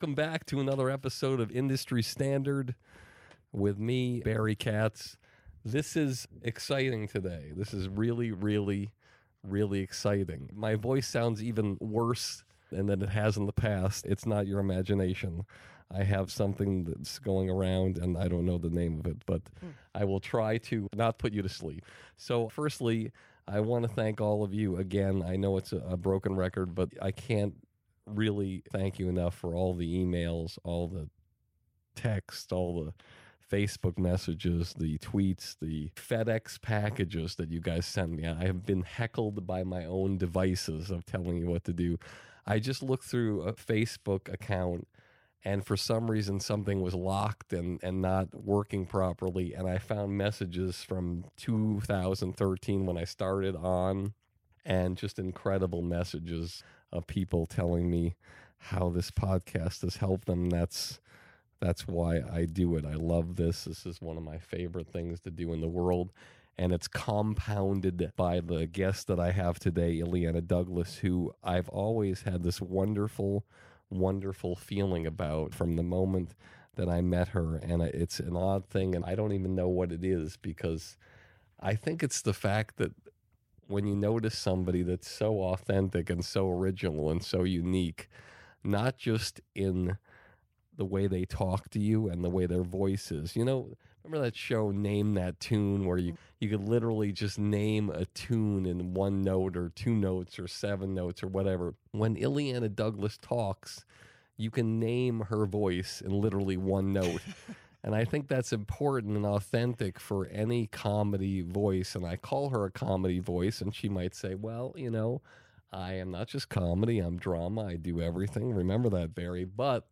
Welcome back to another episode of Industry Standard with me, Barry Katz. This is exciting today. This is really, really, really exciting. My voice sounds even worse than it has in the past. It's not your imagination. I have something that's going around and I don't know the name of it, but hmm. I will try to not put you to sleep. So, firstly, I want to thank all of you again. I know it's a, a broken record, but I can't really thank you enough for all the emails, all the text, all the Facebook messages, the tweets, the FedEx packages that you guys send me. I have been heckled by my own devices of telling you what to do. I just looked through a Facebook account and for some reason something was locked and, and not working properly. And I found messages from 2013 when I started on and just incredible messages of people telling me how this podcast has helped them. That's that's why I do it. I love this. This is one of my favorite things to do in the world. And it's compounded by the guest that I have today, Illeana Douglas, who I've always had this wonderful, wonderful feeling about from the moment that I met her. And it's an odd thing, and I don't even know what it is because I think it's the fact that when you notice somebody that's so authentic and so original and so unique, not just in the way they talk to you and the way their voice is. You know, remember that show Name That Tune where you you could literally just name a tune in one note or two notes or seven notes or whatever. When Illeana Douglas talks, you can name her voice in literally one note. And I think that's important and authentic for any comedy voice. And I call her a comedy voice, and she might say, Well, you know, I am not just comedy, I'm drama, I do everything. Remember that, Barry. But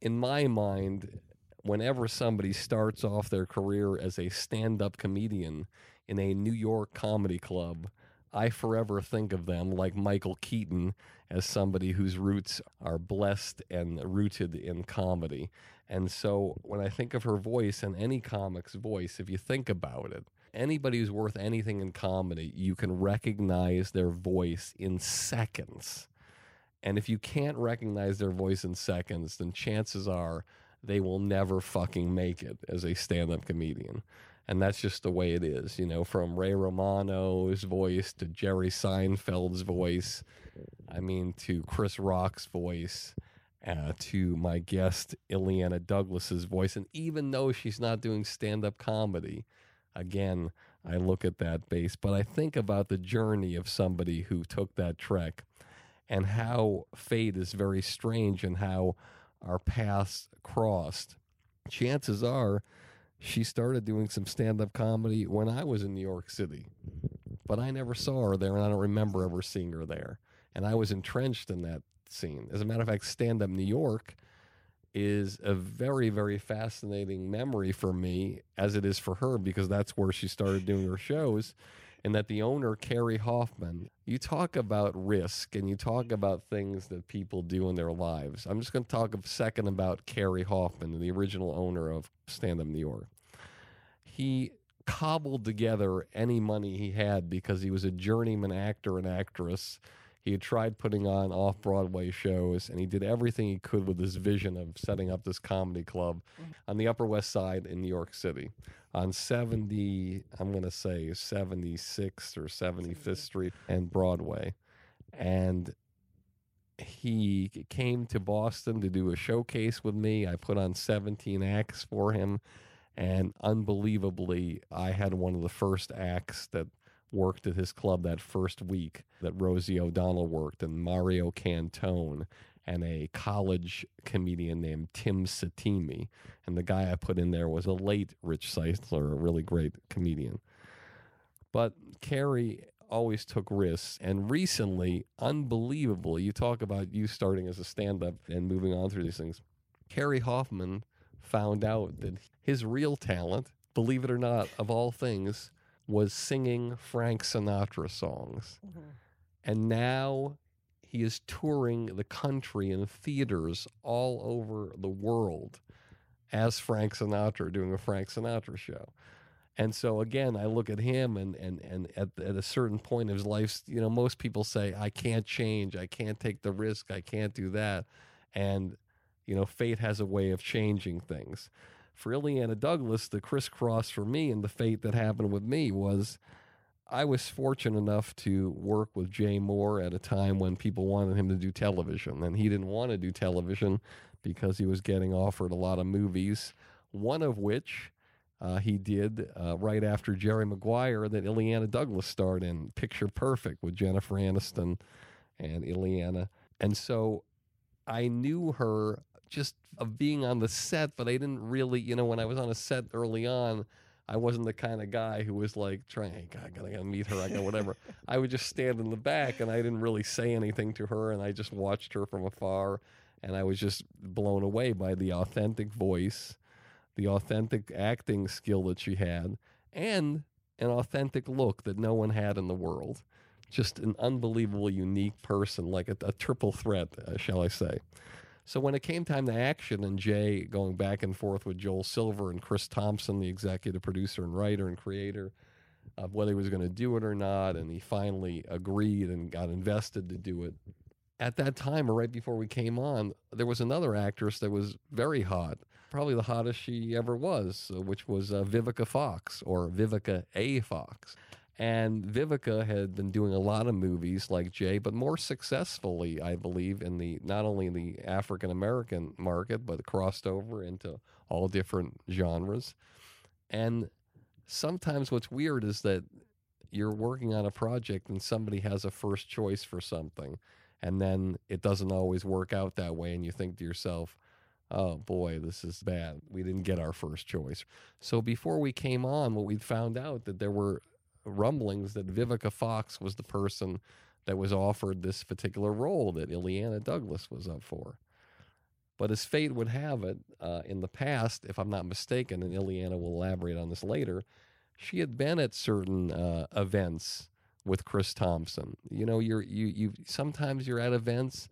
in my mind, whenever somebody starts off their career as a stand up comedian in a New York comedy club, I forever think of them like Michael Keaton as somebody whose roots are blessed and rooted in comedy. And so when I think of her voice and any comic's voice, if you think about it, anybody who's worth anything in comedy, you can recognize their voice in seconds. And if you can't recognize their voice in seconds, then chances are they will never fucking make it as a stand up comedian. And that's just the way it is, you know, from Ray Romano's voice to Jerry Seinfeld's voice, I mean, to Chris Rock's voice. Uh, to my guest, Illeana Douglas's voice. And even though she's not doing stand up comedy, again, I look at that base, but I think about the journey of somebody who took that trek and how fate is very strange and how our paths crossed. Chances are she started doing some stand up comedy when I was in New York City, but I never saw her there and I don't remember ever seeing her there. And I was entrenched in that scene. As a matter of fact, stand up New York is a very, very fascinating memory for me, as it is for her, because that's where she started doing her shows. And that the owner, Cary Hoffman, you talk about risk and you talk about things that people do in their lives. I'm just going to talk a second about Cary Hoffman, the original owner of Stand Up New York. He cobbled together any money he had because he was a journeyman actor and actress he had tried putting on off Broadway shows, and he did everything he could with his vision of setting up this comedy club mm-hmm. on the Upper West Side in New York City on 70, I'm going to say 76th or 75th Street and Broadway. And he came to Boston to do a showcase with me. I put on 17 acts for him. And unbelievably, I had one of the first acts that worked at his club that first week that Rosie O'Donnell worked, and Mario Cantone, and a college comedian named Tim Satimi. And the guy I put in there was a late Rich Ceisler, a really great comedian. But Cary always took risks. And recently, unbelievably, you talk about you starting as a stand up and moving on through these things. Cary Hoffman found out that his real talent, believe it or not, of all things, was singing Frank Sinatra songs. Mm-hmm. And now he is touring the country in theaters all over the world as Frank Sinatra doing a Frank Sinatra show. And so again, I look at him and and and at at a certain point of his life, you know, most people say I can't change, I can't take the risk, I can't do that. And you know, fate has a way of changing things for Illeana Douglas, the crisscross for me and the fate that happened with me was I was fortunate enough to work with Jay Mohr at a time when people wanted him to do television, and he didn't want to do television because he was getting offered a lot of movies, one of which uh, he did uh, right after Jerry Maguire that Illeana Douglas starred in, Picture Perfect with Jennifer Aniston and Illeana. And so I knew her just of being on the set, but I didn't really, you know, when I was on a set early on, I wasn't the kind of guy who was like trying, hey, God, I gotta, meet her, I got whatever. I would just stand in the back and I didn't really say anything to her and I just watched her from afar and I was just blown away by the authentic voice, the authentic acting skill that she had, and an authentic look that no one had in the world. Just an unbelievable, unique person, like a, a triple threat, uh, shall I say. So when it came time to action and Jay going back and forth with Joel Silver and Chris Thompson, the executive producer and writer and creator, of whether he was going to do it or not, and he finally agreed and got invested to do it. At that time, or right before we came on, there was another actress that was very hot, probably the hottest she ever was, which was uh, Vivica Fox or Vivica A. Fox. And Vivica had been doing a lot of movies like Jay, but more successfully, I believe, in the not only in the African American market, but crossed over into all different genres. And sometimes what's weird is that you're working on a project and somebody has a first choice for something, and then it doesn't always work out that way, and you think to yourself, oh boy, this is bad. We didn't get our first choice. So before we came on, what we found out that there were rumblings that Vivica Fox was the person that was offered this particular role that Illeana Douglas was up for. But as fate would have it, uh, in the past, if I'm not mistaken, and Illeana will elaborate on this later, she had been at certain uh, events with Chris Thompson. You know, you're you you sometimes you're at events,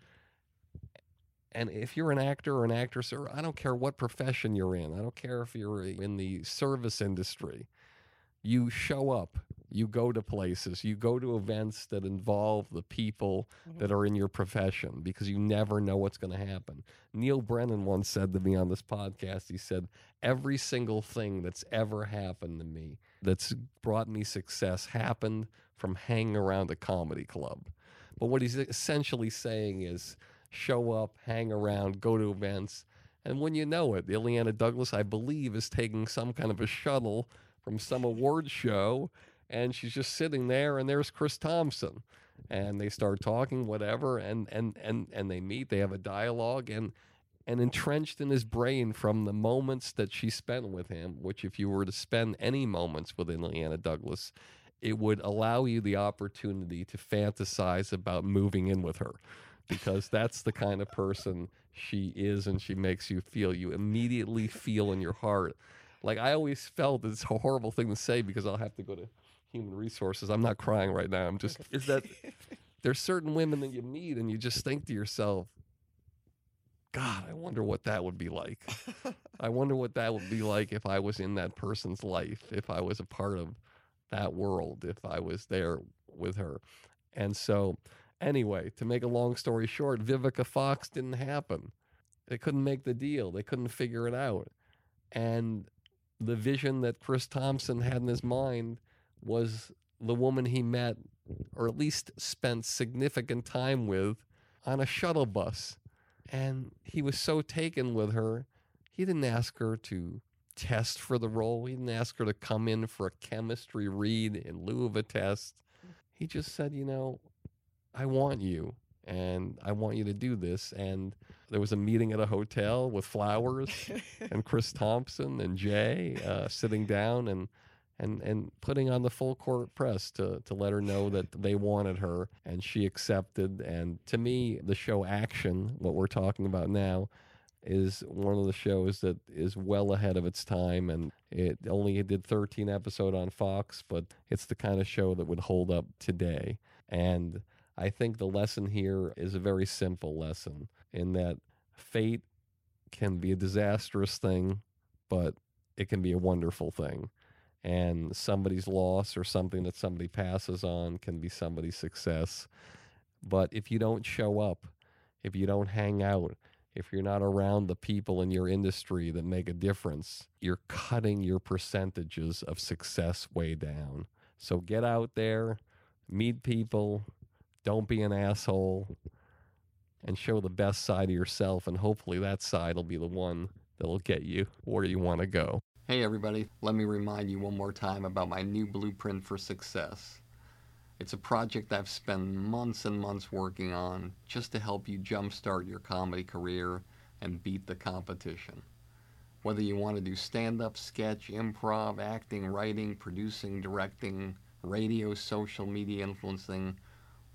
and if you're an actor or an actress, or I don't care what profession you're in, I don't care if you're in the service industry, you show up you go to places, you go to events that involve the people mm-hmm. that are in your profession because you never know what's going to happen. Neal Brennan once said to me on this podcast, he said, Every single thing that's ever happened to me that's brought me success happened from hanging around a comedy club. But what he's essentially saying is, show up, hang around, go to events. And when you know it, Illeana Douglas, I believe, is taking some kind of a shuttle from some award show, and she's just sitting there, and there's Chris Thompson. And they start talking, whatever, and and and and they meet, they have a dialogue, and and entrenched in his brain from the moments that she spent with him, which if you were to spend any moments with Illeana Douglas, it would allow you the opportunity to fantasize about moving in with her because that's the kind of person she is and she makes you feel. You immediately feel in your heart. Like I always felt it's a horrible thing to say because I'll have to go to human resources. I'm not crying right now. I'm just is that there's certain women that you meet and you just think to yourself, God, I wonder what that would be like. I wonder what that would be like if I was in that person's life, if I was a part of that world, if I was there with her. And so, anyway, to make a long story short, Vivica Fox didn't happen. They couldn't make the deal, they couldn't figure it out. And the vision that Chris Thompson had in his mind was the woman he met, or at least spent significant time with, on a shuttle bus and he was so taken with her, he didn't ask her to test for the role. He didn't ask her to come in for a chemistry read in lieu of a test. He just said, you know, I want you and I want you to do this. And there was a meeting at a hotel with flowers and Chris Thompson and Jay uh, sitting down and and and putting on the full court press to to let her know that they wanted her and she accepted. And to me the show action what we're talking about now is one of the shows that is well ahead of its time. And it only did 13 episode on Fox but it's the kind of show that would hold up today. And I think the lesson here is a very simple lesson in that fate can be a disastrous thing but it can be a wonderful thing and somebody's loss or something that somebody passes on can be somebody's success. But if you don't show up, if you don't hang out, if you're not around the people in your industry that make a difference, you're cutting your percentages of success way down. So get out there, meet people, don't be an asshole, and show the best side of yourself. And hopefully that side will be the one that'll get you where you want to go. Hey everybody, let me remind you one more time about my new blueprint for success. It's a project I've spent months and months working on just to help you jumpstart your comedy career and beat the competition. Whether you want to do stand up, sketch, improv, acting, writing, producing, directing, radio, social media influencing,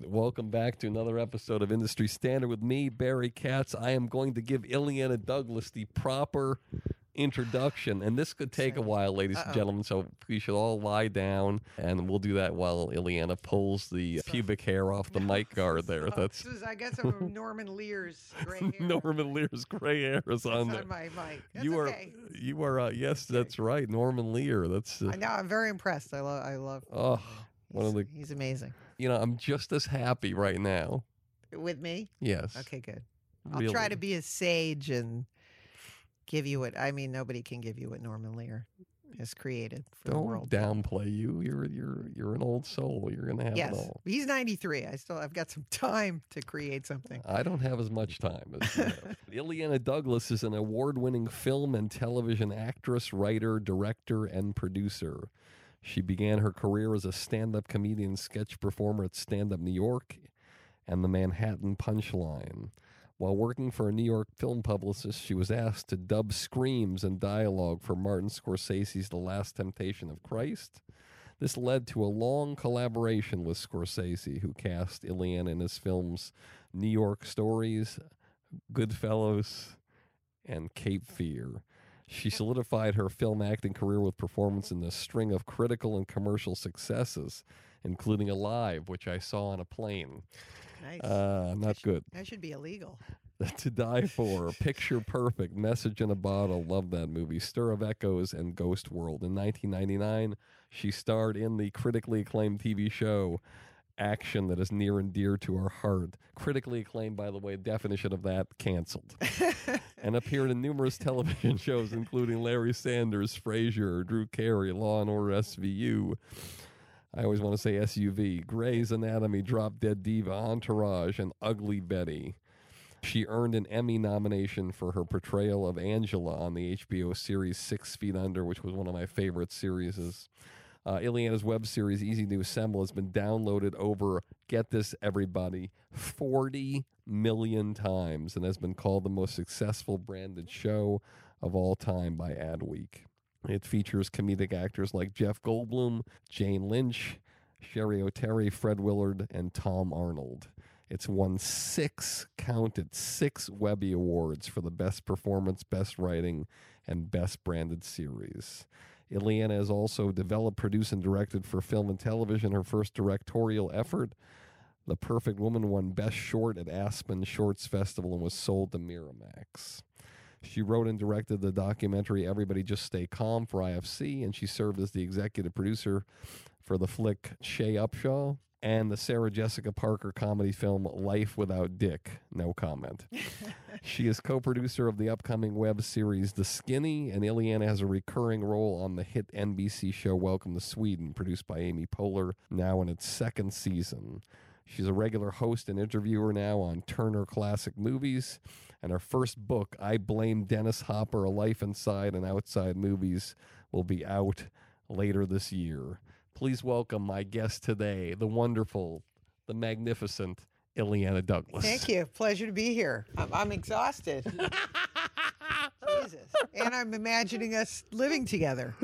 Welcome back to another episode of Industry Standard with me, Barry Katz. I am going to give Illeana Douglas the proper introduction, and this could take a while, ladies and gentlemen. So we should all lie down, and we'll do that while Illeana pulls the pubic hair off the mic guard there. That's This is, I got some Norman Lear's gray hair. Norman Lear's gray hair is on It's there. on my mic. That's you are, okay. you are. Uh, yes, that's right, Norman Lear. That's uh, I know. I'm very impressed. I love. I love. oh, one of the. He's amazing. You know, I'm just as happy right now. With me. Yes. Okay, good. I'll try to be a sage and give you what I mean. Nobody can give you what Norman Lear has created for the Don't world. downplay you. You're you're you're an old soul. You're gonna have yes, it all. he's 93. I still. I've got some time to create something. I don't have as much time as you. Illeana Douglas is an award winning film and television actress, writer, director, and producer. She began her career as a stand up comedian sketch performer at Stand Up New York and the Manhattan Punchline. While working for a New York film publicist, she was asked to dub screams and dialogue for Martin Scorsese's The Last Temptation of Christ. This led to a long collaboration with Scorsese, who cast Illeana in his films New York Stories, Goodfellas, and Cape Fear. She solidified her film acting career with performance in a string of critical and commercial successes, including Alive, which I saw on a plane. Nice. Uh, not good. that should be illegal. to Die For, Picture Perfect, Message in a Bottle, love that movie, Stir of Echoes, and Ghost World. In 1999, she starred in the critically acclaimed TV show Action that is near and dear to our heart. Critically acclaimed, by the way, definition of that canceled. and appeared in numerous television shows, including Larry Sanders, Frasier, Drew Carey, Law and Order SVU. I always want to say SUV, Grey's Anatomy, Drop Dead Diva, Entourage, and Ugly Betty. She earned an Emmy nomination for her portrayal of Angela on the HBO series Six Feet Under, which was one of my favorite series. Uh, Illeana's web series, Easy to Assemble, has been downloaded over, get this, everybody, 40 million times and has been called the most successful branded show of all time by Adweek. It features comedic actors like Jeff Goldblum, Jane Lynch, Cheri Oteri, Fred Willard, and Tom Arnold. It's won six, counted six Webby Awards for the best performance, best writing, and best branded series. Illeana has also developed, produced, and directed for film and television. Her first directorial effort, The Perfect Woman, won Best Short at Aspen Shorts Festival and was sold to Miramax. She wrote and directed the documentary Everybody Just Stay Calm for IFC, and she served as the executive producer for the flick Shay Upshaw and the Sarah Jessica Parker comedy film Life Without Dick. No comment. she is co producer of the upcoming web series The Skinny, and Illeana has a recurring role on the hit NBC show Welcome to Sweden, produced by Amy Poehler, now in its second season. She's a regular host and interviewer now on Turner Classic Movies. And her first book, I Blame Dennis Hopper A Life Inside and Outside Movies, will be out later this year. Please welcome my guest today, the wonderful, the magnificent Illeana Douglas. Thank you. Pleasure to be here. I'm, I'm exhausted. Jesus. And I'm imagining us living together.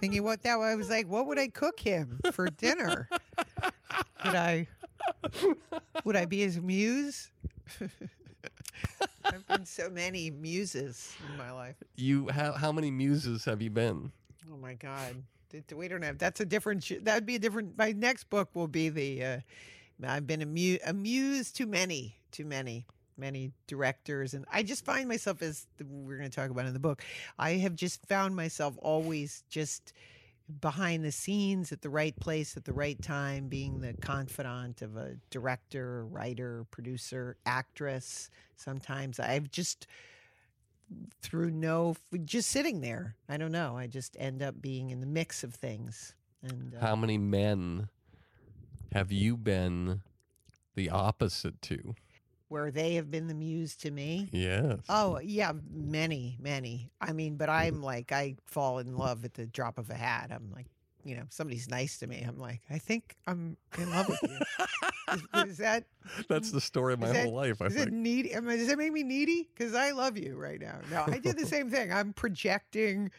Thinking what that I was like, what would I cook him for dinner? Would I would I be his muse? I've been so many muses in my life. You how how many muses have you been? Oh my God. We don't have. That's a different. sh- That'd be a different. My next book will be the. Uh, I've been amu- amused too many, too many, many directors, and I just find myself as we're going to talk about in the book. I have just found myself always just behind the scenes at the right place at the right time, being the confidant of a director, writer, producer, actress. Sometimes I've just through no just sitting there. I don't know. I just end up being in the mix of things and uh, How many men have you been the opposite to? where they have been the muse to me? Yes. oh yeah many many. I mean but i'm like i fall in love at the drop of a hat. I'm like you know somebody's nice to me. I'm like i think i'm in love with you is, is that That's the story of my that- whole life, I is it think. needy? Am I, does that make me needy? Because I love you right now. No, I did the same thing. I'm projecting.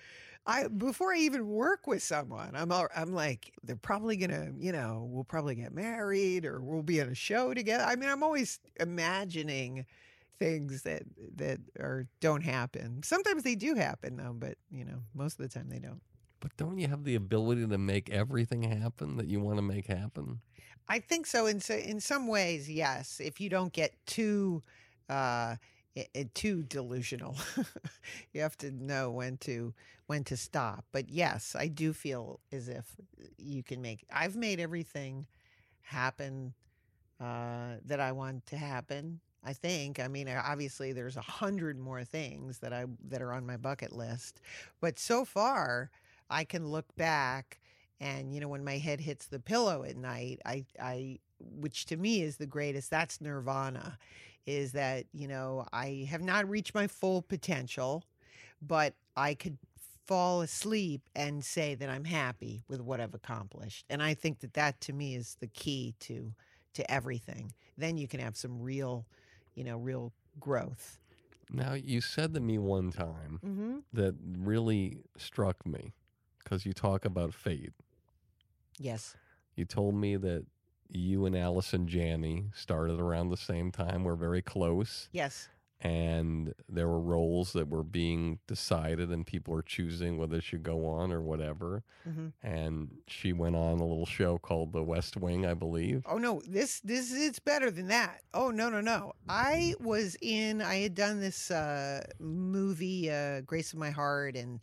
I before I even work with someone, I'm all, I'm like they're probably gonna, you know, we'll probably get married or we'll be on a show together. I mean, I'm always imagining things that that are don't happen. Sometimes they do happen though, but you know, most of the time they don't. But don't you have the ability to make everything happen that you want to make happen? I think so. In so, in some ways, yes. If you don't get too uh, too delusional, you have to know when to when to stop. But yes, I do feel as if you can make. I've made everything happen uh, that I want to happen. I think. I mean, uh, obviously, there's a hundred more things that I that are on my bucket list, but so far, I can look back and you know when my head hits the pillow at night i i which to me is the greatest that's nirvana is that you know i have not reached my full potential but i could fall asleep and say that i'm happy with what i've accomplished and i think that that to me is the key to to everything then you can have some real you know real growth Now, you said to me one time mm-hmm. that really struck me because you talk about fate. Yes You told me that you and Allison Janney started around the same time. We're very close. yes And there were roles that were being decided, and people were choosing whether should go on or whatever. mm-hmm. And she went on a little show called The West Wing, I believe. Oh no, this this it's better than that. Oh no no no. I was in I had done this uh movie uh Grace of My Heart and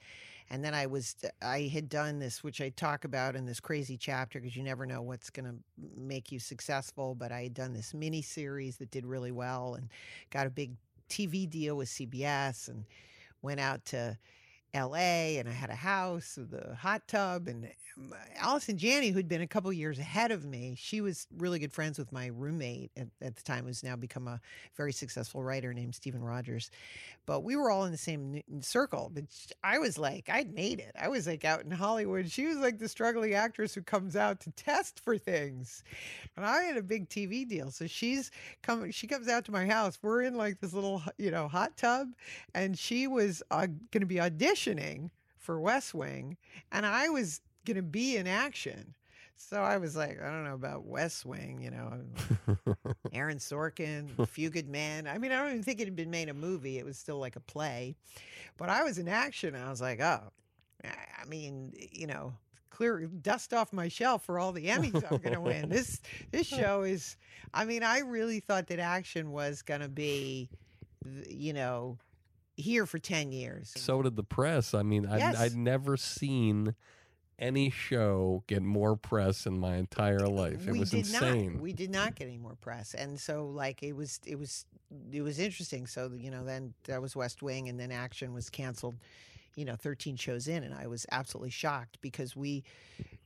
and then I was I had done this which I talk about in this crazy chapter because you never know what's going to make you successful, but I had done this mini series that did really well and got a big TV deal with CBS and went out to LA and I had a house with a hot tub and um, Allison Janney, who'd been a couple years ahead of me, she was really good friends with my roommate at, at the time, who's now become a very successful writer named Stephen Rogers. But we were all in the same circle. But I was like, I'd made it. I was like out in Hollywood. She was like the struggling actress who comes out to test for things. And I had a big TV deal. So she's coming, she comes out to my house. We're in like this little, you know, hot tub. And she was uh, going to be auditioning for West Wing. And I was going to be in action. So I was like, I don't know about West Wing, you know, Aaron Sorkin, A Few Good Men. I mean, I don't even think it had been made a movie. It was still like a play. But I was in action. I was like, oh, I mean, you know, clear dust off my shelf for all the Emmys I'm going to win. This this show is. I mean, I really thought that action was going to be, you know, here for ten years. So did the press. I mean, I'd, Yes. I'd never seen any show get more press in my entire uh, life. It we was did insane. not. We did not get any more press, and so like it was, it was, it was interesting. So you know, then that was West Wing, and then Action was canceled. You know, thirteen shows in, and I was absolutely shocked because we,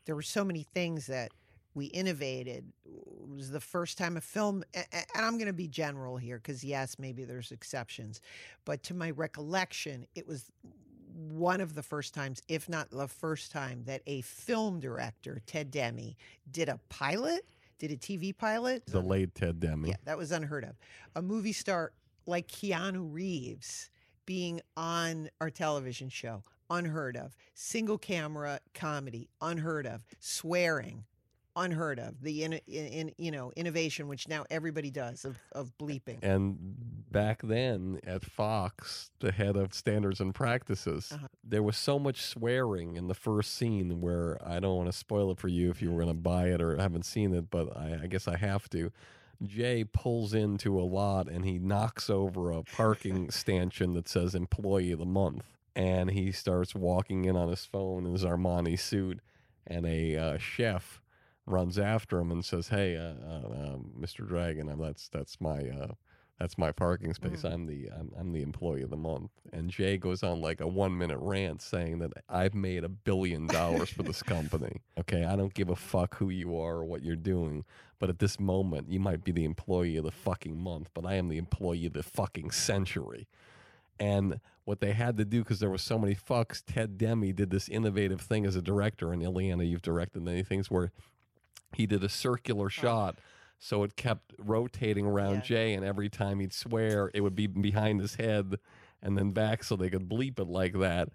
there were so many things that we innovated. It was the first time a film, and I'm going to be general here because yes, maybe there's exceptions, but to my recollection, it was one of the first times, if not the first time, that a film director, Ted Demme, did a pilot, did a TV pilot. the late Ted Demme. Yeah, that was unheard of. A movie star like Keanu Reeves being on our television show, unheard of. Single camera comedy, unheard of. Swearing, unheard of. The in, in, in you know innovation, which now everybody does of of bleeping. And back then at Fox, the head of standards and practices, Uh-huh. there was so much swearing in the first scene where I don't want to spoil it for you if you were going to buy it or haven't seen it, but I, I guess I have to. Jay pulls into a lot and he knocks over a parking stanchion that says employee of the month. And he starts walking in on his phone in his Armani suit. And a uh, chef runs after him and says, "Hey, uh, uh, uh, Mr. Dragon, uh, that's that's my uh, that's my parking space. I'm the I'm, I'm the employee of the month." And Jay goes on like a one minute rant saying that I've made a billion dollars for this company. Okay, I don't give a fuck who you are or what you're doing, but at this moment, you might be the employee of the fucking month, but I am the employee of the fucking century. And what they had to do, because there were so many fucks, Ted Demme did this innovative thing as a director. And Illeana, you've directed many things where he did a circular shot. So it kept rotating around Yeah. Jay, and every time he'd swear, it would be behind his head and then back so they could bleep it like that.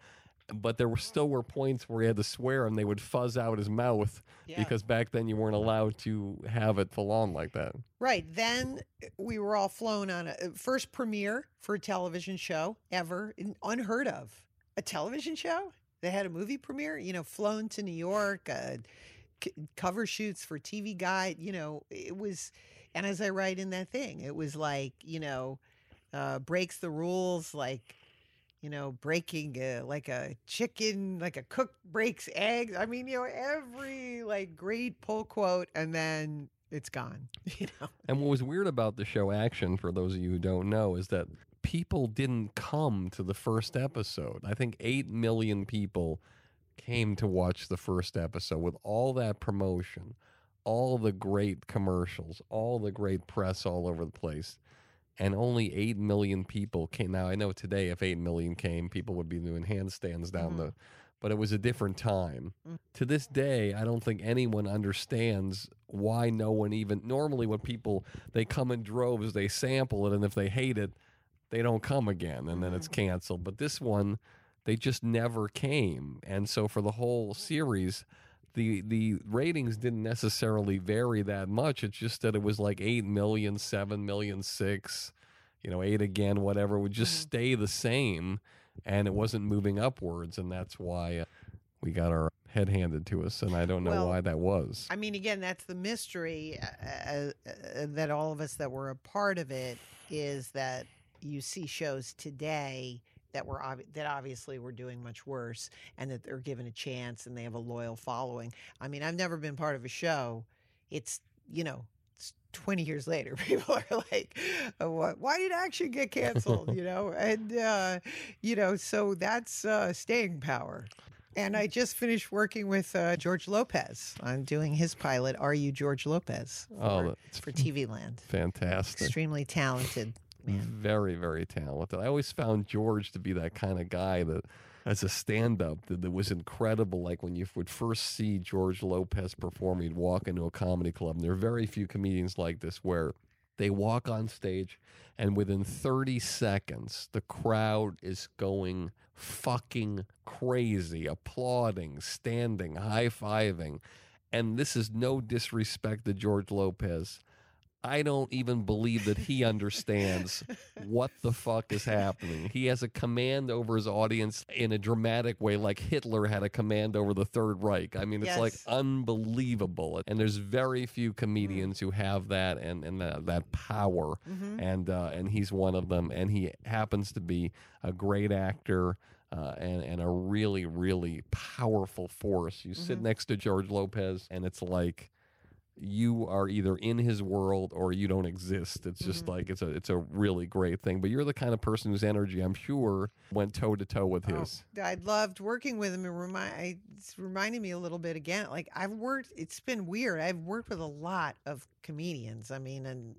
but there were still were points where he had to swear and they would fuzz out his mouth Yeah. because back then you weren't allowed to have it full on like that. Right. Then uh, we were all flown on a uh, first premiere for a television show ever, unheard of. A television show? They had a movie premiere, you know, flown to New York, uh, cover shoots for TV Guide, you know, it was, and as I write in that thing, it was like, you know, uh, breaks the rules, like, you know, breaking uh, like a chicken, like a cook breaks eggs. I mean, you know, every like great pull quote, and then it's gone. You know, And what was weird about the show Action, for those of you who don't know, is that people didn't come to the first episode. I think 8 million people came to watch the first episode with all that promotion, all the great commercials, all the great press all over the place. And only 8 million people came. Now, I know today, if 8 million came, people would be doing handstands down Mhm. the. But it was a different time. Mm. To this day, I don't think anyone understands why no one even. Normally, when people they come in droves, they sample it, and if they hate it, they don't come again, and then it's canceled. But this one, they just never came, and so for the whole series, the the ratings didn't necessarily vary that much. It's just that it was like eight million, seven million, six, you know, eight again, whatever, would just stay the same, and it wasn't moving upwards, and that's why uh, we got our head handed to us, and I don't know Well, why that was. I mean, again, that's the mystery uh, uh, uh, that all of us that were a part of it is that you see shows today that were obvi- that obviously were doing much worse, and that they're given a chance and they have a loyal following. I mean, I've never been part of a show. It's you know. it's 20 years later, people are like, "Uh, Why did Action get canceled?" You know, and uh, you know, so that's uh, staying power. And I just finished working with uh, George Lopez. I'm doing his pilot. Are you George Lopez? For, Oh, for TV Land. fantastic. Extremely talented man. Very, very talented. I always found George to be that kind of guy that, as a stand up, that, that was incredible. Like when you would first see George Lopez perform, you'd walk into a comedy club, and there are very few comedians like this where they walk on stage, and within 30 seconds, the crowd is going fucking crazy, applauding, standing, high fiving. And this is no disrespect to George Lopez. I don't even believe that he understands what the fuck is happening. He has a command over his audience in a dramatic way, like Hitler had a command over the Third Reich. I mean, it's like unbelievable. And there's very few comedians who have that and, and that, that power. Mhm. And, uh, and he's one of them. And he happens to be a great actor. Uh, and, and a really, really powerful force. You sit Mhm. next to George Lopez, and it's like you are either in his world or you don't exist. It's just Mm-hmm. like it's a it's a really great thing. But you're the kind of person whose energy, I'm sure, went toe to toe with Oh, his. I loved working with him. It remind it's reminding me a little bit again. Like I've worked. It's been weird. I've worked with a lot of comedians. I mean, and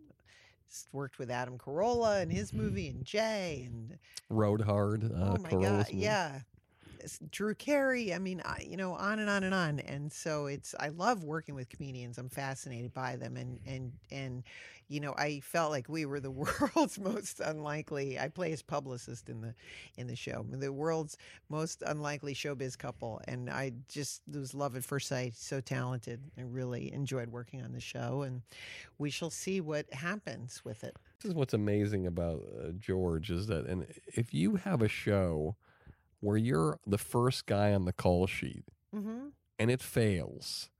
worked with Adam Carolla and his movie and Jay and Road Hard. Uh, oh my god, movie. yeah. Drew Carey. I mean, I, you know, on and on and on. And so it's I love working with comedians. I'm fascinated by them, and and and you know, I felt like we were the world's most unlikely. I play as publicist in the in the show, the world's most unlikely showbiz couple, and I just was love at first sight. So talented. I really enjoyed working on the show, and we shall see what happens with it. This is what's amazing about uh, George is that, and if you have a show where you're the first guy on the call sheet Mm-hmm. and it fails,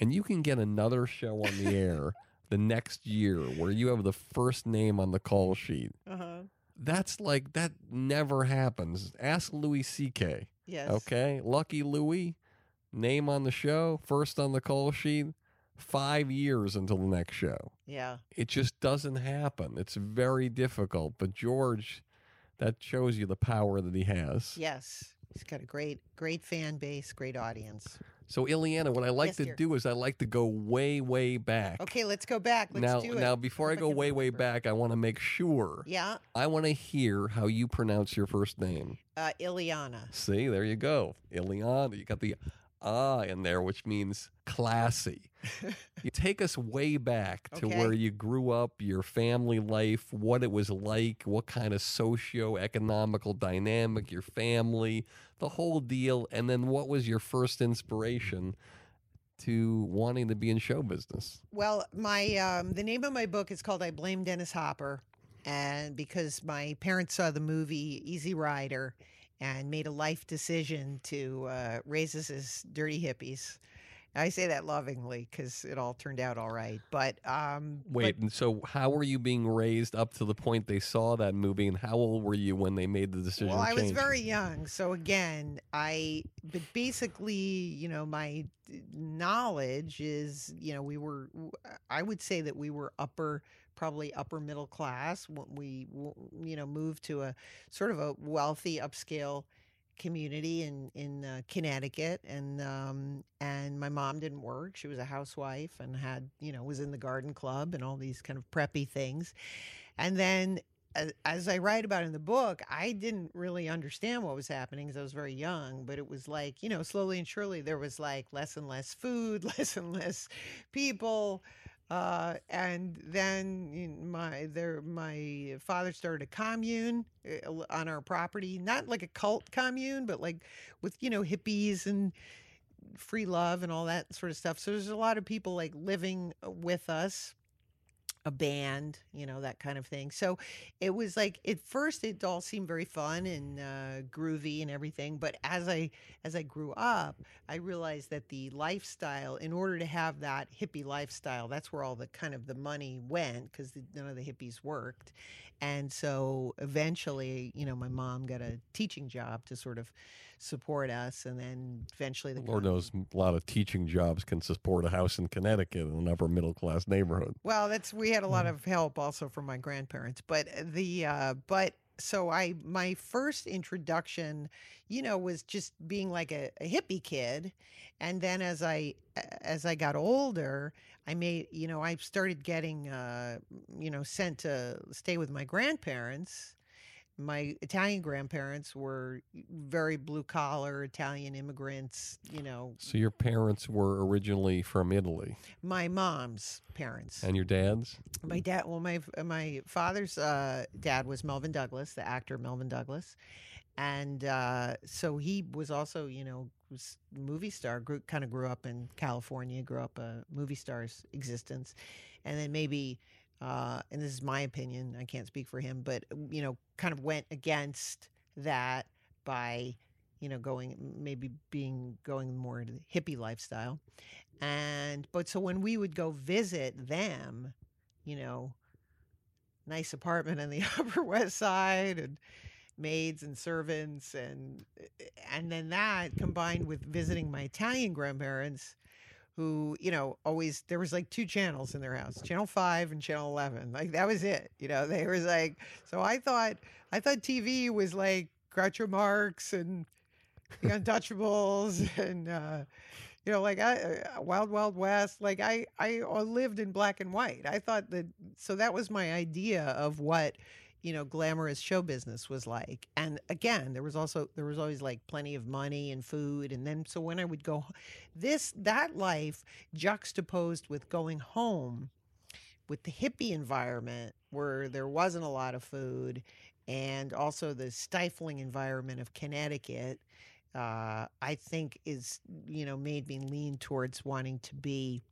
and you can get another show on the air the next year where you have the first name on the call sheet. Uh huh. That's like that never happens. Ask Louis C.K. Yes. Okay, Lucky Louie, name on the show, first on the call sheet, five years until the next show. Yeah. It just doesn't happen. It's very difficult. But George, that shows you the power that he has. Yes. He's got a great, great fan base, great audience. So, Illeana, what I like Yes, to dear. do is I like to go way, way back. Okay, let's go back. Let's now, do it. now, before I go way, way back, I want to make sure. Yeah. I want to hear how you pronounce your first name. Uh, Illeana. See, there you go. Illeana. You got the ah in there, which means classy. you take us way back to Okay. where you grew up, your family life, what it was like, what kind of socio-economical dynamic, your family, the whole deal, and then what was your first inspiration to wanting to be in show business? Well, my um, the name of my book is called "I Blame Dennis Hopper," and because my parents saw the movie Easy Rider and made a life decision to uh, raise us as dirty hippies. I say that lovingly because it all turned out all right. But um, but- Wait, and so how were you being raised up to the point they saw that movie, and how old were you when they made the decision? Well, I was very young. So again, I but basically, you know, my knowledge is, you know, we were I would say that we were upper probably upper middle class when we you know moved to a sort of a wealthy upscale community in in uh, Connecticut and um and my mom didn't work she was a housewife and had you know was in the garden club and all these kind of preppy things and then as, as I write about in the book, I didn't really understand what was happening because I was very young. But it was like, you know, slowly and surely there was like less and less food, less and less people. Uh, and then my there my father started a commune uh, on our property, not like a cult commune, but like with you know hippies and free love and all that sort of stuff. So there's a lot of people like living uh, with us a band, you know, that kind of thing. So it was like at first it all seemed very fun and uh, groovy and everything, but as I as I grew up, I realized that the lifestyle, in order to have that hippie lifestyle, that's where all the kind of the money went because none of the hippies worked, and so eventually, you know, my mom got a teaching job to sort of support us, and then eventually the Lord knows a lot of teaching jobs can support a house in Connecticut in an upper middle class neighborhood. Well, that's we had a lot of help also from my grandparents, but the uh, but so I my first introduction, you know, was just being like a, a hippie kid, and then as I as I got older, I made you know I started getting uh, you know sent to stay with my grandparents. My Italian grandparents were very blue collar Italian immigrants, you know. So your parents were originally from Italy, My mom's parents. and your dad's? My dad, well, my my father's uh, dad was Melvyn Douglas, the actor Melvyn Douglas, and uh, so he was also, you know, was movie star. Grew kind of grew up in California, grew up a movie star's existence, and then maybe, uh, and this is my opinion, I can't speak for him, but you know, kind of went against that by, you know, going maybe being going more into the hippie lifestyle, and but so when we would go visit them you know, nice apartment on the Upper West Side and maids and servants and and then that combined with visiting my Italian grandparents who, you know, always there was like two channels in their house, channel 5 and channel 11. Like that was it. You know, they was like so I thought I thought TV was like Groucho Marx and the Untouchables and uh you know like I, uh, wild wild west like i i uh, lived in black and white i thought that so that was my idea of what you know glamorous show business was like and again there was also there was always like plenty of money and food and then so when i would go this that life juxtaposed with going home with the hippie environment where there wasn't a lot of food and also the stifling environment of connecticut uh, I think is you know made me lean towards wanting to be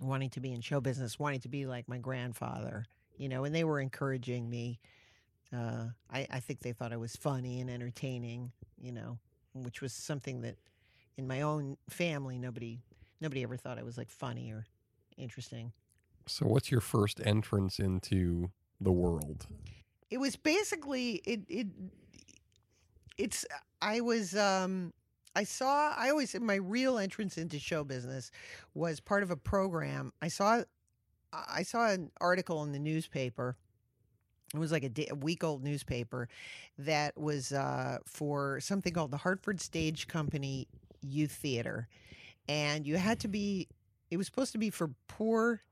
wanting to be in show business, wanting to be like my grandfather, you know, and they were encouraging me. Uh, I, I think they thought I was funny and entertaining, you know, which was something that in my own family nobody nobody ever thought I was like funny or interesting. So what's your first entrance into the world? it was basically it it it's i was um i saw i always my real entrance into show business was part of a program i saw i saw an article in the newspaper it was like a, day, a week old newspaper that was uh, for something called the hartford stage company youth theater and you had to be it was supposed to be for poor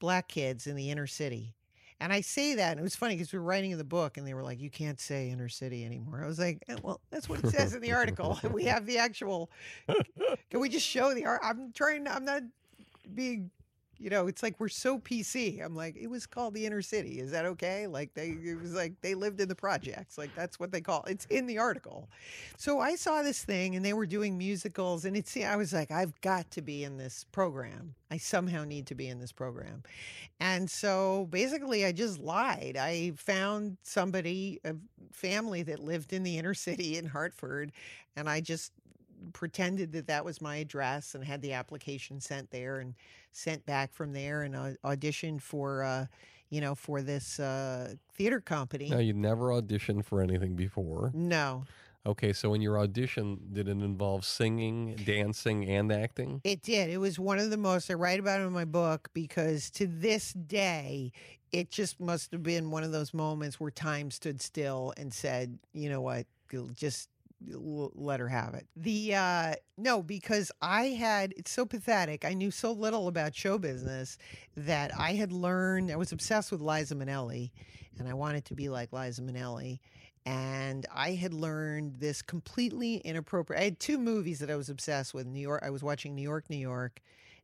black kids in the inner city And I say that, and it was funny because we were writing in the book, and they were like, "You can't say inner city anymore." I was like, eh, "Well, that's what it says in the article, we have the actual." Can we just show the art? I'm trying. I'm not being. You know, it's like we're so PC. I'm like, it was called the inner city. Is that okay? Like they, it was like they lived in the projects. Like that's what they call. It's in the article. So I saw this thing, and they were doing musicals, and it's. I was like, I've got to be in this program. I somehow need to be in this program. And so basically, I just lied. I found somebody, a family that lived in the inner city in Hartford, and I just pretended that that was my address and had the application sent there and sent back from there and uh, auditioned for, uh, you know, for this uh, theater company. Now, you never auditioned for anything before. No, Okay, so in your audition, did it involve singing, dancing, and acting? It did. It was one of the most, I write about it in my book because to this day, it just must have been one of those moments where time stood still and said, you know what, just let her have it. The, uh, no, because I had, it's so pathetic. I knew so little about show business that I had learned, I was obsessed with Liza Minnelli and I wanted to be like Liza Minnelli and I had learned this completely inappropriate. I had two movies that I was obsessed with. New York. I was watching New York, New York,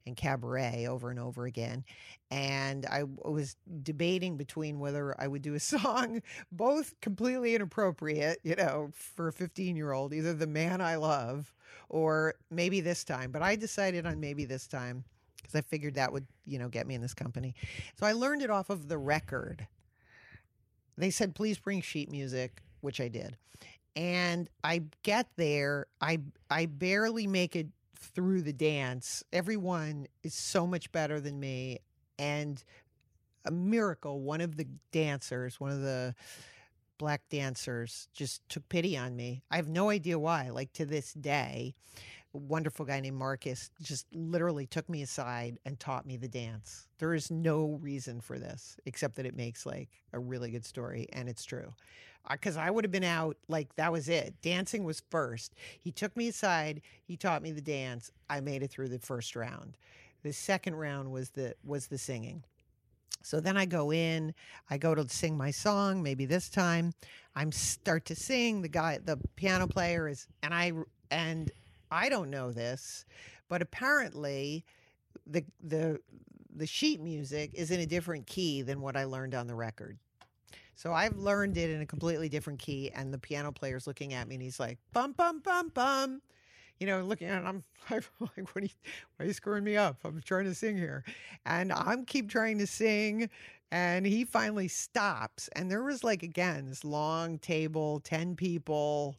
and Cabaret over and over again, and I was debating between whether I would do a song, both completely inappropriate, you know, for a fifteen-year-old, either "The Man I Love" or maybe this time. But I decided on maybe this time because I figured that would, you know, get me in this company. So I learned it off of the record. They said, please bring sheet music, which I did. And I get there, I I barely make it through the dance. Everyone is so much better than me. And a miracle, one of the dancers, one of the black dancers just took pity on me. I have no idea why. Like to this day, wonderful guy named Marcus just literally took me aside and taught me the dance. There is no reason for this except that it makes like a really good story and it's true. Because I would have been out, like that was it. Dancing was first. He took me aside. He taught me the dance. I made it through the first round. The second round was the was the singing. So then I go in, I go to sing my song, maybe this time I'm start to sing, the guy the piano player is and I and I don't know this, but apparently the the the sheet music is in a different key than what I learned on the record. So I've learned it in a completely different key and the piano player's looking at me and he's like bum bum bum bum you know, looking at it, I'm, like, what are you, why are you screwing me up? I'm trying to sing here. And I'm keep trying to sing. And he finally stops. And there was like, again, this long table, 10 people.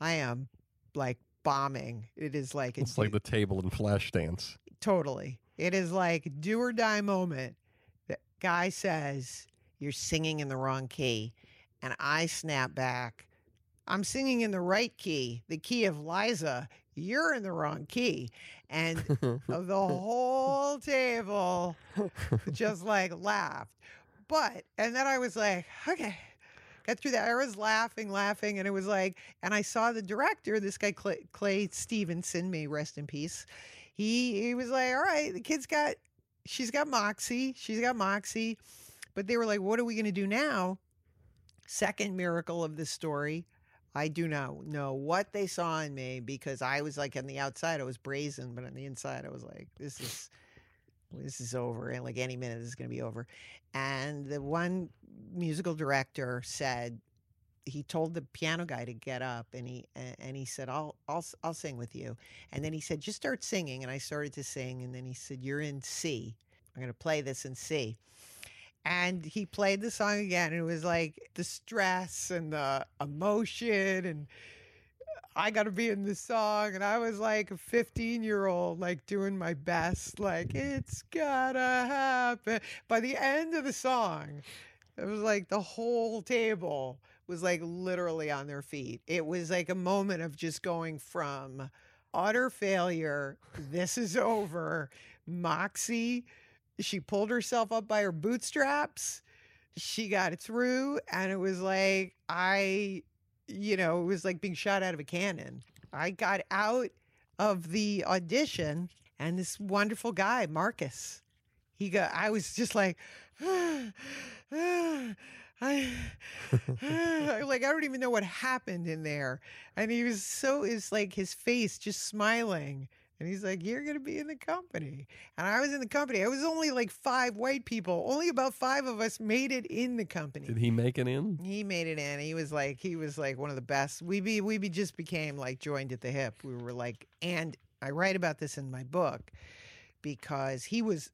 I am like bombing. It is like, It's like the table in Flashdance. totally. It is like do or die moment. The guy says, You're singing in the wrong key. And I snap back. I'm singing in the right key, the key of Liza. You're in the wrong key. And the whole table just like laughed. But, and then I was like, okay, got through that. I was laughing, laughing. And it was like, and I saw the director, this guy, Clay, Clay Stevenson, may rest in peace. He, he was like, all right, the kid's got, she's got moxie. She's got moxie. But they were like, what are we going to do now? Second miracle of this story. I do not know what they saw in me because I was like on the outside, I was brazen, but on the inside, I was like, this is this is over and like any minute this is going to be over and the one musical director said he told the piano guy to get up and he and he said I'll I'll I'll sing with you and then he said just start singing and I started to sing and then he said you're in C. I'm going to play this in C and he played the song again and it was like the stress and the emotion and I got to be in this song. And I was like a 15 year old, like doing my best, like, it's gotta happen. By the end of the song, it was like the whole table was like literally on their feet. It was like a moment of just going from utter failure, this is over, Moxie. She pulled herself up by her bootstraps. She got it through. And it was like, I you know, it was like being shot out of a cannon. I got out of the audition, and this wonderful guy, Marcus, he got. I was just like, I, like I don't even know what happened in there, and he was so is like his face just smiling. And he's like, You're going to be in the company. And I was in the company. It was only like five white people. Only about five of us made it in the company. Did he make it in? He made it in. He was like, he was like one of the best. We be, we be just became like joined at the hip. We were like, and I write about this in my book because he was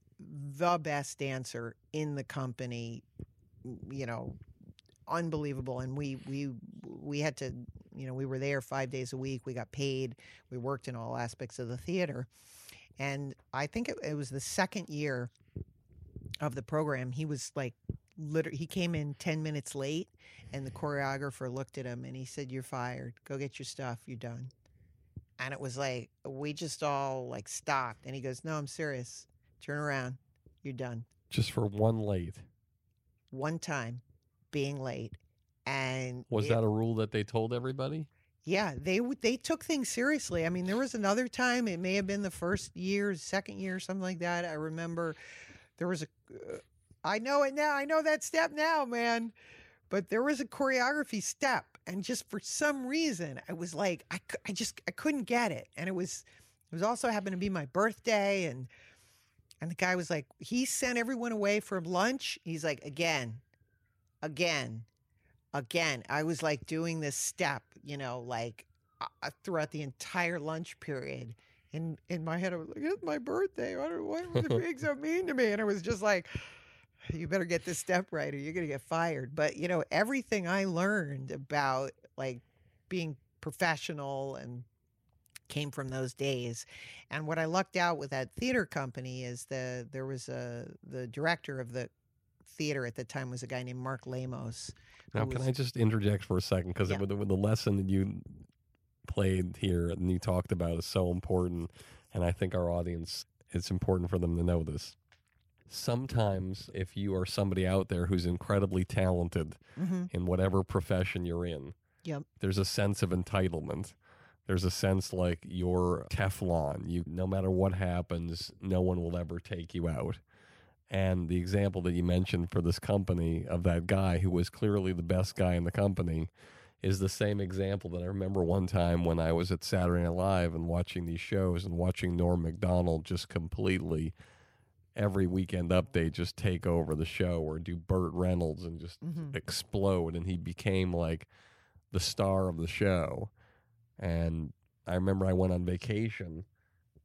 the best dancer in the company, you know, unbelievable. And we, we, we had to you know, we were there five days a week. We got paid. We worked in all aspects of the theater. And I think it, it was the second year of the program. He was like, literally, he came in 10 minutes late, and the choreographer looked at him and he said, You're fired. Go get your stuff. You're done. And it was like, we just all like stopped. And he goes, No, I'm serious. Turn around. You're done. Just for one late. One time being late and was it, that a rule that they told everybody? Yeah, they they took things seriously. I mean, there was another time. It may have been the first year, second year, something like that. I remember there was a. Uh, I know it now. I know that step now, man. But there was a choreography step, and just for some reason, I was like, I, I just I couldn't get it, and it was it was also happened to be my birthday, and and the guy was like, he sent everyone away for lunch. He's like, again, again, again, I was like doing this step, you know, like uh, throughout the entire lunch period. In in my head, I was like, "It's my birthday. Why, why are they being so mean to me?" And it was just like, "You better get this step right, or you're gonna get fired." But you know, everything I learned about like being professional and came from those days. And what I lucked out with that theater company is the there was a the director of the theater at the time was a guy named Mark Lamos. Now, was, can I just interject for a second? Because Yeah. the- the lesson that you played here and you talked about is so important. And I think our audience, it's important for them to know this. Sometimes, if you are somebody out there who's incredibly talented Mhm. in whatever profession you're in, Yep. there's a sense of entitlement. There's a sense like you're Teflon. You, no matter what happens, no one will ever take you out. And the example that you mentioned for this company of that guy who was clearly the best guy in the company is the same example that I remember one time when I was at Saturday Night Live and watching these shows and watching Norm MacDonald just completely every weekend update just take over the show or do Burt Reynolds and just Mhm. explode and he became like the star of the show. And I remember I went on vacation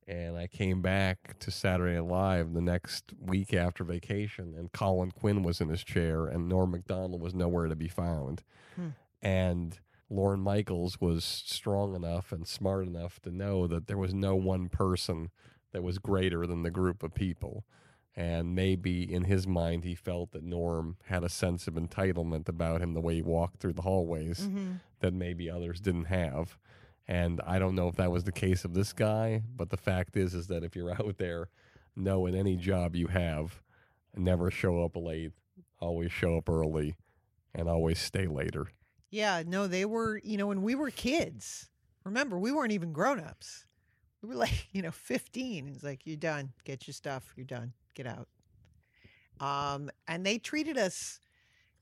and I came back to Saturday Night Live the next week after vacation, and Colin Quinn was in his chair, and Norm MacDonald was nowhere to be found. Hmm. And Lorne Michaels was strong enough and smart enough to know that there was no one person that was greater than the group of people. And maybe in his mind, he felt that Norm had a sense of entitlement about him the way he walked through the hallways Mhm. that maybe others didn't have. And I don't know if that was the case of this guy, but the fact is is that if you're out there, know in any job you have, never show up late, always show up early, and always stay later. Yeah, no, they were, you know, when we were kids, remember, we weren't even grown ups. We were like, you know, 15. It's like, you're done. Get your stuff. You're done. Get out. Um, and they treated us,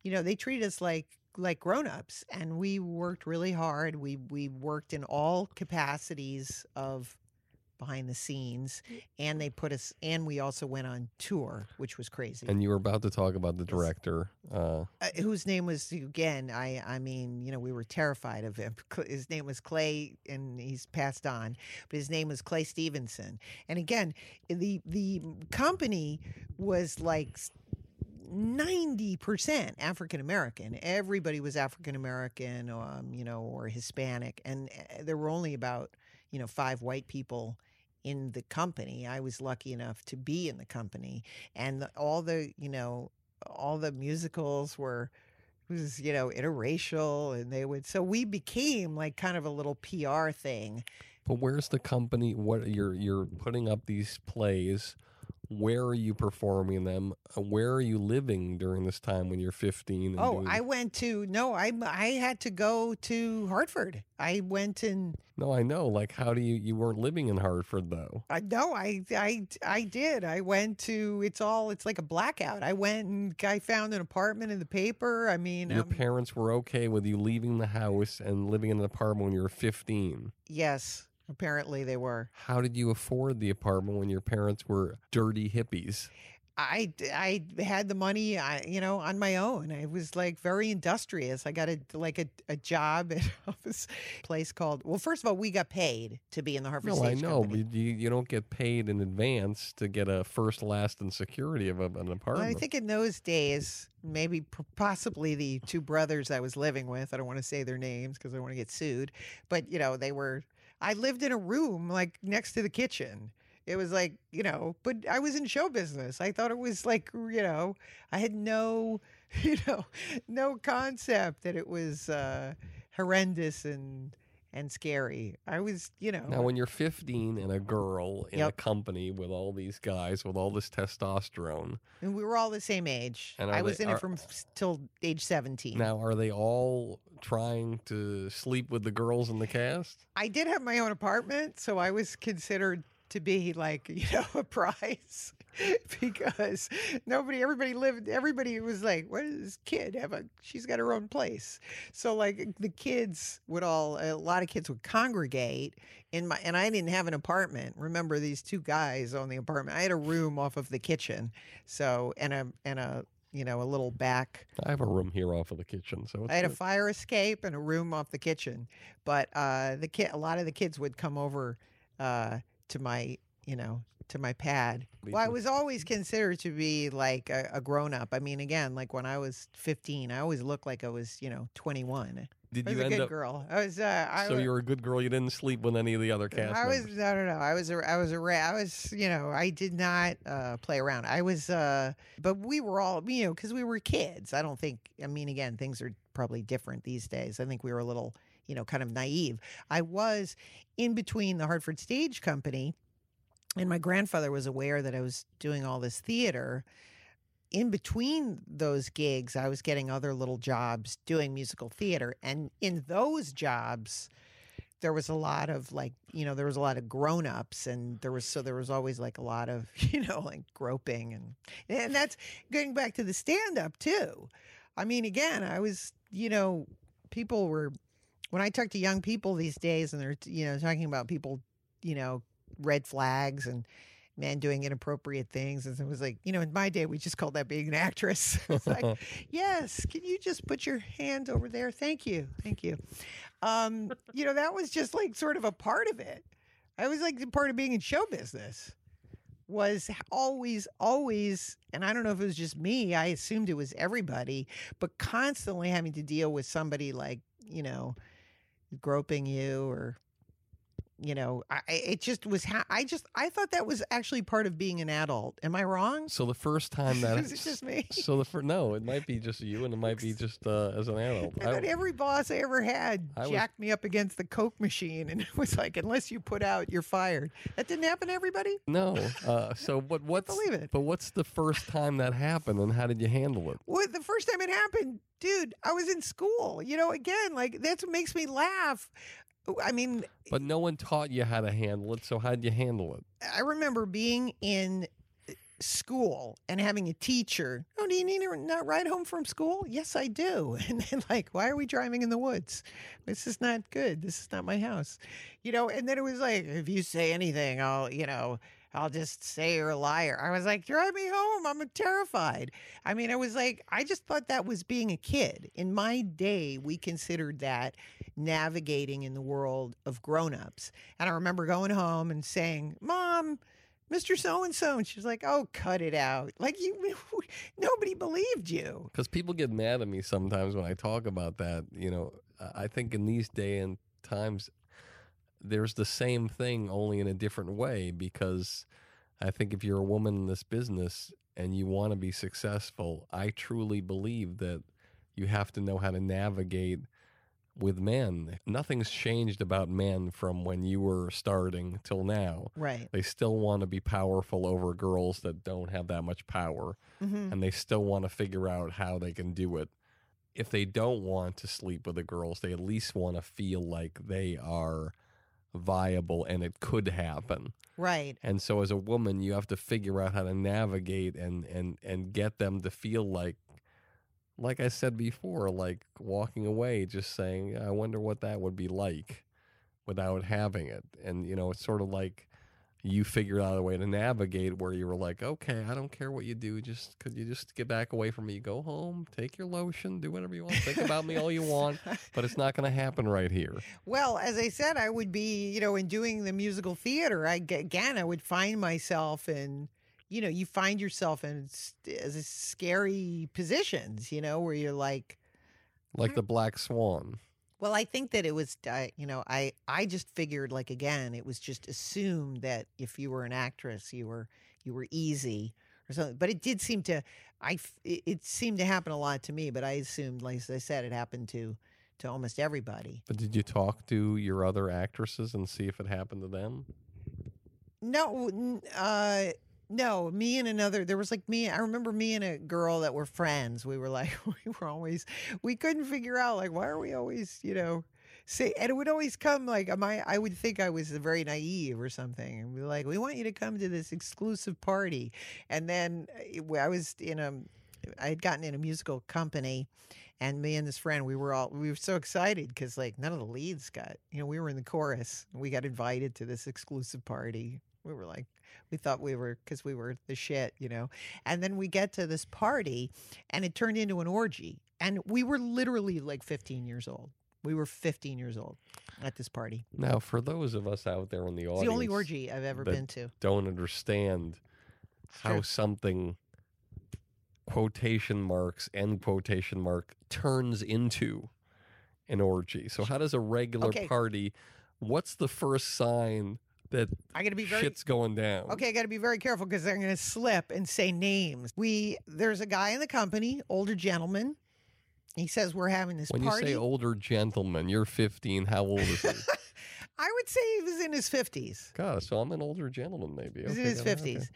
you know, they treated us like like grown-ups and we worked really hard. We we worked in all capacities of behind the scenes and they put us and we also went on tour, which was crazy. And you were about to talk about the director. Uh, uh, whose name was again i i mean you know we were terrified of him his name was clay and he's passed on but his name was clay stevenson and again the the company was like s- 90% African American. Everybody was African American, um, you know, or Hispanic. And uh, there were only about, you know, five white people in the company. I was lucky enough to be in the company. And the, all the, you know, all the musicals were was you know interracial and they would so we became like kind of a little PR thing but where's the company? What you're you're putting up these plays? Where are you performing them? Uh, Where are you living during this time when you're 15? And Oh, doing- I went to no, I I had to go to Hartford. I went and no, I know. Like, how do you? You weren't living in Hartford though. I no, I I I did. I went to. It's all. It's like a blackout. I went and I found an apartment in the paper. I mean, Your um, parents were okay with you leaving the house and living in an apartment when you were 15. yes, apparently they were. How did you afford the apartment when your parents were dirty hippies? I, I had the money, I, you know, on my own. I was like very industrious. I got a like a, a job at this place called. Well, first of all, we got paid to be in the Hartford. No, I know, Company. but you, you don't get paid in advance to get a first, last, and security of a, an Well, apartment. I think in those days, maybe possibly the two brothers I was living with. I don't want to say their names because I want to get sued. But you know, they were. I lived in a room like next to the kitchen. It was like you know, but I was in show business. I thought it was like you know, I had no, you know, no concept that it was uh, horrendous and and scary. I was, you know, Now, when you're 15 and a girl in a company with all these guys with all this testosterone, and we were all the same age. And I was they- in are- it from till age seventeen. now are they all trying to sleep with the girls in the cast? I did have my own apartment, so I was considered to be like, you know, a prize because nobody, everybody lived, everybody was like, what does this kid have a, she's got her own place. So like the kids would all, a lot of kids would congregate in my, and I didn't have an apartment. Remember these two guys own the apartment. I had a room off of the kitchen. So, and a, and a, you know, a little back I have a room here off of the kitchen, so it's I had a fire escape and a room off the kitchen, but uh, the kid, a lot of the kids would come over uh, to my, you know, to my pad. Well, I was always considered to be like a, a grown up. I mean, again, like when I was 15, I always looked like I was, you know, 21. Did I was you a end good up? girl. I was. Uh, I, so you were a good girl. You didn't sleep with any of the other cast I was. members. I don't know. I was. A, I was a. I was. You know. I did not uh, play around. I was. Uh, but we were all. You know, because we were kids. I don't think. I mean, again, things are probably different these days. I think we were a little. You know, kind of naive. I was in between the Hartford Stage Company, and my grandfather was aware that I was doing all this theater. In between those gigs, I was getting other little jobs doing musical theater, and in those jobs there was a lot of like you know there was a lot of grown-ups and there was so there was always like a lot of you know like groping and and that's going back to the stand-up too i mean again i was you know people were when i talk to young people these days and they're you know talking about people you know red flags and men doing inappropriate things and it was like you know in my day we just called that being an actress. It's like yes can you just put your hand over there? Thank you thank you. Um you know that was just like sort of a part of it. I was like the part of being in show business was always always and i don't know if it was just me i assumed it was everybody but constantly having to deal with somebody like you know groping you or you know I, it just was ha- i just i thought that was actually part of being an adult am i wrong So the first time that Is it just me? So the fir- no, it might be just you, and it might be just uh, as an adult. I thought every boss I ever had I was- jacked me up against the Coke machine, and it was like, unless you put out, you're fired. That didn't happen to everybody. no. Uh, so, but what's believe it. But what's the first time that happened, and how did you handle it? Well, the first time it happened, dude, I was in school. You know, again, like that's what makes me laugh. I mean, But no one taught you how to handle it. So how did you handle it? I remember being in uh, school and having a teacher. Oh, do you need to not ride home from school? Yes, I do. And then like, why are we driving in the woods? This is not good. This is not my house. You know, and then it was like, if you say anything, I'll, you know, I'll just say you're a liar. I was like, drive me home. I'm terrified. I mean, I was like, I just thought that was being a kid. In my day, we considered that navigating in the world of grown-ups. And I remember going home and saying, Mom, Mr. So and so. And she's like, oh, cut it out. Like, you, nobody believed you. Because people get mad at me sometimes when I talk about that. You know, I I think in these day and times, there's the same thing, only in a different way. Because I think if you're a woman in this business and you want to be successful, I truly believe that you have to know how to navigate with men. Nothing's changed about men from when you were starting till now. Right. They still want to be powerful over girls that don't have that much power, Mhm. and they still want to figure out how they can do it. If they don't want to sleep with the girls, they at least want to feel like they are viable and it could happen. Right. And so as a woman, you have to figure out how to navigate and and and get them to feel like like I said before, like walking away just saying, I wonder what that would be like without having it. And you know, it's sort of like you figured out a way to navigate where you were like, okay, I don't care what you do. Just could you just get back away from me? Go home, take your lotion, do whatever you want, think about me all you want, but it's not going to happen right here. Well, as I said, I would be, you know, in doing the musical theater, I again, I would find myself in, you know, you find yourself in as scary positions, you know, where you're like, Like hmm. the black swan. Well, I think that it was, uh, you know, I I just figured like again, it was just assumed that if you were an actress, you were you were easy or something. But it did seem to, I it, it seemed to happen a lot to me. But I assumed, like as I said, it happened to to almost everybody. But did you talk to your other actresses and see if it happened to them? No, uh, no. Me and another. There was like me. I remember me and a girl that were friends. We were like, we were always. We couldn't figure out like why are we always, you know, say. And it would always come like, am I? I would think I was very naive or something, and be like, we want you to come to this exclusive party, and then uh, I was in a. I had gotten in a musical company, and me and this friend, we were all we were so excited because like none of the leads got, you know, we were in the chorus, we got invited to this exclusive party. We were like, we thought we were because we were the shit, you know. And then we get to this party, and it turned into an orgy, and we were literally like 15 years old. We were 15 years old at this party. Now, for those of us out there in the audience It's the only orgy I've ever been to. don't understand how something quotation marks end quotation mark turns into an orgy. So, how does a regular Okay. party? What's the first sign that I got to be very shit's going down? Okay, I got to be very careful because I'm going to slip and say names. We there's a guy in the company, older gentleman. He says we're having this When party. you say older gentleman, you're 15. How old is he? I would say he was in his 50s. God, so I'm an older gentleman, maybe. He's in his got it, okay. 50s.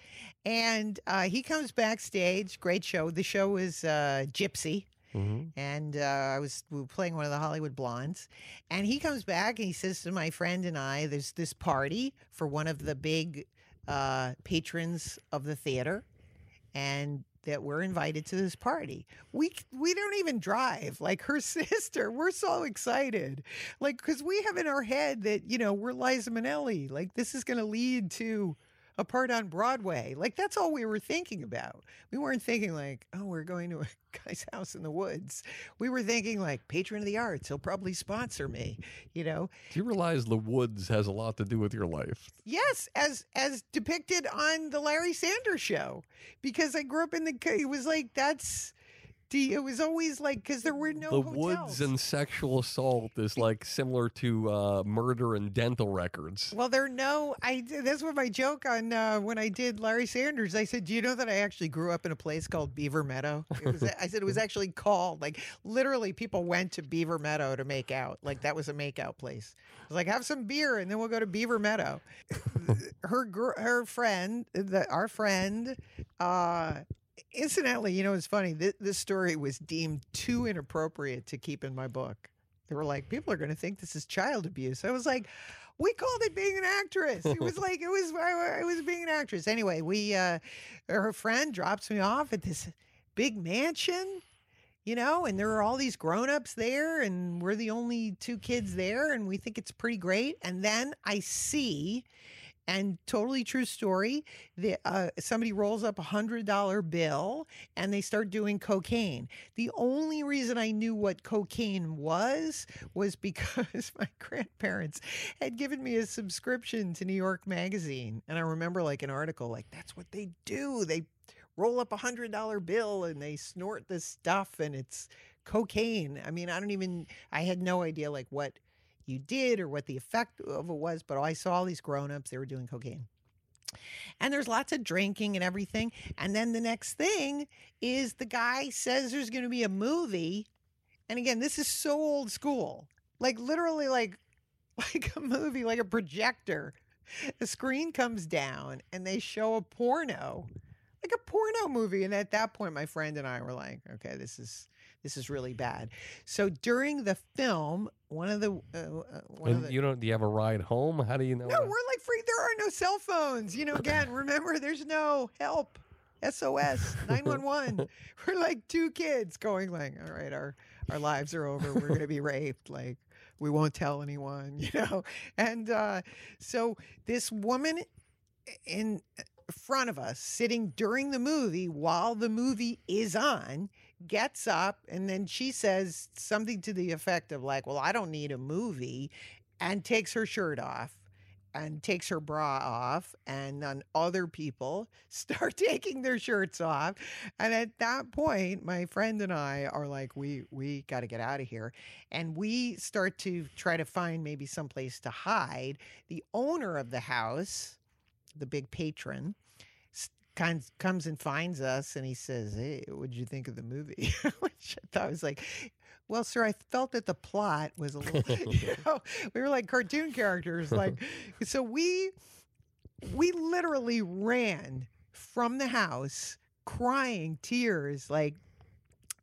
And uh, he comes backstage. Great show. The show is uh, Gypsy. Mhm. And uh, I was we playing one of the Hollywood Blondes. And he comes back and he says to my friend and I, there's this party for one of the big uh, patrons of the theater. And that we're invited to this party. We we don't even drive. Like her sister, we're so excited. Like because we have in our head that you know we're Liza Minnelli. Like this is going to lead to a part on Broadway. Like that's all we were thinking about. We weren't thinking like, oh, we're going to a guy's house in the woods. We were thinking like patron of the arts. He'll probably sponsor me. You know, Do you realize the woods has a lot to do with your life? Yes, as as depicted on the Larry Sanders show, because I grew up in the. It was like that's. The- It was always like because there were no the hotels. woods and sexual assault is like similar to uh, murder and dental records. Well, there are no. I that's what my joke on uh, when I did Larry Sanders. I said, "Do you know that I actually grew up in a place called Beaver Meadow?" It was, I said it was actually called like literally people went to Beaver Meadow to make out. Like that was a makeout place. I was like, "Have some beer and then we'll go to Beaver Meadow." her gr- her friend, the, our friend. Uh, Incidentally, you know, it's funny. This, this story was deemed too inappropriate to keep in my book. They were like, people are going to think this is child abuse. I was like, we called it being an actress. It was like it was I, I was being an actress. Anyway, we uh, her friend drops me off at this big mansion, you know, and there are all these grown-ups there, and we're the only two kids there, and we think it's pretty great. And then I see and totally true story. The, uh, somebody rolls up a hundred dollar bill and they start doing cocaine. The only reason I knew what cocaine was was because my grandparents had given me a subscription to New York Magazine, and I remember like an article like that's what they do. They roll up a hundred dollar bill and they snort this stuff, and it's cocaine. I mean, I don't even. I had no idea like what you did or what the effect of it was, but I saw all these grown-ups, they were doing cocaine. And there's lots of drinking and everything. And then the next thing is the guy says there's going to be a movie. And again, this is so old school. like literally like like a movie, like a projector. The screen comes down and they show a porno, like a porno movie. And at that point, my friend and I were like, okay, this is this is really bad. So during the film, one of the uh, uh, one of the you don't. Do you have a ride home? How do you know? no, we're like free. There are no cell phones. You know, again, remember, there's no help. SOS 911. We're like two kids going like, all right, our our lives are over. We're gonna be raped. Like we won't tell anyone, you know. And uh, so this woman in front of us, sitting during the movie while the movie is on, gets up and then she says something to the effect of like, "Well, I don't need a movie," and takes her shirt off and takes her bra off and then other people start taking their shirts off and at that point my friend and i are like we we got to get out of here and we start to try to find maybe some place to hide. The owner of the house the big patron comes comes and finds us and he says hey what'd you think of the movie? Which i thought was like well sir i felt that the plot was a little you know we were like cartoon characters like so we we literally ran from the house crying tears like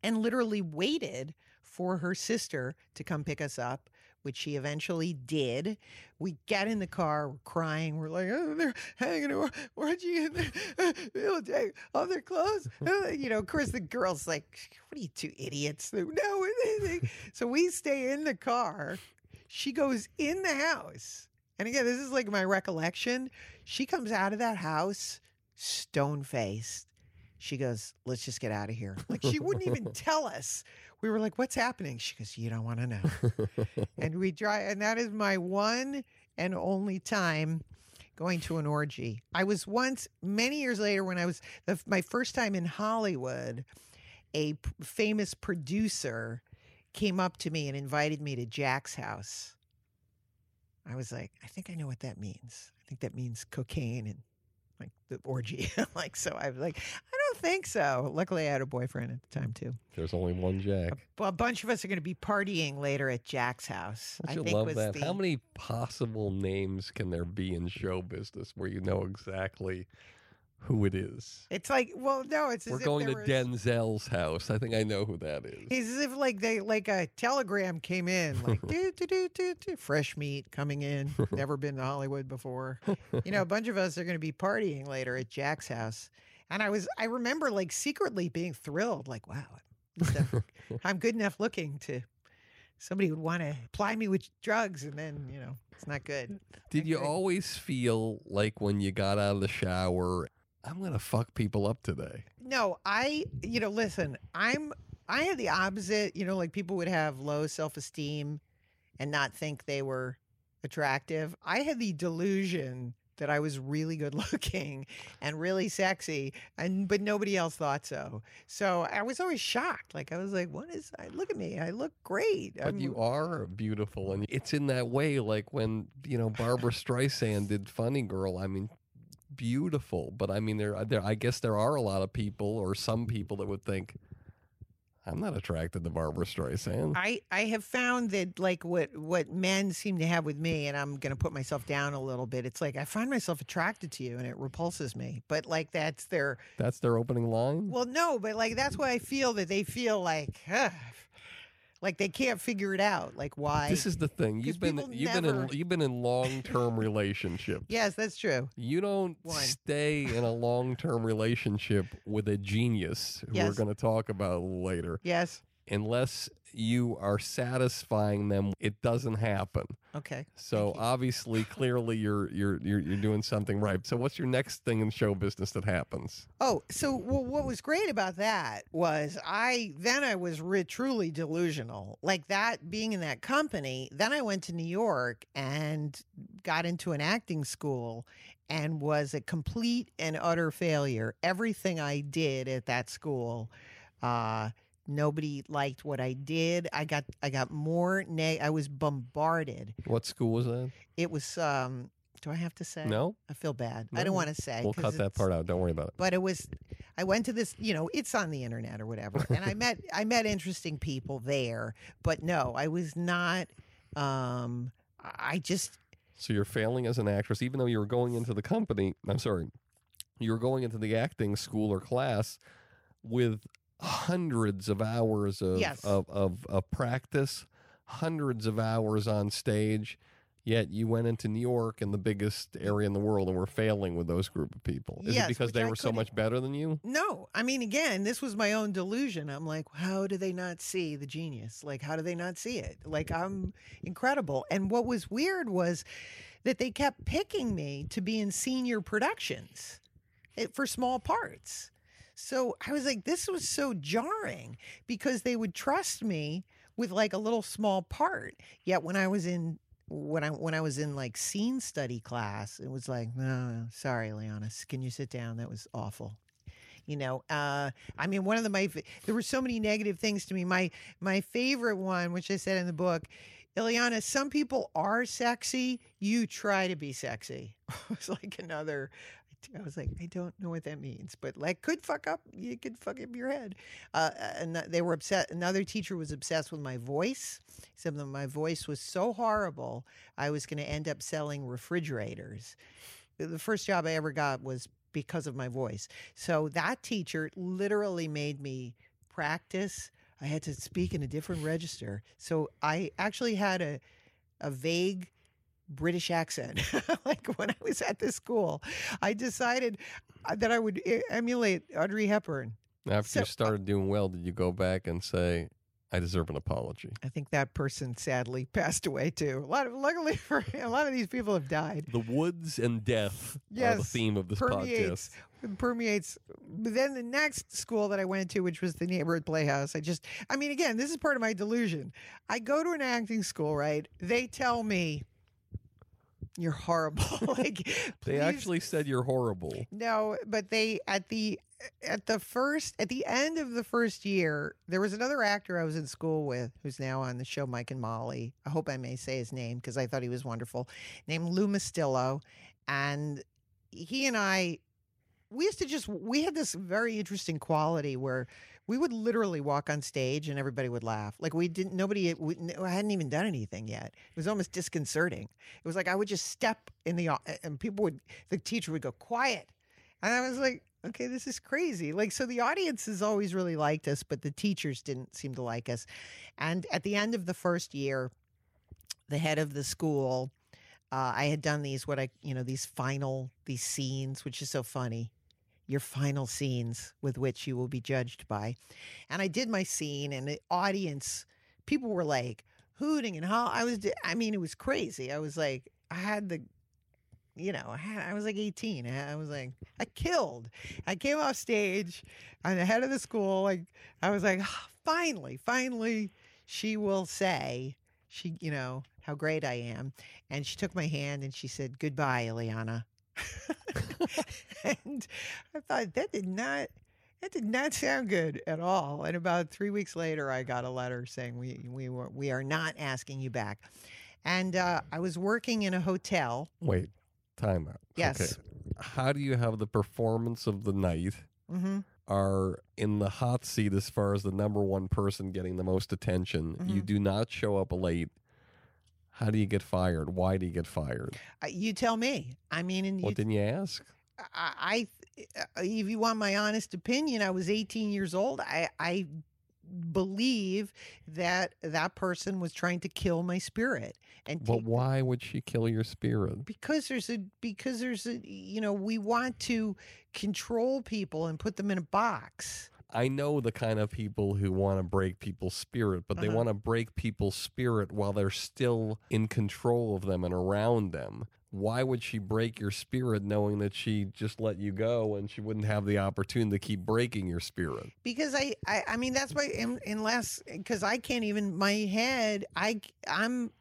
and literally waited for her sister to come pick us up which she eventually did. We get in the car, we're crying, we're like, oh, they're hanging over. Where'd you get there? All their clothes. Uh, You know, of course, the girl's like, what are you two idiots? No, so we stay in the car. She goes in the house. And again, this is like my recollection. She comes out of that house stone faced. She goes, let's just get out of here. Like she wouldn't even tell us. We were like, what's happening? She goes, you don't want to know. and we drive, and that is my one and only time going to an orgy. I was once, many years later, when I was the, my first time in Hollywood, a p- famous producer came up to me and invited me to Jack's house. I was like, I think I know what that means. I think that means cocaine and like the orgy. like, so I was like, I don't think so. Luckily, I had a boyfriend at the time too. There's only one Jack. Well, a bunch of us are going to be partying later at Jack's house. Don't I you think love was that? the How many possible names can there be in show business where you know exactly who it is? It's like, well, no, it's We're going to was- Denzel's house. I think I know who that is. It's as if like they like a telegram came in, like do do do do do fresh meat coming in. Never been to Hollywood before. You know, a bunch of us are going to be partying later at Jack's house, and I was I remember like secretly being thrilled, like wow, I'm- I'm good enough looking to somebody would want to ply me with drugs, and then you know it's not good. Did you always feel like when you got out of the shower, I'm going to fuck people up today? No, I, you know, listen, I'm, I had the opposite. You know, like people would have low self esteem and not think they were attractive. I had the delusion that I was really good looking and really sexy, and but nobody else thought so. So I was always shocked. Like I was like, "What is? I look at me. I look great." But I'm- you are beautiful, and it's in that way, like when you know Barbra Streisand did "Funny Girl." I mean, beautiful. But I mean, there, uh, there. I guess there are a lot of people, or some people, that would think, "I'm not attracted to Barbra Streisand." I, I have found that like what what men seem to have with me, and I'm gonna put myself down a little bit. It's like I find myself attracted to you, and it repulses me. But like that's their That's their opening line. well, no, but like that's why I feel that they feel like "Ugh," like they can't figure it out. Like why? This is the thing. You've been you've been in you've been in long term relationships. yes, that's true. You don't One. stay in a long term relationship with a genius who we're going to talk about later Yes. unless you are satisfying them. It doesn't happen. Okay. So obviously, clearly, you're you're you're you're doing something right. So what's your next thing in show business that happens? Oh, so well, what was great about that was I then I was re- truly delusional. Like that being in that company, then I went to New York and got into an acting school and was a complete and utter failure. Everything I did at that school uh nobody liked what I did. I got I got more neg- I was bombarded. What school was that? It was um do I have to say? No? I feel bad. I don't want to say. We'll cut that part out. Don't worry about it. but it was i went to this you know it's on the internet or whatever and i met i met interesting people there but no i was not Um, I just So you're failing as an actress, even though you were going into the company. I'm sorry, you were going into the acting school or class with hundreds of hours of Yes. of, of, of practice, hundreds of hours on stage. Yet you went into New York and the biggest area in the world and were failing with those group of people. Is Yes, it because they I were so much better than you? No, I mean, again, this was my own delusion. I'm like, how do they not see the genius? Like, how do they not see it? Like, I'm incredible. And what was weird was that they kept picking me to be in senior productions eh, for small parts. So I was like, this was so jarring because they would trust me with like a little small part. Yet when I was in when I when I was in like scene study class, it was like, no, sorry, Leona, can you sit down? That was awful you know uh i mean one of the my there were so many negative things to me my my favorite one which i said in the book Illeana, some people are sexy. You try to be sexy. it was like another. I was like, I don't know what that means, but like, could fuck up. You could fuck up your head. Uh, and they were upset. Another teacher was obsessed with my voice. Said that my voice was so horrible, I was going to end up selling refrigerators. The first job I ever got was because of my voice. So that teacher literally made me practice. I had to speak in a different register. So I actually had a a vague British accent. like when I was at this school, I decided uh, that I would e- emulate Audrey Hepburn. After So, uh you started doing well, did you go back and say, I deserve an apology? I think that person sadly passed away too. A lot of luckily for a lot of these people have died. The woods and death are the theme of this permeates podcast. permeates. But then the next school that I went to, which was the neighborhood playhouse, I just, I mean, again, this is part of my delusion. I go to an acting school, right? They tell me you're horrible. like They actually said you're horrible. no, but they at the at the first at the end of the first year, there was another actor I was in school with who's now on the show Mike and Molly. I hope I may say his name because I thought he was wonderful. Named Lou Mustillo, and he and I we used to just we had this very interesting quality where we would literally walk on stage and everybody would laugh. Like we didn't nobody we, I hadn't even done anything yet. It was almost disconcerting. It was like i would just step in the and people would the teacher would go quiet. And i was like okay this is crazy. Like so the audience has always really liked us but the teachers didn't seem to like us. And at the end of the first year the head of the school uh, i had done these what i you know these final these scenes which is so funny your final scenes with which you will be judged by. And I did my scene, and the audience, people were like hooting and how I was. I mean, it was crazy. I was like, I had the, you know, I, was like 18. I was like, I killed. I came off stage, I'm the head of the school. Like, I was like, "Ah, finally, finally, she will say, she, you know, how great I am. And she took my hand and she said, goodbye, Illeana. and I thought that did not that did not sound good at all. And about three weeks later, I got a letter saying we we were we are not asking you back. And uh, I was working in a hotel. Wait, time out. Yes. Okay. How do you have the performance of the night hmm are in the hot seat as far as the number one person getting the most attention? You Mhm. do not show up late. How do you get fired? Why do you get fired? Uh, you tell me. I mean, and you, What didn't you ask? I, I, if you want my honest opinion, I was 18 years old. I, I believe that that person was trying to kill my spirit and But why would she kill your spirit? because there's a because there's a you know we want to control people and put them in a box I know the kind of people who want to break people's spirit, but they Uh-huh. want to break people's spirit while they're still in control of them and around them. Why would she break your spirit knowing that she just let you go and she wouldn't have the opportunity to keep breaking your spirit? because I I, I mean that's why unless because I can't even my head I I'm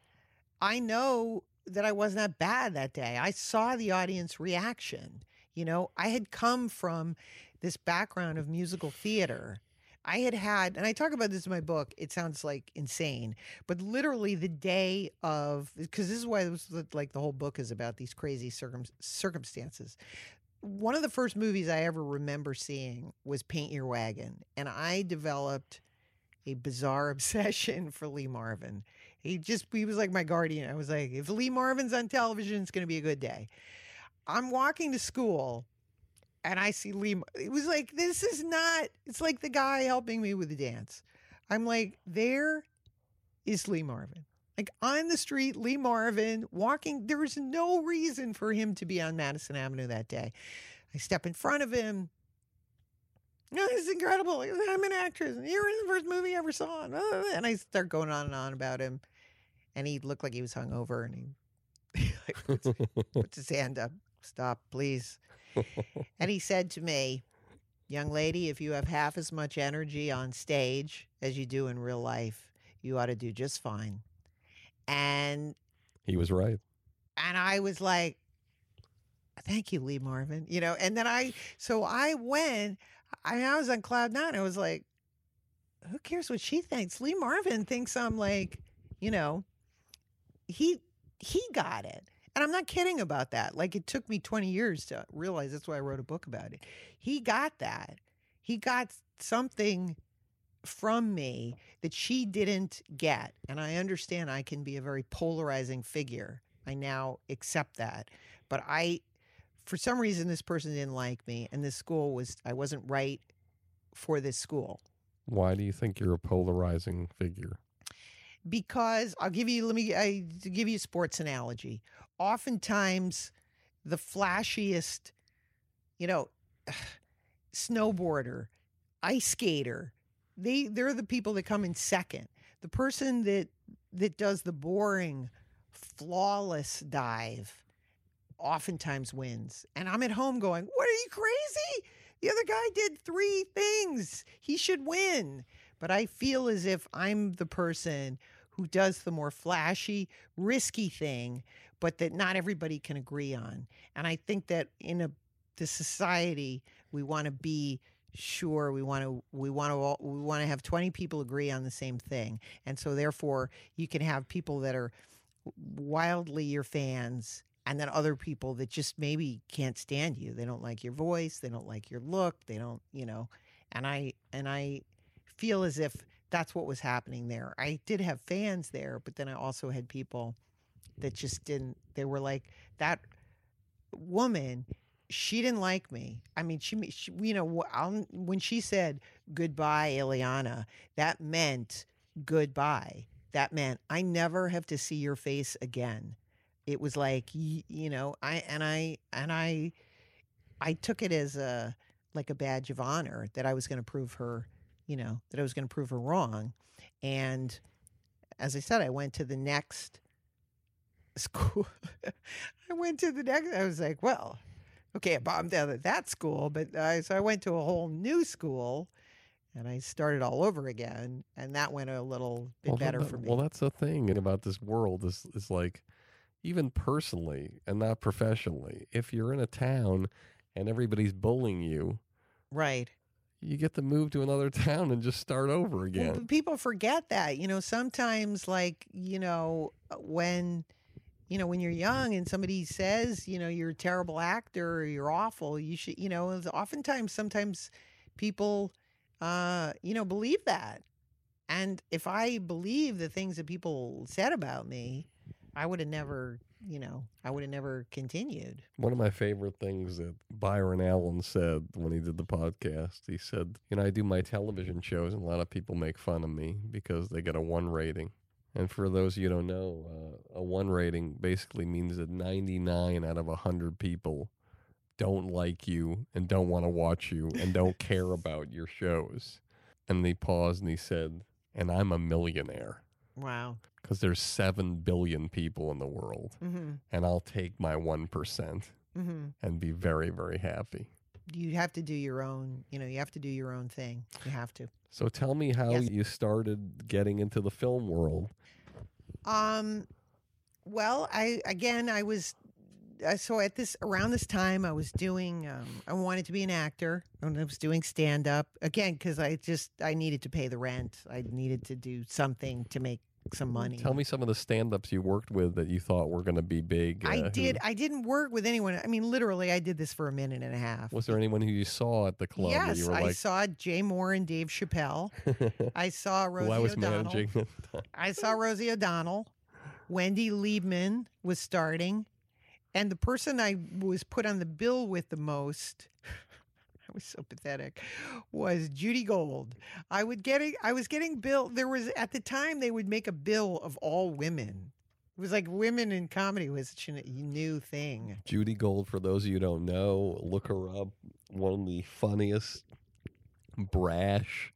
I know that I was not bad that day. I saw the audience reaction. You know, I had come from this background of musical theater. I had had, and I talk about this in my book. It sounds like insane, but literally the day of, because this is why was like the whole book is about these crazy circum, circumstances. One of the first movies I ever remember seeing was Paint Your Wagon, and I developed a bizarre obsession for Lee Marvin. He just he was like my guardian. I was like, if Lee Marvin's on television, it's going to be a good day. I'm walking to school and I see Lee. It was like, this is not, it's like the guy helping me with the dance. I'm like, there is Lee Marvin. Like on the street, Lee Marvin walking. There was no reason for him to be on Madison Avenue that day. I step in front of him. No, this is incredible. I'm an actress. You were in the first movie I ever saw. And I start going on and on about him. And he looked like he was hungover and he like, puts, puts his hand up. Stop, please. And he said to me, Young lady, if you have half as much energy on stage as you do in real life, you ought to do just fine. And he was right. And I was like, thank you, Lee Marvin. You know, and then I, so I went, I, I was on cloud nine. I was like, who cares what she thinks? Lee Marvin thinks I'm like, you know, he, he got it. And I'm not kidding about that. Like it took me 20 years to realize that's why I wrote a book about it. He got that. He got something from me that she didn't get. And I understand I can be a very polarizing figure. I now accept that. But I, for some reason, this person didn't like me, and this school was, I wasn't right for this school. Why do you think you're a polarizing figure? Because I'll give you, let me I, give you a sports analogy. Oftentimes, the flashiest, you know, snowboarder, ice skater, they they're the people that come in second. The person that that does the boring, flawless dive oftentimes wins. And I'm at home going, "What are you crazy? The other guy did three things. He should win." But I feel as if I'm the person who does the more flashy, risky thing, but that not everybody can agree on. And I think that in a the society we want to be sure we want to we want to we want to have 20 people agree on the same thing and so therefore you can have people that are wildly your fans and then other people that just maybe can't stand you they don't like your voice they don't like your look they don't you know and i and i feel as if that's what was happening there i did have fans there but then i also had people that just didn't they were like that woman she didn't like me. I mean, she, she you know, I'll, when she said goodbye, Illeana, that meant goodbye. That meant I never have to see your face again. It was like, you, you know, I and I and I, I took it as a like a badge of honor that I was going to prove her, you know, that I was going to prove her wrong. And as I said, I went to the next school. I went to the next. I was like, well, okay, I bombed out at that school, but uh, so I went to a whole new school and I started all over again, and that went a little bit well, better that, for me. Well, that's the thing about this world is is like, even personally and not professionally, if you're in a town and everybody's bullying you, right? You get to move to another town and just start over again. Well, people forget that, you know. Sometimes, like you know, when you know, when you're young and somebody says, you know, you're a terrible actor or you're awful, you should, you know, oftentimes, sometimes people, uh, you know, believe that. And if I believe the things that people said about me, I would have never, you know, I would have never continued. One of my favorite things that Byron Allen said when he did the podcast, he said, you know, I do my television shows and a lot of people make fun of me because they get a one rating. And for those of you who don't know, uh, a one rating basically means that 99 out of 100 people don't like you and don't want to watch you and don't care about your shows. And he paused and he said, and I'm a millionaire. Wow. Because there's 7 billion people in the world. Mm-hmm. And I'll take my one mm-hmm. and be very, very happy. You have to do your own, you know, you have to do your own thing. You have to. So tell me how Yes. you started getting into the film world. Um, well, I again, I was uh, so at this around this time, I was doing. Um, I wanted to be an actor, and I was doing stand up again because I just I needed to pay the rent. I needed to do something to make some money. Tell me some of the stand-ups you worked with that you thought were going to be big. I uh, who- did. I didn't work with anyone. I mean, literally, I did this for a minute and a half. Was there anyone who you saw at the club yes, you were I saw Jay Mohr and Dave Chappelle. I saw Rosie who I was O'Donnell. managing? I saw Rosie O'Donnell. Wendy Liebman was starting. And the person I was put on the bill with the most, I was so pathetic, was Judy Gold. I would getting I was getting bill there was at the time they would make a bill of all women. It was like women in comedy was such a new thing. Judy Gold, for those of you who don't know, look her up. One of the funniest, brash,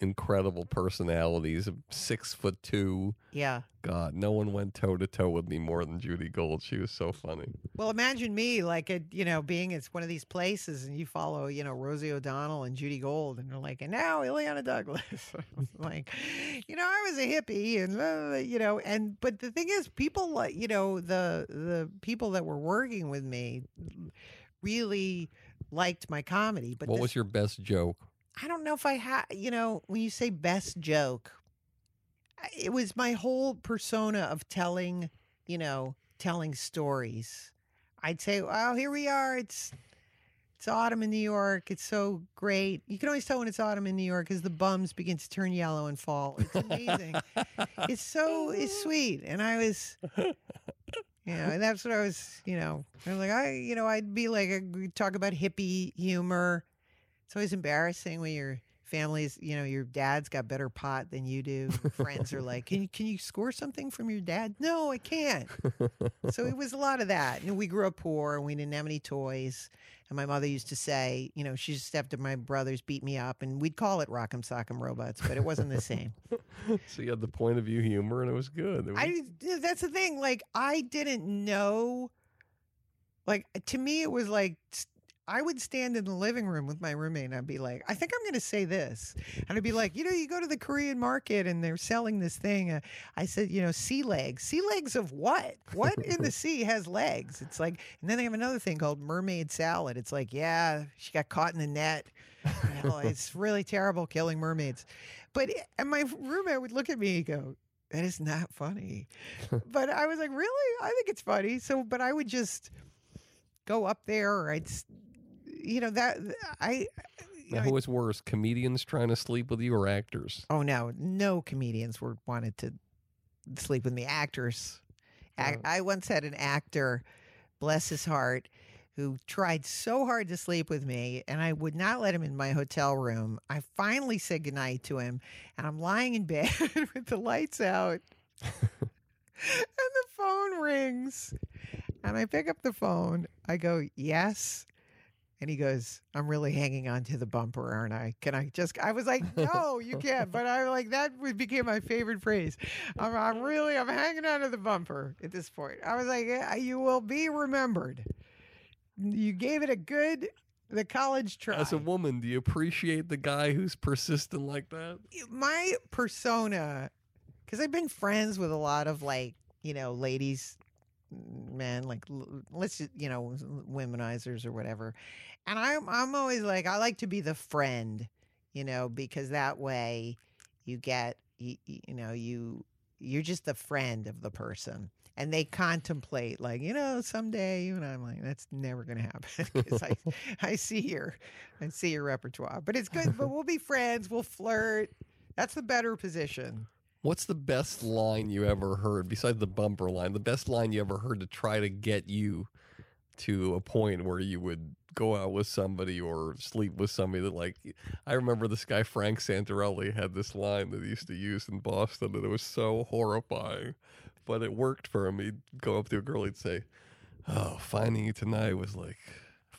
incredible personalities. Six foot two. Yeah. God, no one went toe to toe with me more than Judy Gold. She was so funny. Well, imagine me like at you know being at one of these places and you follow you know Rosie O'Donnell and Judy Gold and they're like, and now Illeana Douglas. like, you know, I was a hippie and uh, you know, and but the thing is, people like you know the the people that were working with me really liked my comedy. But what this- was your best joke? I don't know if I had, you know, when you say best joke, it was my whole persona of telling, you know, telling stories. I'd say, "Oh, here we are. It's it's autumn in New York. It's so great. You can always tell when it's autumn in New York because the bums begin to turn yellow and fall. It's amazing. it's so it's sweet." And I was, you know, and that's what I was, you know, I was like, I, you know, I'd be like, I'd talk about hippie humor. It's always embarrassing when your family's, you know, your dad's got better pot than you do. Friends are like, "Can you can you score something from your dad?" No, I can't. so it was a lot of that. And we grew up poor and we didn't have any toys. And my mother used to say, you know, she just after my brothers beat me up, and we'd call it Rock'em Sock'em Robots, but it wasn't the same. so you had the point of view humor, and it was good. It was- I that's the thing. Like I didn't know. Like to me, it was like I would stand in the living room with my roommate, and I'd be like, "I think I'm going to say this," and I'd be like, "You know, you go to the Korean market and they're selling this thing." Uh, I said, "You know, sea legs. Sea legs of what? What in the sea has legs?" It's like, and then they have another thing called mermaid salad. It's like, yeah, she got caught in the net. You know, it's really terrible killing mermaids. But and my roommate would look at me and go, that is not funny. but I was like, really? I think it's funny. So, but I would just go up there, or I'd, you know, that I. now, who was worse, comedians trying to sleep with you or actors? Oh no, no comedians were wanted to sleep with me. Actors. Ac- I once had an actor, bless his heart, who tried so hard to sleep with me, and I would not let him in my hotel room. I finally said goodnight to him, and I'm lying in bed with the lights out, and the phone rings, and I pick up the phone. I go, "Yes." And he goes, I'm really hanging on to the bumper, aren't I? Can I just, I was like, no, you can't. But I like, that became my favorite phrase. I'm, I'm really, I'm hanging on to the bumper at this point. I was like, yeah, you will be remembered. You gave it a good, the college try. As a woman, do you appreciate the guy who's persistent like that? my persona, because I've been friends with a lot of like, you know, ladies, men, like let's just, you know, womenizers or whatever. And I'm I'm always like I like to be the friend, you know, because that way you get you, you know you you're just the friend of the person. And they contemplate, like you know, someday you and I'm like, that's never going to happen because I, I see your, I see your repertoire. But it's good. But we'll be friends. We'll flirt. That's the better position. What's the best line you ever heard besides the bumper line? The best line you ever heard to try to get you to a point where you would go out with somebody or sleep with somebody that like I remember this guy Frank Santarelli had this line that he used to use in Boston and it was so horrifying. But it worked for him. He'd go up to a girl, he'd say, Oh, finding you tonight was like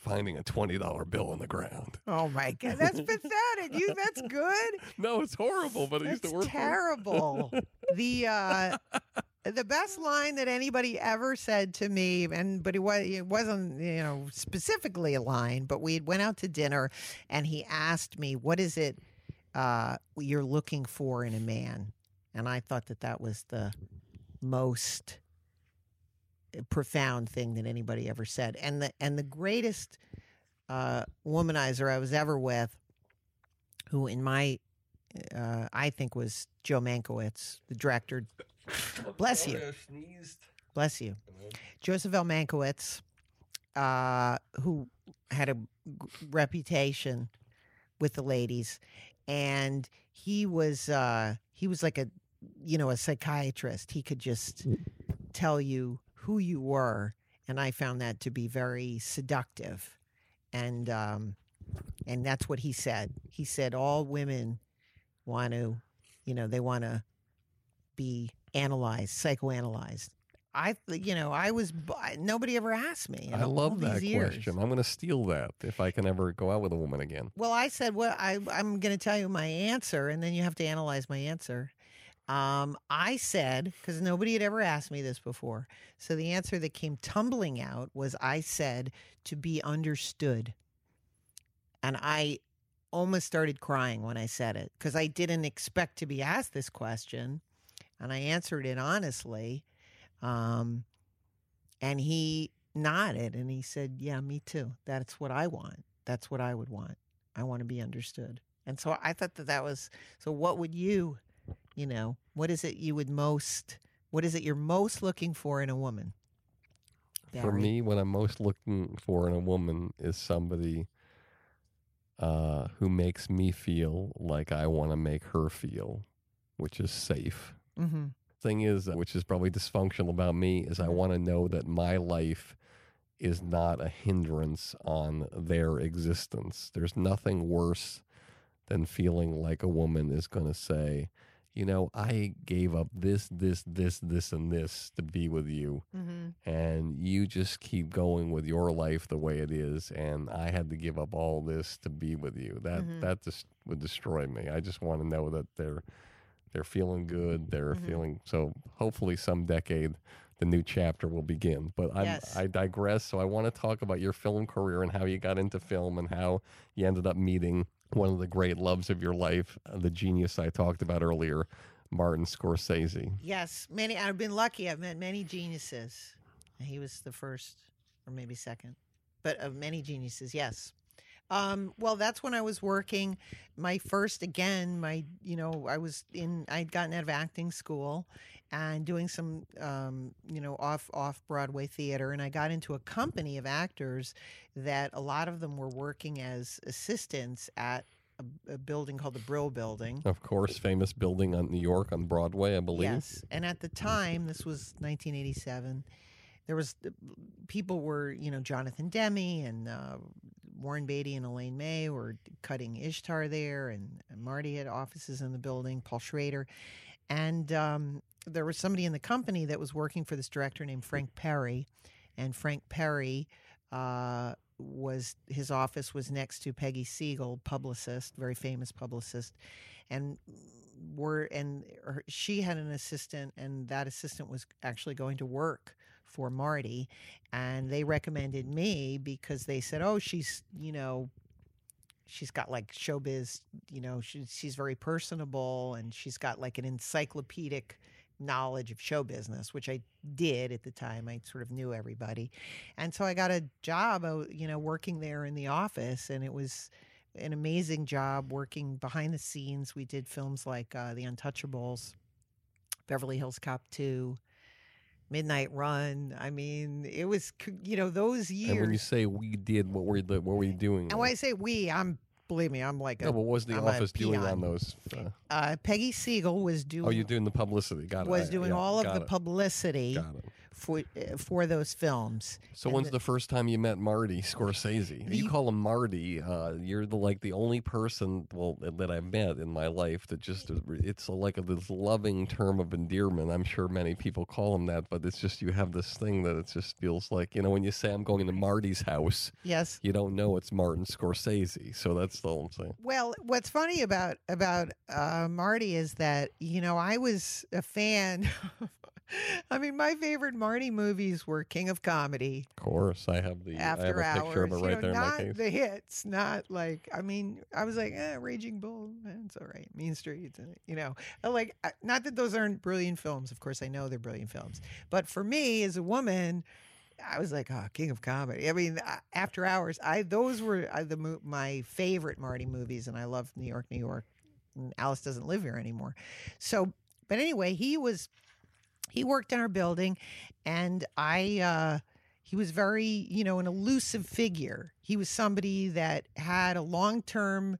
finding a twenty dollar bill on the ground. Oh my god, that's pathetic. You, that's good. No, it's horrible, but it used to work. terrible. the uh, the best line that anybody ever said to me, and but it was it wasn't you know specifically a line, but we went out to dinner, and he asked me, "What is it uh, you're looking for in a man?" And I thought that that was the most profound thing that anybody ever said, and the and the greatest uh, womanizer I was ever with, who in my uh, I think was Joe Mankiewicz, the director. Bless you. Bless you. Joseph L. Mankiewicz, uh, who had a g- reputation with the ladies, and he was uh, he was like a you know a psychiatrist. He could just tell you who you were, and I found that to be very seductive, and um, and that's what he said. He said all women want to, you know, they want to be analyzed, psychoanalyzed. I, you know, I was nobody ever asked me. I love that years. question. I'm going to steal that if I can ever go out with a woman again. Well, I said, well, I, I'm going to tell you my answer, and then you have to analyze my answer. Um, I said, because nobody had ever asked me this before. So the answer that came tumbling out was I said to be understood. And I almost started crying when I said it because I didn't expect to be asked this question. And I answered it honestly. Um, and he nodded and he said, Yeah, me too. That's what I want. That's what I would want. I want to be understood. And so I thought that that was so. What would you, you know, what is it you would most, what is it you're most looking for in a woman? For me, what I'm most looking for in a woman is somebody uh, who makes me feel like I want to make her feel, which is safe. Mhm. Thing is, uh, which is probably dysfunctional about me, is I want to know that my life is not a hindrance on their existence. There's nothing worse than feeling like a woman is going to say, you know, I gave up this, this, this, this, and this to be with you Mhm. and you just keep going with your life the way it is and i had to give up all this to be with you that Mhm. that just would destroy me i just want to know that they're they're feeling good they're Mhm. feeling so hopefully some decade the new chapter will begin but I'm, Yes. i digress so i want to talk about your film career and how you got into film and how you ended up meeting one of the great loves of your life uh, the genius i talked about earlier martin scorsese Yes, many. I've been lucky. I've met many geniuses. He was the first, or maybe second, but of many geniuses. Yes. Um, well, that's when I was working. My first, again, my you know, I was in. I'd gotten out of acting school, and doing some, um, you know, off off Broadway theater, and I got into a company of actors that a lot of them were working as assistants at a, a building called the Brill Building. Of course, famous building on New York on Broadway, I believe. Yes, and at the time, this was 1987. There was people were you know Jonathan Demme and uh, Warren Beatty and Elaine May were cutting Ishtar there, and, Marty had offices in the building. Paul Schrader, and um, there was somebody in the company that was working for this director named Frank Perry, and Frank Perry. Uh, was his office was next to Peggy Siegel, publicist, very famous publicist, and were and her, she had an assistant, and that assistant was actually going to work for Marty, and they recommended me because they said, "Oh, she's you know." She's got like showbiz, you know, she's she's very personable and she's got like an encyclopedic knowledge of show business, which I did at the time. I sort of knew everybody. And so I got a job, uh, you know, working there in the office, and it was an amazing job working behind the scenes. We did films like uh, The Untouchables, Beverly Hills Cop 2, Midnight Run. I mean, it was, you know, those years. And when you say we did, what were what were you doing? And when I say we, I'm, believe me, I'm like a. no, but what was the I'm office doing on those? Uh, Uh, Peggy Siegel was doing. oh, you're doing the publicity. Got it. was doing yeah, all of the it. publicity Got it. For uh, for those films. So And when's the- the first time you met Marty Scorsese? You The- call him Marty. Uh, you're the like the only person well that I've met in my life that just it's a, like a, this loving term of endearment. I'm sure many people call him that, but it's just you have this thing that it just feels like you know when you say I'm going to Marty's house, Yes. you don't know it's Martin Scorsese. So that's all I'm saying. Well, what's funny about about uh, Marty is that you know I was a fan. I mean, my favorite Marty movies were King of Comedy, Of course, I have the After I have a picture Hours. of it you know, there in my not case. the hits, not like I mean, I was like, eh, Raging Bull, eh, it's all right. Mean Streets, you know, like not that those aren't brilliant films. Of course, I know they're brilliant films, but for me as a woman. I was like, oh, King of Comedy. I mean, After Hours. I those were the my favorite Marty movies, and I love New York, New York, and Alice doesn't live here anymore. So, but anyway, he was he worked in our building, and I. uh he was very, you know, an elusive figure. He was somebody that had a long term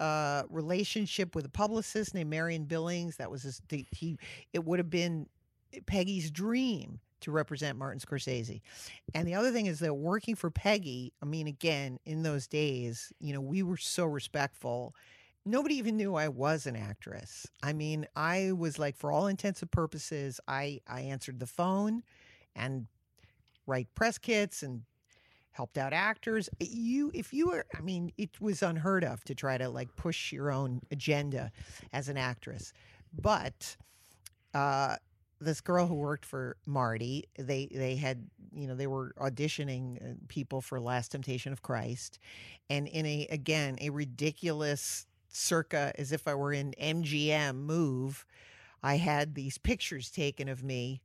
uh, relationship with a publicist named Marion Billings. That was his, he. It would have been Peggy's dream to represent Martin Scorsese. And the other thing is that working for Peggy, I mean, again, in those days, you know, we were so respectful. Nobody even knew I was an actress. I mean, I was like, for all intents and purposes, I I answered the phone, and write press kits and helped out actors. You, if you were, I mean, it was unheard of to try to like push your own agenda as an actress. But uh, this girl who worked for Marty, they they had, you know, they were auditioning uh, people for Last Temptation of Christ, and in a again a ridiculous circa as if I were in MGM move, I had these pictures taken of me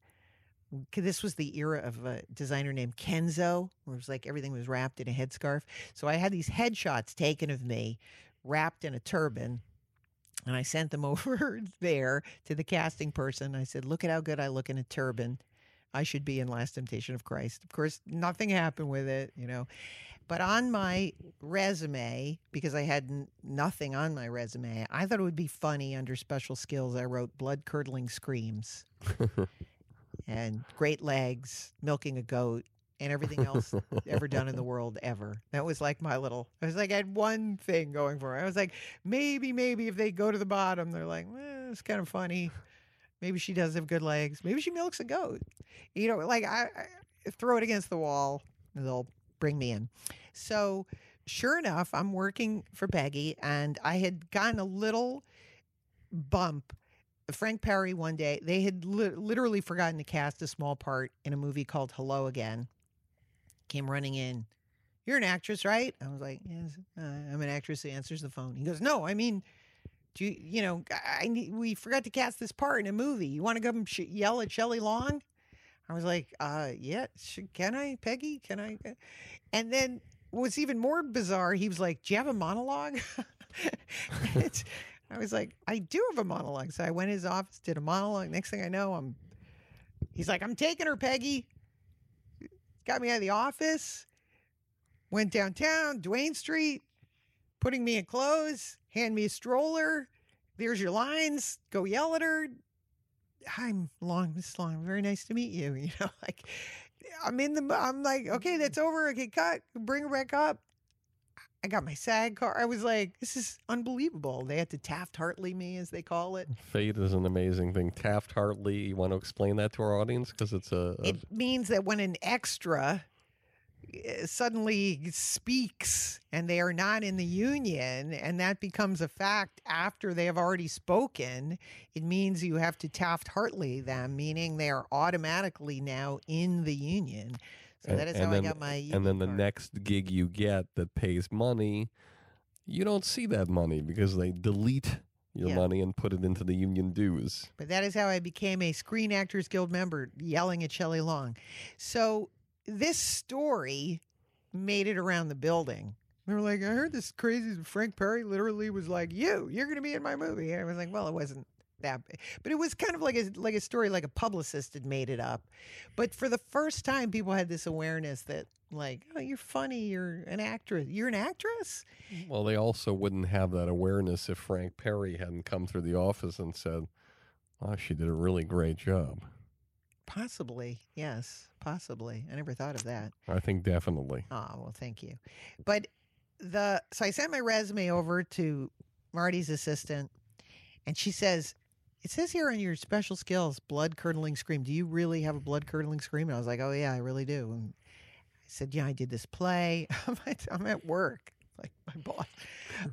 this was the era of a designer named Kenzo, where it was like everything was wrapped in a headscarf. So I had these headshots taken of me wrapped in a turban. And I sent them over there to the casting person. I said, Look at how good I look in a turban. I should be in Last Temptation of Christ. Of course, nothing happened with it, you know. But on my resume, because I had n- nothing on my resume, I thought it would be funny under special skills. I wrote blood curdling screams and great legs, milking a goat, and everything else ever done in the world ever. That was like my little. I was like, I had one thing going for it. I was like, maybe, maybe if they go to the bottom, they're like, eh, it's kind of funny. Maybe she does have good legs. Maybe she milks a goat. You know, like I, I throw it against the wall, and they'll bring me in. So, sure enough, I'm working for Peggy, and I had gotten a little bump Frank Perry one day, they had li- literally forgotten to cast a small part in a movie called Hello Again. Came running in. You're an actress, right? I was like, yes, uh, I'm an actress who answers the phone. He goes, no, I mean, do you, you know, I, need, we forgot to cast this part in a movie. You want to come sh- yell at Shelley Long? I was like, uh, yeah, sh- can I, Peggy? Can I? And then what's even more bizarre, he was like, do you have a monologue? I was like, I do have a monologue. So I went to his office, did a monologue. Next thing I know, I'm he's like, I'm taking her, Peggy. Got me out of the office, went downtown, Duane Street, putting me in clothes, hand me a stroller. There's your lines. Go yell at her. I'm long, Miss Long. Very nice to meet you. You know, like I'm in the I'm like, okay, that's over. Okay, cut. Bring her back up. I got my SAG car. I was like, this is unbelievable. They had to Taft Hartley me, as they call it. Fate is an amazing thing. Taft Hartley, you want to explain that to our audience? Because it's a, a. It means that when an extra Eh, suddenly speaks and they are not in the union, and that becomes a fact after they have already spoken, it means you have to Taft Hartley them, meaning they are automatically now in the union. So that is how then, I got my. And then the card. next gig you get that pays money, you don't see that money because they delete your Yeah. money and put it into the union dues. But that is how I became a Screen Actors Guild member, yelling at Shelley Long. So this story made it around the building. They were like, I heard this crazy Frank Perry literally was like, "You, you're going to be in my movie." And I was like, "Well, it wasn't that, big. but it was kind of like a like a story like a publicist had made it up." But for the first time, people had this awareness that, like, oh, you're funny, you're an actress, you're an actress. Well, they also wouldn't have that awareness if Frank Perry hadn't come through the office and said, "Oh, she did a really great job." Possibly, yes, possibly. I never thought of that. I think definitely. Oh, well, thank you. But the so I sent my resume over to Marty's assistant and she says, It says here on your special skills, blood curdling scream. Do you really have a blood curdling scream? And I was like, Oh yeah, I really do. And I said, Yeah, I did this play. I'm at, I'm at work. Like my boss.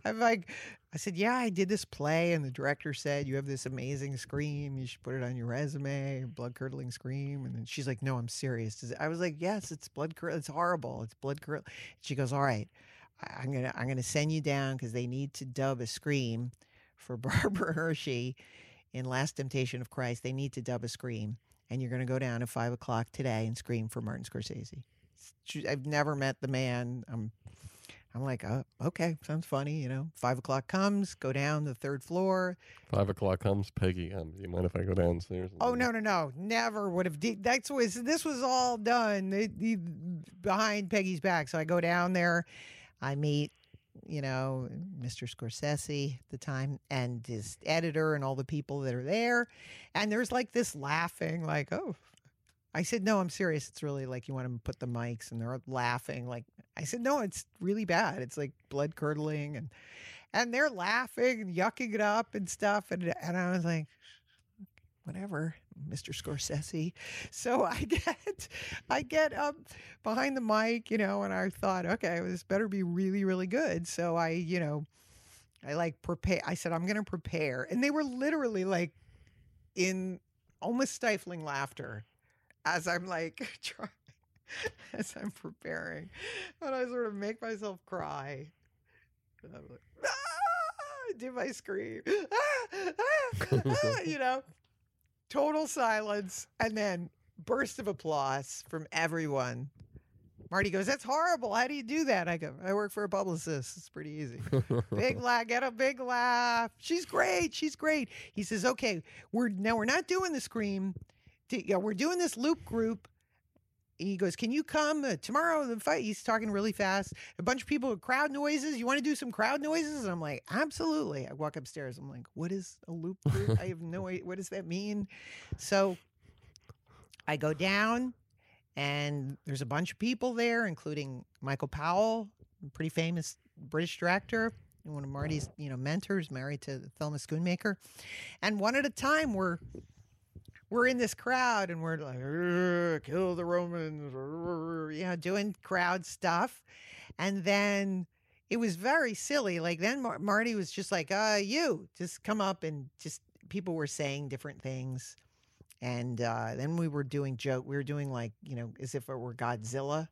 I'm like I said, Yeah, I did this play, and the director said you have this amazing scream. You should put it on your resume, blood curdling scream. And then she's like, No, I'm serious. I was like, Yes, it's blood curdling. It's horrible. It's blood curdling. She goes, All right, I'm gonna I'm gonna send you down because they need to dub a scream for Barbara Hershey in Last Temptation of Christ. They need to dub a scream, and you're gonna go down at five o'clock today and scream for Martin Scorsese. I've never met the man. I'm I'm like, oh, okay, sounds funny. You know, five o'clock comes, go down the third floor. Five o'clock comes, Peggy. Um, do you mind if I go downstairs? Oh no, no, no, never would have. De- that's was this was all done it- behind Peggy's back. So I go down there, I meet, you know, Mr. Scorsese at the time and his editor and all the people that are there, and there's like this laughing, like, oh. I said, no, I'm serious. It's really like you want to put the mics and they're laughing. Like I said, no, it's really bad. It's like blood curdling and and they're laughing and yucking it up and stuff. And and I was like, whatever, Mr. Scorsese. So I get I get up behind the mic, you know, and I thought, okay, this better be really, really good. So I, you know, I like prepare I said, I'm gonna prepare. And they were literally like in almost stifling laughter as I'm like trying as I'm preparing. And I sort of make myself cry. And I'm like, ah! Do my scream. Ah, ah, ah, you know, total silence. And then burst of applause from everyone. Marty goes, That's horrible. How do you do that? I go, I work for a publicist. It's pretty easy. big laugh, get a big laugh. She's great. She's great. He says, Okay, we're now we're not doing the scream. Yeah, we're doing this loop group. He goes, "Can you come uh, tomorrow?" The fight. He's talking really fast. A bunch of people, with crowd noises. You want to do some crowd noises? And I'm like, "Absolutely." I walk upstairs. I'm like, "What is a loop group? I have no idea. What does that mean?" So I go down, and there's a bunch of people there, including Michael Powell, pretty famous British director, one of Marty's, you know, mentors, married to Thelma Schoonmaker. And one at a time, we're we're in this crowd, and we're like, "Kill the Romans," you know, doing crowd stuff, and then. It was very silly. Like then Mar- Marty was just like, uh, you just come up and just people were saying different things and uh, then we were doing joke. We were doing like you know as if it were Godzilla.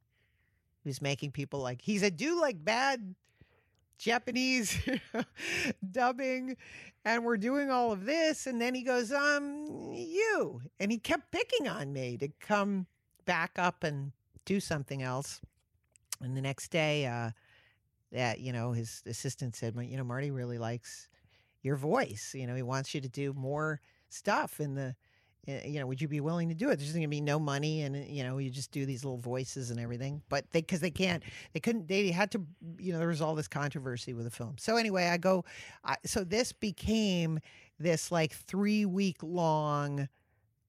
He was making people like he's a do like bad Japanese dubbing, and we're doing all of this, and then he goes um you, and he kept picking on me to come back up and do something else. And the next day, uh, that you know his assistant said, "Well, you know Marty really likes your voice. You know he wants you to do more stuff in the." Uh, you know, would you be willing to do it? There's going to be no money, and uh, you know, you just do these little voices and everything. But they, because they can't, they couldn't, they had to, you know, there was all this controversy with the film. So anyway, I go, I, so this became this like three week long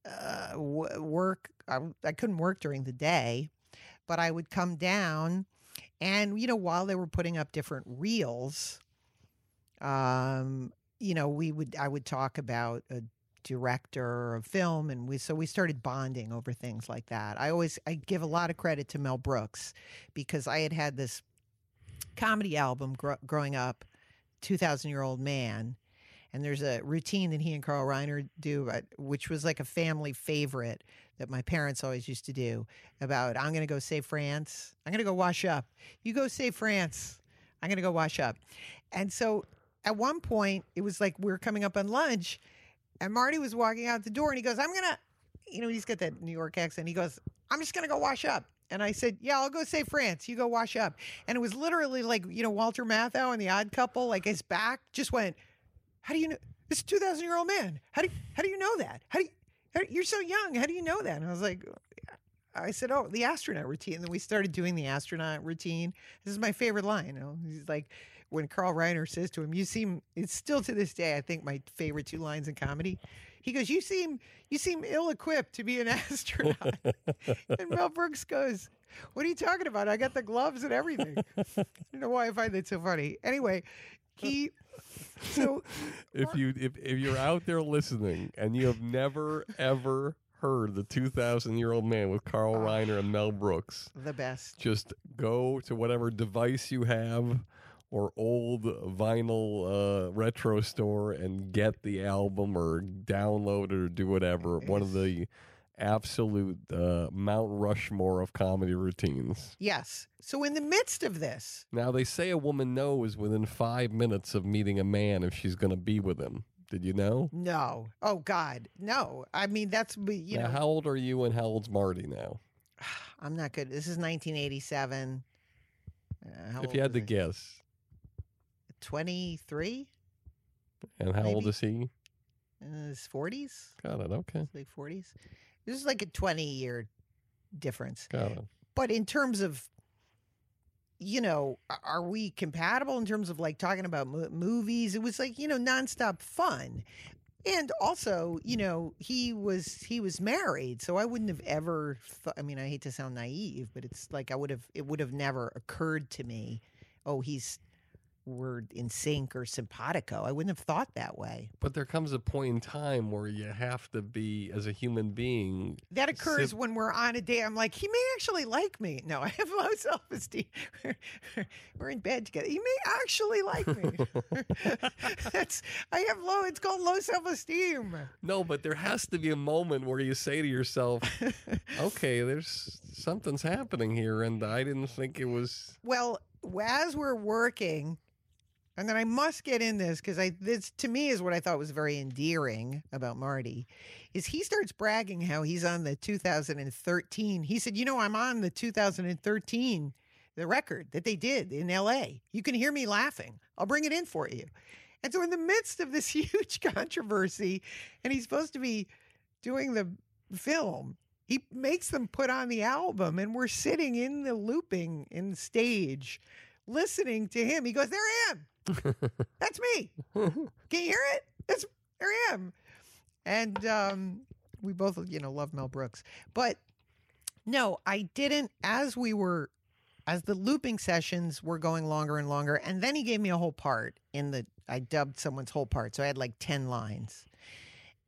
uh, work. I, I couldn't work during the day, but I would come down, and you know, while they were putting up different reels, um, you know, we would, I would talk about a director of film and we so we started bonding over things like that. I always i give a lot of credit to mel brooks because i had had this comedy album gr- growing up 2000 year old man and there's a routine that he and carl reiner do uh, which was like a family favorite that my parents always used to do about i'm going to go save france. I'm going to go wash up. You go save france. I'm going to go wash up. And so at one point it was like we were coming up on lunch and Marty was walking out the door and he goes, I'm going to, you know, he's got that New York accent. He goes, I'm just going to go wash up. And I said, Yeah, I'll go save France. You go wash up. And it was literally like, you know, Walter Matthau and the odd couple, like his back just went, How do you know? This 2,000 year old man. How do, you, how do you know that? How do you, you're so young. How do you know that? And I was like, I said, "Oh, the astronaut routine." And then we started doing the astronaut routine. This is my favorite line. You know, he's like, when Carl Reiner says to him, "You seem." It's still to this day, I think, my favorite two lines in comedy. He goes, "You seem, you seem ill-equipped to be an astronaut." and Mel Brooks goes, "What are you talking about? I got the gloves and everything." I don't know why I find that so funny. Anyway, he. So if you if, if you're out there listening and you have never ever heard the 2000 year old man with Carl ah. Reiner and Mel Brooks, the best. just go to whatever device you have or old vinyl uh, retro store and get the album or download it or do whatever. One of the absolute uh, Mount Rushmore of comedy routines. Yes. So in the midst of this, Now, they say a woman knows within five minutes of meeting a man if she's going to be with him. Did you know? no. Oh God, no. I mean, that's you now, know. how old are you and how old's Marty now? I'm not good. This is 1987. Uh, if you had to I? guess. 23 And how old is he? in his 40s, Got it. Okay. late 40s. This is like a 20 year difference. Got it. But in terms of, you know, are we compatible in terms of like talking about mo- movies? It was like, you know, nonstop fun. And also, you know, he was he was married, so I wouldn't have ever. Th- I mean, I hate to sound naive, but it's like I would have. It would have never occurred to me. Oh, he's we're in sync or simpatico. I wouldn't have thought that way. But there comes a point in time where you have to be, as a human being, That occurs Sim- when we're on a date. I'm like, he may actually like me. No, I have low self esteem. we're in bed together. He may actually like me. That's I have low. It's called low self esteem. No, but there has to be a moment where you say to yourself, okay, there's something's happening here, and I didn't think it was. Well, as we're working, and then I must get in this because I this to me is what I thought was very endearing about Marty, is he starts bragging how he's on the 2013. He said, "You know, I'm on the 2013 the record that they did in L.A. You can hear me laughing. I'll bring it in for you." And so, in the midst of this huge controversy, and he's supposed to be doing the film, he makes them put on the album, and we're sitting in the looping in the stage, listening to him. He goes, "There I am. That's me. Can you hear it? That's there I am." And um, we both, you know, love Mel Brooks, but no, I didn't. As we were, as the looping sessions were going longer and longer, and then he gave me a whole part in the. I dubbed someone's whole part, so I had like ten lines.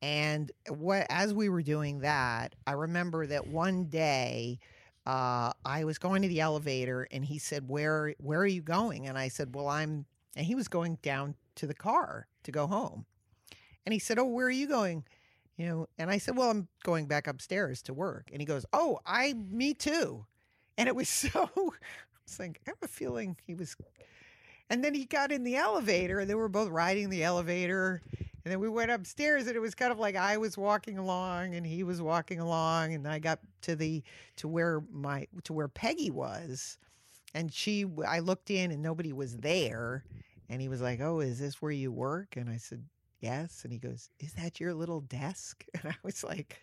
And what as we were doing that, I remember that one day uh, I was going to the elevator, and he said, "Where where are you going?" And I said, "Well, I'm." And he was going down to the car to go home, and he said, "Oh, where are you going?" You know, and I said, "Well, I'm going back upstairs to work." And he goes, "Oh, I me too." And it was so. I was like, I have a feeling he was. And then he got in the elevator, and they were both riding the elevator. And then we went upstairs, and it was kind of like I was walking along, and he was walking along, and I got to the to where my to where Peggy was, and she I looked in, and nobody was there, and he was like, "Oh, is this where you work?" And I said, "Yes," and he goes, "Is that your little desk?" And I was like.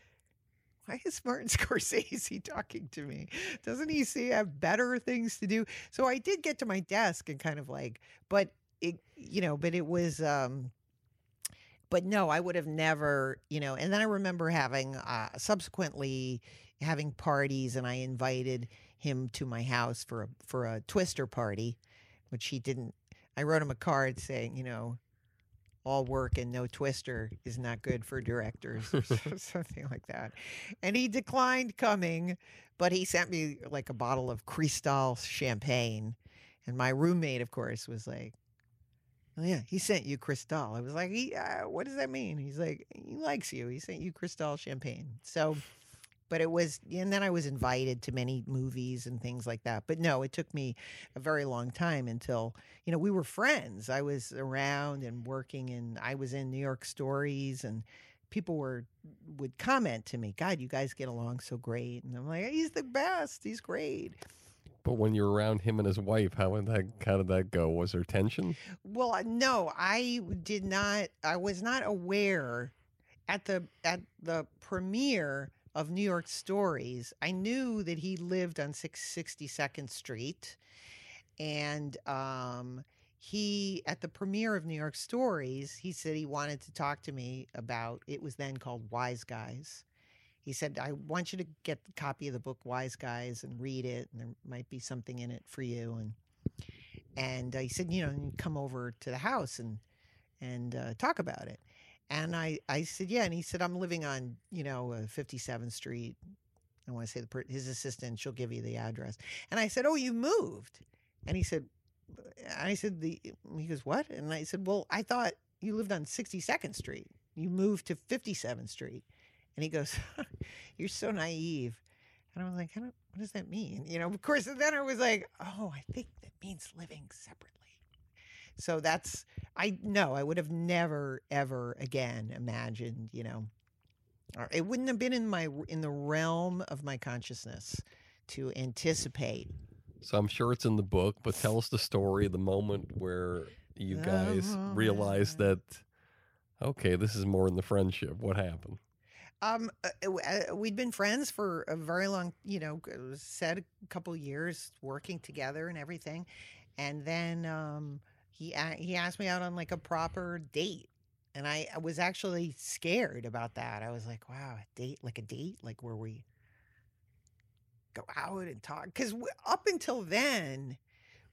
Why is Martin Scorsese talking to me? Doesn't he see I have better things to do? So I did get to my desk and kind of like, but it, you know, but it was, um, but no, I would have never, you know. And then I remember having, uh, subsequently having parties, and I invited him to my house for a for a twister party, which he didn't. I wrote him a card saying, you know, all work and no twister is not good for directors or something like that. And he declined coming, but he sent me like a bottle of Cristal champagne. And my roommate, of course, was like, Oh, yeah, he sent you Cristal. I was like, he, uh, what does that mean? He's like, he likes you. He sent you Cristal champagne. So, but it was, and then I was invited to many movies and things like that. But no, it took me a very long time until, you know, we were friends. I was around and working, and I was in New York Stories, and people were would comment to me, "God, you guys get along so great," and I'm like, "He's the best. He's great." But when you're around him and his wife, how would that how did that go? Was there tension? Well, uh, no, I did not. I was not aware at the at the premiere of New York Stories. I knew that he lived on six sixty second Street, and um, he at the premiere of New York Stories, he said he wanted to talk to me about. It was then called Wise Guys. He said, "I want you to get the copy of the book Wise Guys and read it, and there might be something in it for you." And and uh, he said, you know, come over to the house and and uh, talk about it. And I I said, yeah. And he said, I'm living on you know uh, 57th Street. I want to say the per- his assistant. She'll give you the address. And I said, oh, you moved. And he said, I said the he goes what? And I said, well, I thought you lived on 62nd Street. You moved to 57th Street. And he goes, you're so naive. And I was like, I what does that mean? You know, of course, then I was like, oh, I think that means living separately. So that's, I no, I would have never, ever again imagined, you know, it wouldn't have been in my, in the realm of my consciousness to anticipate So I'm sure it's in the book, but tell us the story, the moment where you guys realized that, okay, this is more in the friendship. What happened? Um, uh, uh, we'd been friends for a very long, you know, said a couple years working together and everything, and then um, he he asked me out on like a proper date, and I, I was actually scared about that. I was like, wow, a date, like a date, like where we go out and talk, because up until then.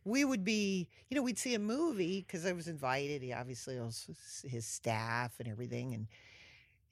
We would be, you know, we'd see a movie because I was invited. He obviously was his staff and everything, and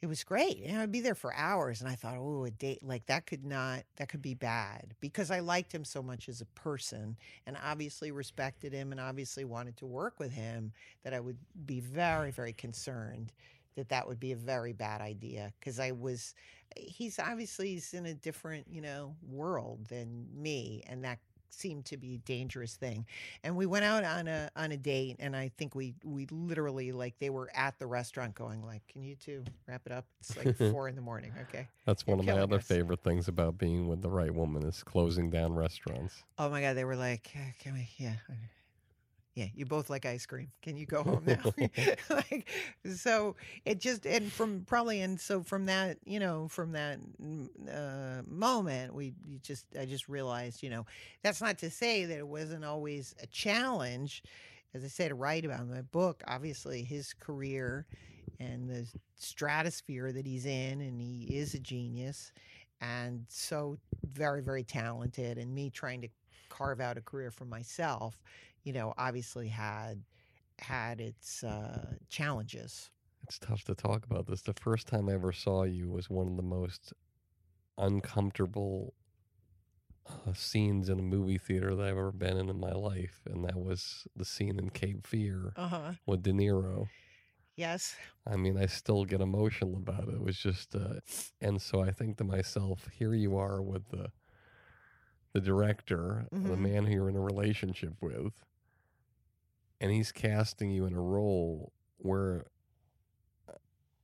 it was great. And I'd be there for hours. And I thought, oh, a date like that could not, that could be bad because I liked him so much as a person and obviously respected him and obviously wanted to work with him that I would be very, very concerned that that would be a very bad idea because I was, he's obviously he's in a different, you know, world than me. And that seemed to be a dangerous thing. And we went out on a on a date and I think we we literally like they were at the restaurant going like, Can you two wrap it up? It's like four in the morning, okay? That's You're one of my other us." favorite things about being with the right woman is closing down restaurants. Oh my god, they were like, "Uh, Can we yeah. Yeah, you both like ice cream. Can you go home now? like, so it just and from probably and so from that you know from that mm, uh, moment we you just I just realized you know that's not to say that it wasn't always a challenge, as I say to write about in my book. Obviously, his career and the stratosphere that he's in, and he is a genius, and so very very talented. And me trying to carve out a career for myself, you know, obviously had had its uh, challenges. It's tough to talk about this. The first time I ever saw you was one of the most uncomfortable uh, scenes in a movie theater that I've ever been in in my life, and that was the scene in Cape Fear Uh huh. with De Niro. Yes. I mean, I still get emotional about it. It was just, uh, and so I think to myself, here you are with the the director, the Mhm. man who you're in a relationship with, and he's casting you in a role where uh,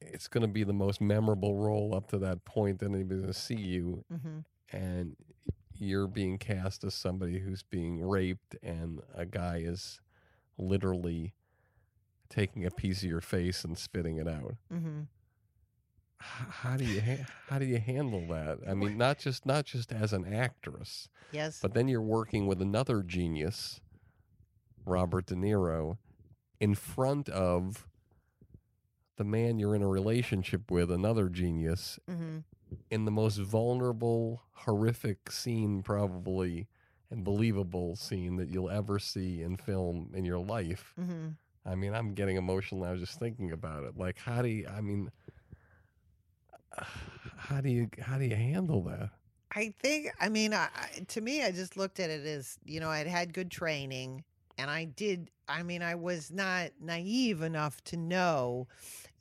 it's going to be the most memorable role up to that point that anybody's going to see you, hmm and you're being cast as somebody who's being raped, and a guy is literally taking a piece of your face and spitting it out. mm-hmm. How do you ha- how do you handle that? I mean, not just not just as an actress, Yes. but then you're working with another genius, Robert De Niro, in front of the man you're in a relationship with, another genius, hmm in the most vulnerable, horrific scene, probably, and believable scene that you'll ever see in film in your life. hmm I mean, I'm getting emotional now just thinking about it. Like, how do you? I mean, how do you how do you handle that? I think, I mean, I, to me, I just looked at it as, you know, I'd had good training and I did, I mean, I was not naive enough to know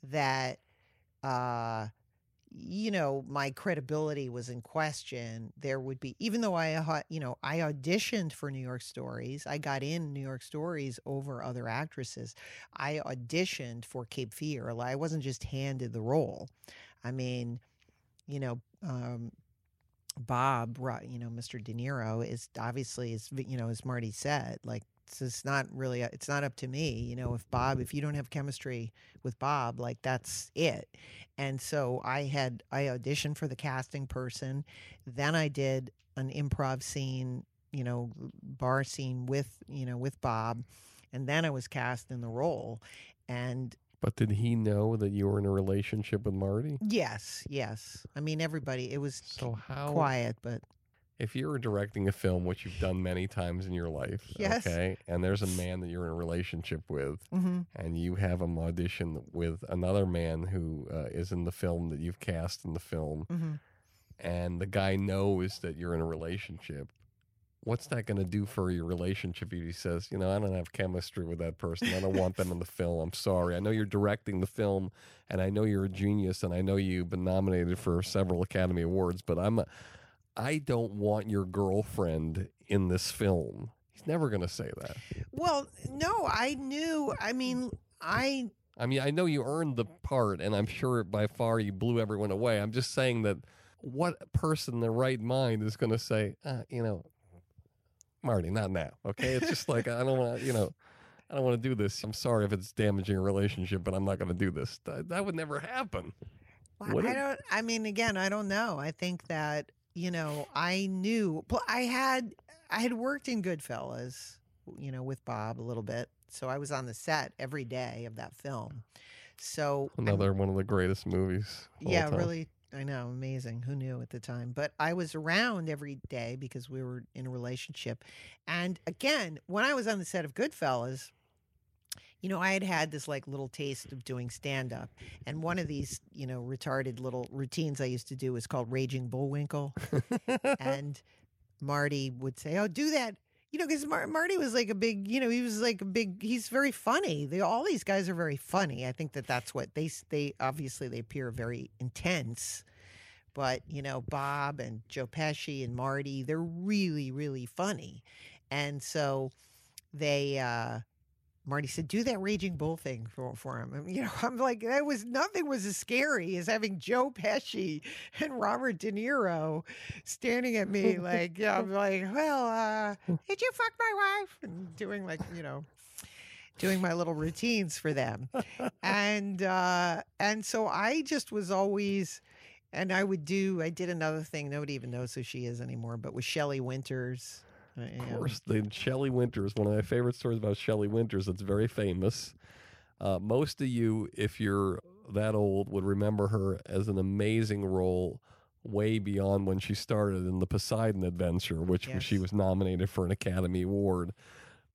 that, uh, you know, my credibility was in question. There would be, even though I, you know, I auditioned for New York Stories, I got in New York Stories over other actresses. I auditioned for Cape Fear. I wasn't just handed the role. I mean, you know, um, Bob, you know, Mr. De Niro is obviously is you know as Marty said, like it's just not really uh, it's not up to me. You know, if Bob, if you don't have chemistry with Bob, like that's it. And so I had I auditioned for the casting person, then I did an improv scene, you know, bar scene with you know with Bob, and then I was cast in the role, and But did he know that you were in a relationship with Marty? yes, yes, I mean everybody, it was So how quiet, but if you were directing a film, which you've done many times in your life, Yes. okay, and there's a man that you're in a relationship with, mhm. and you have him audition with another man who uh, is in the film that you've cast in the film, hmm and the guy knows that you're in a relationship. What's that going to do for your relationship if he says, you know, I don't have chemistry with that person. I don't want them in the film. I'm sorry. I know you're directing the film and I know you're a genius and I know you've been nominated for several Academy Awards, but I'm a, I don't want your girlfriend in this film. He's never going to say that. Well, no, I knew. I mean, I I mean, I know you earned the part, and I'm sure by far you blew everyone away. I'm just saying that what person in their right mind is going to say, uh, you know, Marty, not now. Okay, it's just like I don't want to, you know, I don't want to do this. I'm sorry if it's damaging a relationship, but I'm not going to do this. That, that would never happen. Well, I don't. I mean, again, I don't know. I think that you know, I knew. pl- I had I had worked in Goodfellas, you know, with Bob a little bit, so I was on the set every day of that film. So I'm- Another one of the greatest movies. yeah, really. I know, amazing. Who knew at the time? But I was around every day because we were in a relationship. And again, when I was on the set of Goodfellas, you know, I had had this like little taste of doing stand up. And one of these, you know, retarded little routines I used to do was called Raging Bullwinkle. and Marty would say, "Oh, do that." You know, because Mar- Marty was like a big, you know, he was like a big. He's very funny. They all these guys are very funny. I think that that's what they they obviously they appear very intense, but you know, Bob and Joe Pesci and Marty, they're really really funny, and so they. uh Marty said, "Do that raging bull thing for for him." And, you know, I'm like, that was nothing was as scary as having Joe Pesci and Robert De Niro standing at me like, yeah, I'm like, well, uh, did you fuck my wife? And doing like, you know, doing my little routines for them, and uh, and so I just was always. And I would do. I did another thing. Nobody even knows who she is anymore. But with Shelley Winters, uh, you Of course, the Shelley Winters. One of my favorite stories about Shelley Winters. That's very famous. Uh, most of you, if you're that old, would remember her as an amazing role way beyond when she started in the Poseidon Adventure, which she was nominated for an Academy Award.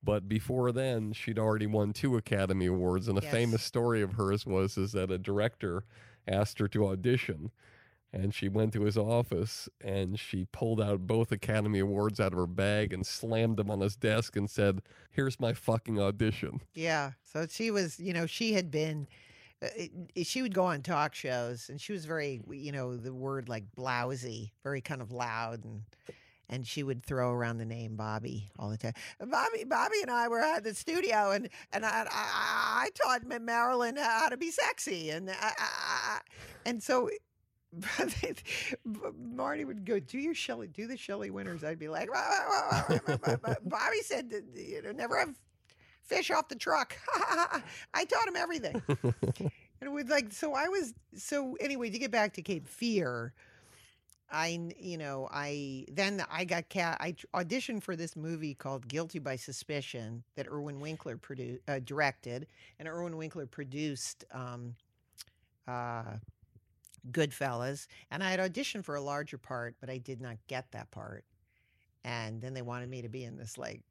But before then, she'd already won two Academy Awards, and a Yes. famous story of hers was is that a director asked her to audition, and she went to his office and she pulled out both Academy Awards out of her bag and slammed them on his desk and said, "Here's my fucking audition." Yeah. So she was, you know, she had been, uh, she would go on talk shows and she was very, you know, the word like blousy, very kind of loud and. And she would throw around the name Bobby all the time. Bobby, Bobby, and I were at the studio, and and I, I, I taught Marilyn how to be sexy, and I, I- and so Marty would go, "Do your Shelley, do the Shelley Winters." I'd be like. Bobby said, you know, never have fish off the truck. I taught him everything. and it was like, so I was, so anyway, to get back to Cape Fear, I, you know, I, then I got cat, I auditioned for this movie called Guilty by Suspicion that Irwin Winkler produced, uh, directed, and Irwin Winkler produced, um, uh, Goodfellas, and I had auditioned for a larger part, but I did not get that part. And then they wanted me to be in this like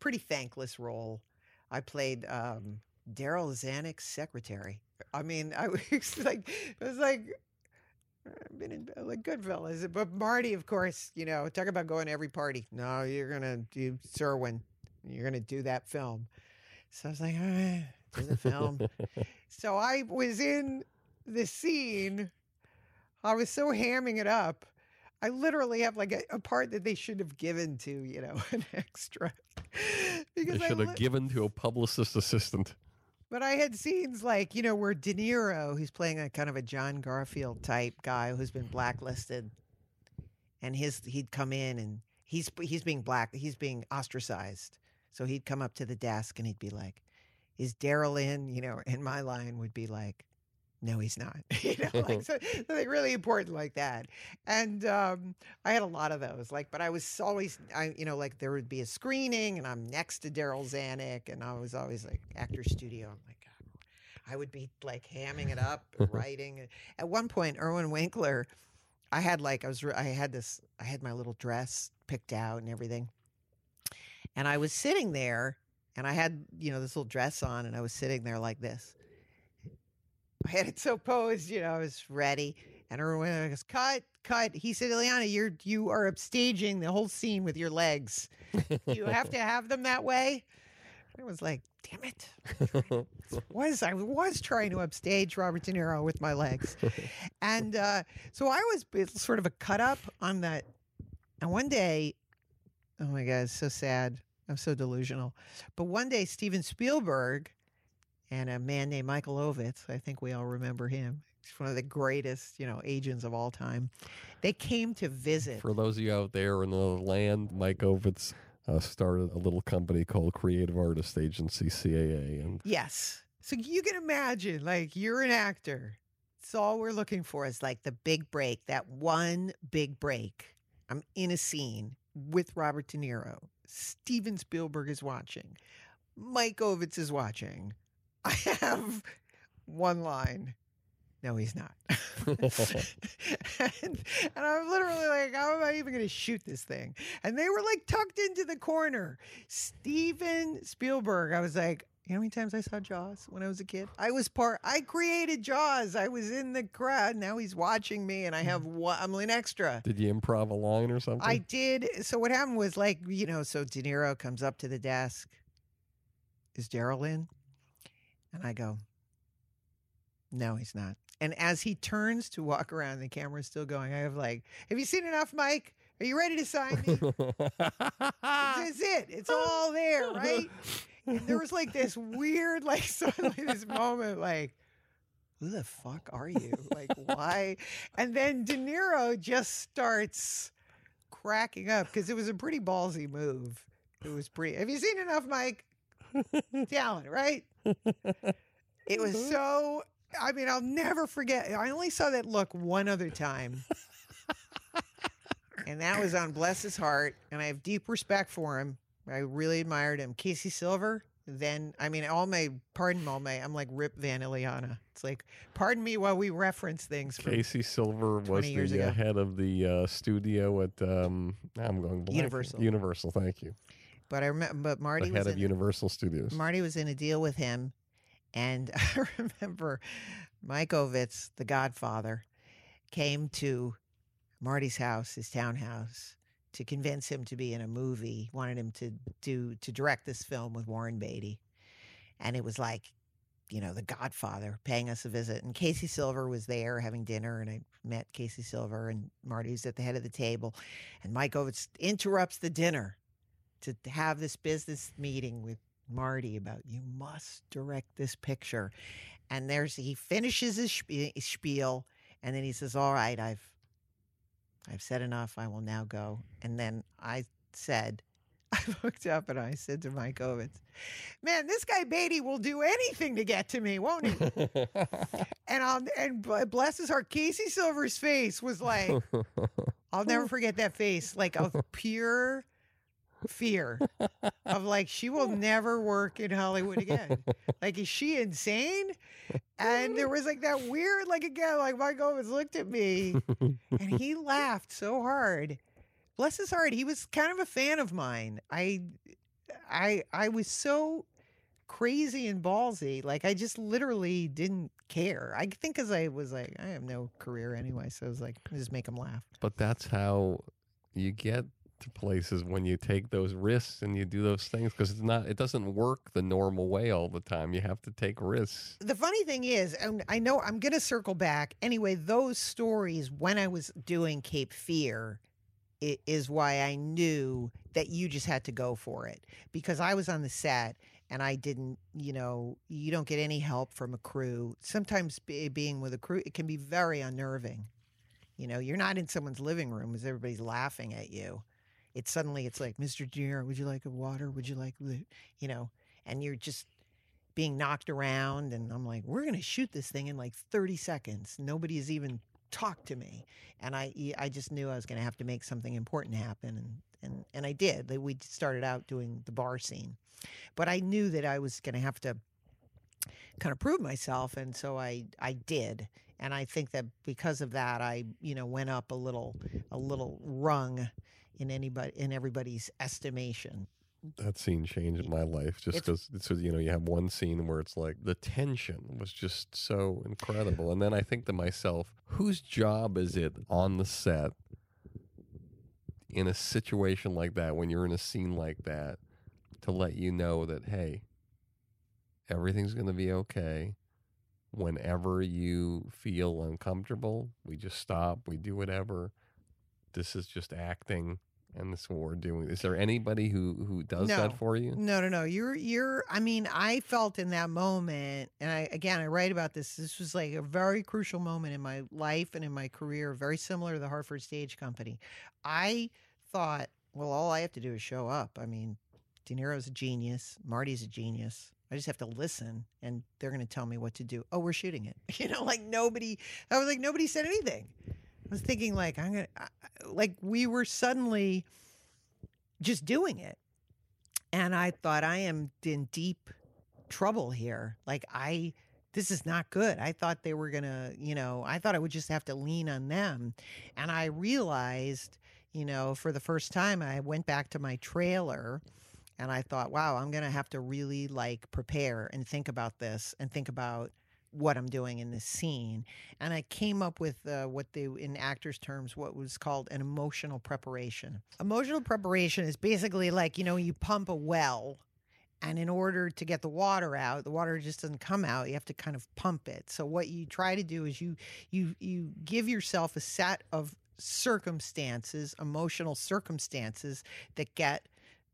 pretty thankless role. I played um, Darryl Zanuck's secretary. I mean, I was like, it was like. I've been in like Goodfellas, but Marty, of course, you know, talk about going to every party. No, you're gonna do Serwin. You're gonna do that film. So I was like, right, do the film. so I was in the scene. I was so hamming it up. I literally have like a, a part that they should have given to, you know, an extra. because They I should have given to a publicist assistant. but I had scenes like, you know, where De Niro, who's playing a kind of a John Garfield type guy who's been blacklisted, and his he'd come in and he's he's being black, he's being ostracized. So he'd come up to the desk and he'd be like, "Is Darryl in?" You know, and my line would be like, "No, he's not." you know, like so, something really important like that. And um, I had a lot of those. Like, but I was always, I you know, like there would be a screening and I'm next to Darryl Zanuck, and I was always like actor studio. I'm like. I would be like hamming it up, writing. At one point, Irwin Winkler, I had like I was I had this I had my little dress picked out and everything, and I was sitting there, and I had you know this little dress on, and I was sitting there like this. I had it so posed, you know, I was ready, and Irwin goes, "Cut, cut." He said, "Illeana, you're you are upstaging the whole scene with your legs. You have to have them that way." I was like, "Damn it." was I was trying to upstage Robert De Niro with my legs, and uh, so I was sort of a cut up on that. And one day, oh my god, it's so sad. I'm so delusional. But one day, Steven Spielberg and a man named Michael Ovitz, I think we all remember him. He's one of the greatest, you know, agents of all time. They came to visit. For those of you out there in the land, Mike Ovitz uh, started a little company called Creative Artist Agency CAA, and Yes. So you can imagine, like, you're an actor. It's all we're looking for is like the big break, that one big break. I'm in a scene with Robert De Niro. Steven Spielberg is watching. Mike Ovitz is watching. I have one line. No, he's not. and, and I'm literally like, how am I even going to shoot this thing? And they were like tucked into the corner. Steven Spielberg, I was like, you know how many times I saw Jaws when I was a kid? I was part. I created Jaws. I was in the crowd. Now he's watching me, and I have one. I'm an extra. did you improv a line or something? I did. So what happened was like you know. So De Niro comes up to the desk. Is Darryl in? And I go, no, he's not. And as he turns to walk around, the camera's still going. I have like, have you seen enough, Mike? Are you ready to sign me? This is it. It's all there, right? And there was like this weird, like suddenly this moment, like, who the fuck are you? Like, why? And then De Niro just starts cracking up because it was a pretty ballsy move. It was pretty. Have you seen enough, Mike? Talent, right? It was so. I mean, I'll never forget. I only saw that look one other time. and that was on Bless His Heart. And I have deep respect for him. I really admired him. Casey Silver. Then, I mean, all my, pardon all my, I'm like Rip Van Illeana. It's like, pardon me while we reference things. Casey Silver was the uh, head of the uh, studio at um, I'm going blank. Universal. Universal, thank you. But I remember, but Marty the was head of in, Universal Studios. Marty was in a deal with him, and I remember Mike Ovitz, the Godfather, came to Marty's house, his townhouse, to convince him to be in a movie. Wanted him to do to direct this film with Warren Beatty, and it was like, you know, the Godfather paying us a visit. And Casey Silver was there having dinner, and I met Casey Silver, and Marty's at the head of the table, and Mike Ovitz interrupts the dinner to have this business meeting with Marty about you must direct this picture. And there's he finishes his spie- eh, spiel and then he says, "All right, I've I've said enough. I will now go." And then I said, I looked up and I said to Mike Ovitz, "Man, this guy Beatty will do anything to get to me, won't he?" and I'll, and bless his heart, Casey Silver's face was like, I'll never forget that face, like of pure fear of like she will never work in Hollywood again. Like, is she insane? And there was like that weird, like again, like Mike Ovitz looked at me and he laughed so hard. Bless his heart, he was kind of a fan of mine. I, I, I was so crazy and ballsy. Like I just literally didn't care. I think because I was like, I have no career anyway, so I was like, just make him laugh. But that's how you get to places when you take those risks and you do those things because it's not it doesn't work the normal way all the time. You have to take risks. The funny thing is, and I know I'm going to circle back. Anyway, those stories when I was doing Cape Fear is why I knew that you just had to go for it because I was on the set and I didn't, you know, you don't get any help from a crew. Sometimes be, being with a crew, it can be very unnerving. You know, you're not in someone's living room as everybody's laughing at you. It's suddenly it's like, Mr. De Niro, would you like a water? Would you like, the-" you know, and you're just being knocked around and I'm like, we're going to shoot this thing in like 30 seconds. Nobody has even talked to me. And I I just knew I was going to have to make something important happen and and and I did. We started out doing the bar scene. But I knew that I was going to have to kind of prove myself and so I I did. And I think that because of that I, you know, went up a little a little rung in anybody in everybody's estimation. That scene changed my life just because so you know you have one scene where it's like the tension was just so incredible, and then I think to myself, whose job is it on the set in a situation like that when you're in a scene like that to let you know that hey, everything's going to be okay. Whenever you feel uncomfortable, we just stop. We do whatever. This is just acting, and this we're doing. Is there anybody who who does No. that for you? No, no, no. You're you're I mean, I felt in that moment and I again I write about this. This was like a very crucial moment in my life and in my career, very similar to the Hartford Stage Company. I thought well, all I have to do is show up. I mean, De Niro's a genius. Marty's a genius. I just have to listen, and they're going to tell me what to do. Oh, we're shooting it. You know, like nobody. I was like nobody said anything. Was thinking like I'm gonna, like we were suddenly just doing it, and I thought I am in deep trouble here. Like I. This is not good. I thought they were going to, you know, I thought I would just have to lean on them. And I realized, you know, for the first time, I went back to my trailer and I thought, wow, I'm going to have to really like prepare and think about this and think about what I'm doing in this scene. And I came up with uh, what they, in actors' terms, what was called an emotional preparation. Emotional preparation is basically like, you know, you pump a well. And in order to get the water out, the water just doesn't come out. You have to kind of pump it. So what you try to do is you you you give yourself a set of circumstances, emotional circumstances that get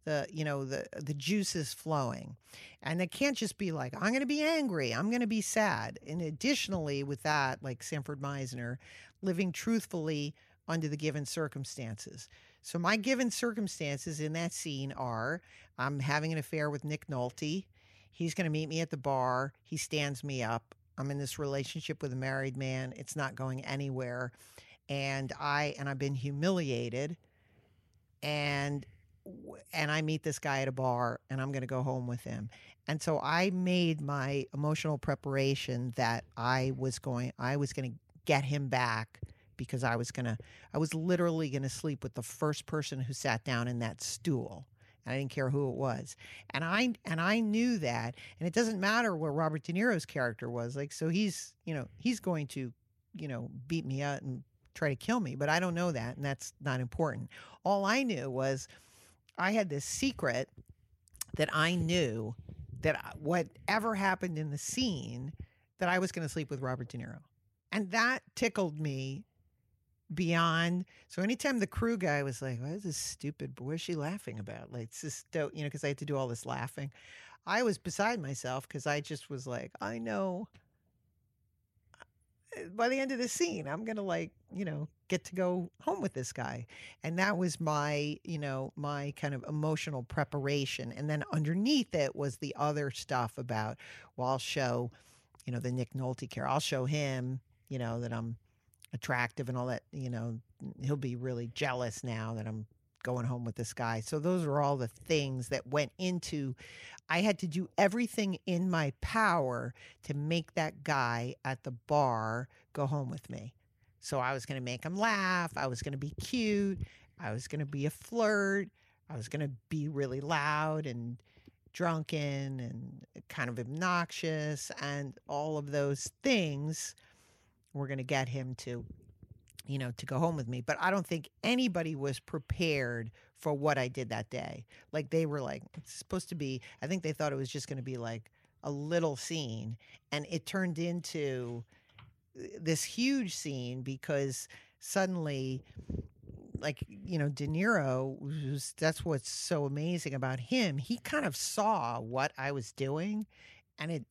the you know the the juices flowing. And it can't just be like i'm going to be angry. I'm going to be sad. And additionally with that like sanford meisner living truthfully under the given circumstances. So my given circumstances in that scene are i'm having an affair with nick nolte. He's going to meet me at the bar. He stands me up. I'm in this relationship with a married man. It's not going anywhere. And i and i've been humiliated. And and I meet this guy at a bar and I'm going to go home with him. And so I made my emotional preparation that I was going I was going to get him back because I was going to I was literally going to sleep with the first person who sat down in that stool. And I didn't care who it was. And I and I knew that and it doesn't matter what Robert De Niro's character was. Like so he's, you know, he's going to, you know, beat me up and try to kill me, but I don't know that and that's not important. All I knew was I had this secret that I knew that whatever happened in the scene, that I was going to sleep with Robert De Niro. And that tickled me beyond. So anytime the crew guy was like, "What is this stupid? What is she laughing about?" Like, it's just you know, because I had to do all this laughing. I was beside myself because I just was like, I know. By the end of the scene, I'm gonna like, you know, get to go home with this guy, and that was my, you know, my kind of emotional preparation. And then underneath it was the other stuff about, well, I'll show, you know, the Nick Nolte care. I'll show him, you know, that I'm attractive and all that. You know, he'll be really jealous now that I'm going home with this guy. So those are all the things that went into I had to do everything in my power to make that guy at the bar go home with me. So I was going to make him laugh, I was going to be cute, I was going to be a flirt, I was going to be really loud and drunken and kind of obnoxious and all of those things were going to get him to you know, to go home with me. But I don't think anybody was prepared for what I did that day. Like they were like, it's supposed to be, I think they thought it was just going to be like a little scene. And it turned into uh, this huge scene because suddenly, like, you know, De Niro, was, that's what's so amazing about him. He kind of saw what I was doing and it,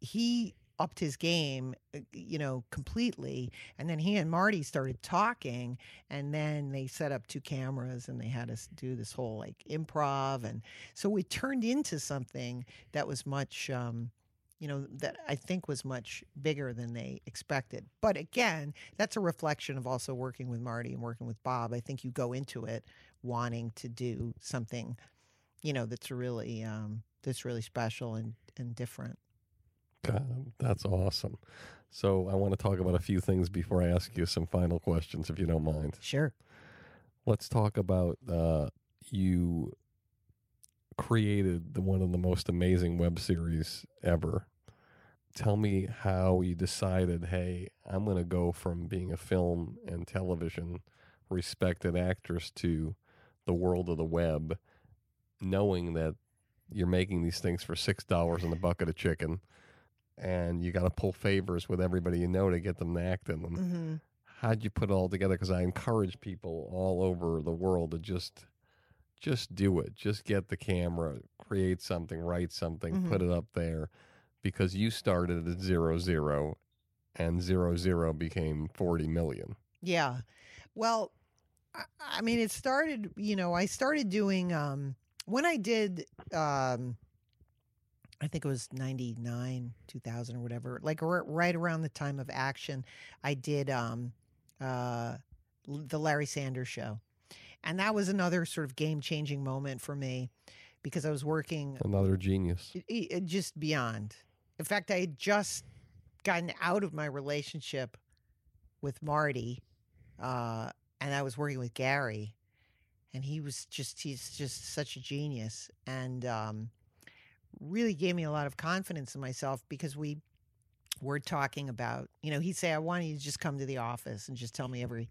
he upped his game, uh, you know, completely. And then he and Marty started talking, and then they set up two cameras and they had us do this whole like improv. And so we turned into something that was much, um, you know, that I think was much bigger than they expected. But again, that's a reflection of also working with Marty and working with Bob. I think you go into it wanting to do something, you know, that's really, um, that's really special and, and different. God, that's awesome. So I want to talk about a few things before I ask you some final questions, if you don't mind. Sure. Let's talk about uh, you created the, one of the most amazing web series ever. Tell me how you decided, hey, I'm going to go from being a film and television respected actress to the world of the web, knowing that you're making these things for six dollars in a bucket of chicken and you got to pull favors with everybody you know to get them to act in them. Mm-hmm. How'd you put it all together? Because I encourage people all over the world to just just do it. Just get the camera, create something, write something, Mhm. put it up there, because you started at zero zero, and zero zero became forty million. Yeah. Well, I- I mean, it started. You know, I started doing um when I did. um I think it was ninety nine, two thousand, or whatever. Like r- right around the time of action, I did um uh the Larry Sanders Show, and that was another sort of game changing moment for me because I was working Another genius. it- it- just beyond. In fact, I had just gotten out of my relationship with Marty, uh, and I was working with Garry, and he was just—he's just such a genius, and um, really gave me a lot of confidence in myself because we were talking about, you know, he'd say, "I want you to just come to the office and just tell me every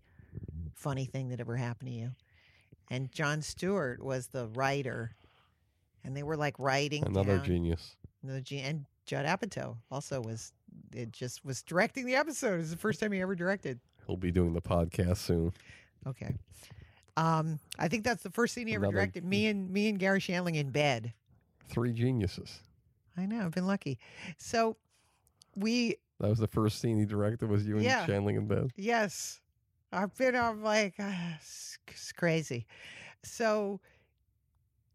funny thing that ever happened to you," and Jon Stewart was the writer. And they were like writing Another down- genius. no, G- and Judd Apatow also was. It just was directing the episode. It was the first time he ever directed. He'll be doing the podcast soon. Okay. Um, I think that's the first scene he ever Another- directed. Me and me and Garry Shandling in bed. Three geniuses. I know. I've been lucky. So we That was the first scene he directed. Was you and Yeah. In bed? Yes. I've been, I'm like, ah, it's, it's crazy. So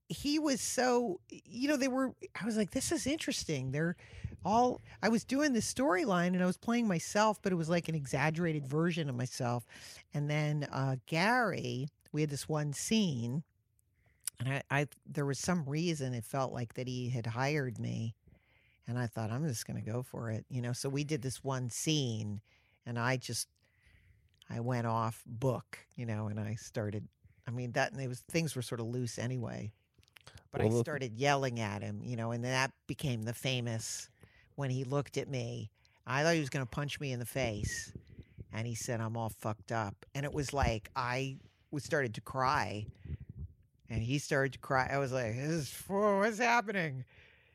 he was so, you know, they were, I was like, this is interesting. They're all, I was doing this storyline and I was playing myself, but it was like an exaggerated version of myself. And then uh, Garry, we had this one scene. And I, I, there was some reason it felt like that he had hired me, and I thought I'm just going to go for it, you know. So we did this one scene, and I just I went off book, you know, and I started. I mean that and it was things were sort of loose anyway, but Well, I started yelling at him, you know, and that became the famous when he looked at me. I thought he was going to punch me in the face, and he said I'm all fucked up, and it was like I was started to cry, and he started to cry. I was like, "This is whoa, what's happening?"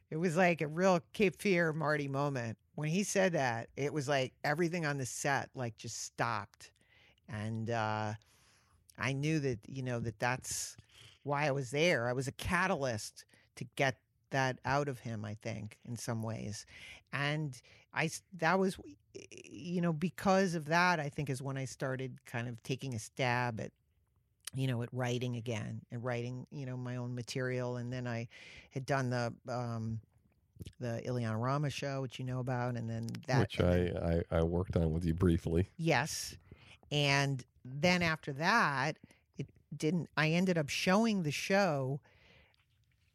It was like a real Cape Fear Marty moment. When he said that, it was like everything on the set like just stopped. And uh, I knew that, you know, that that's why I was there. I was a catalyst to get that out of him, I think, in some ways. And I that was, you know, because of that, I think is when I started kind of taking a stab at, you know, at writing again and writing, you know, my own material. And then I had done the, um, the Illeana Rama show, which you know about, and then that, Which I, then- I, I worked on with you briefly. Yes. And then after that, it didn't, I ended up showing the show,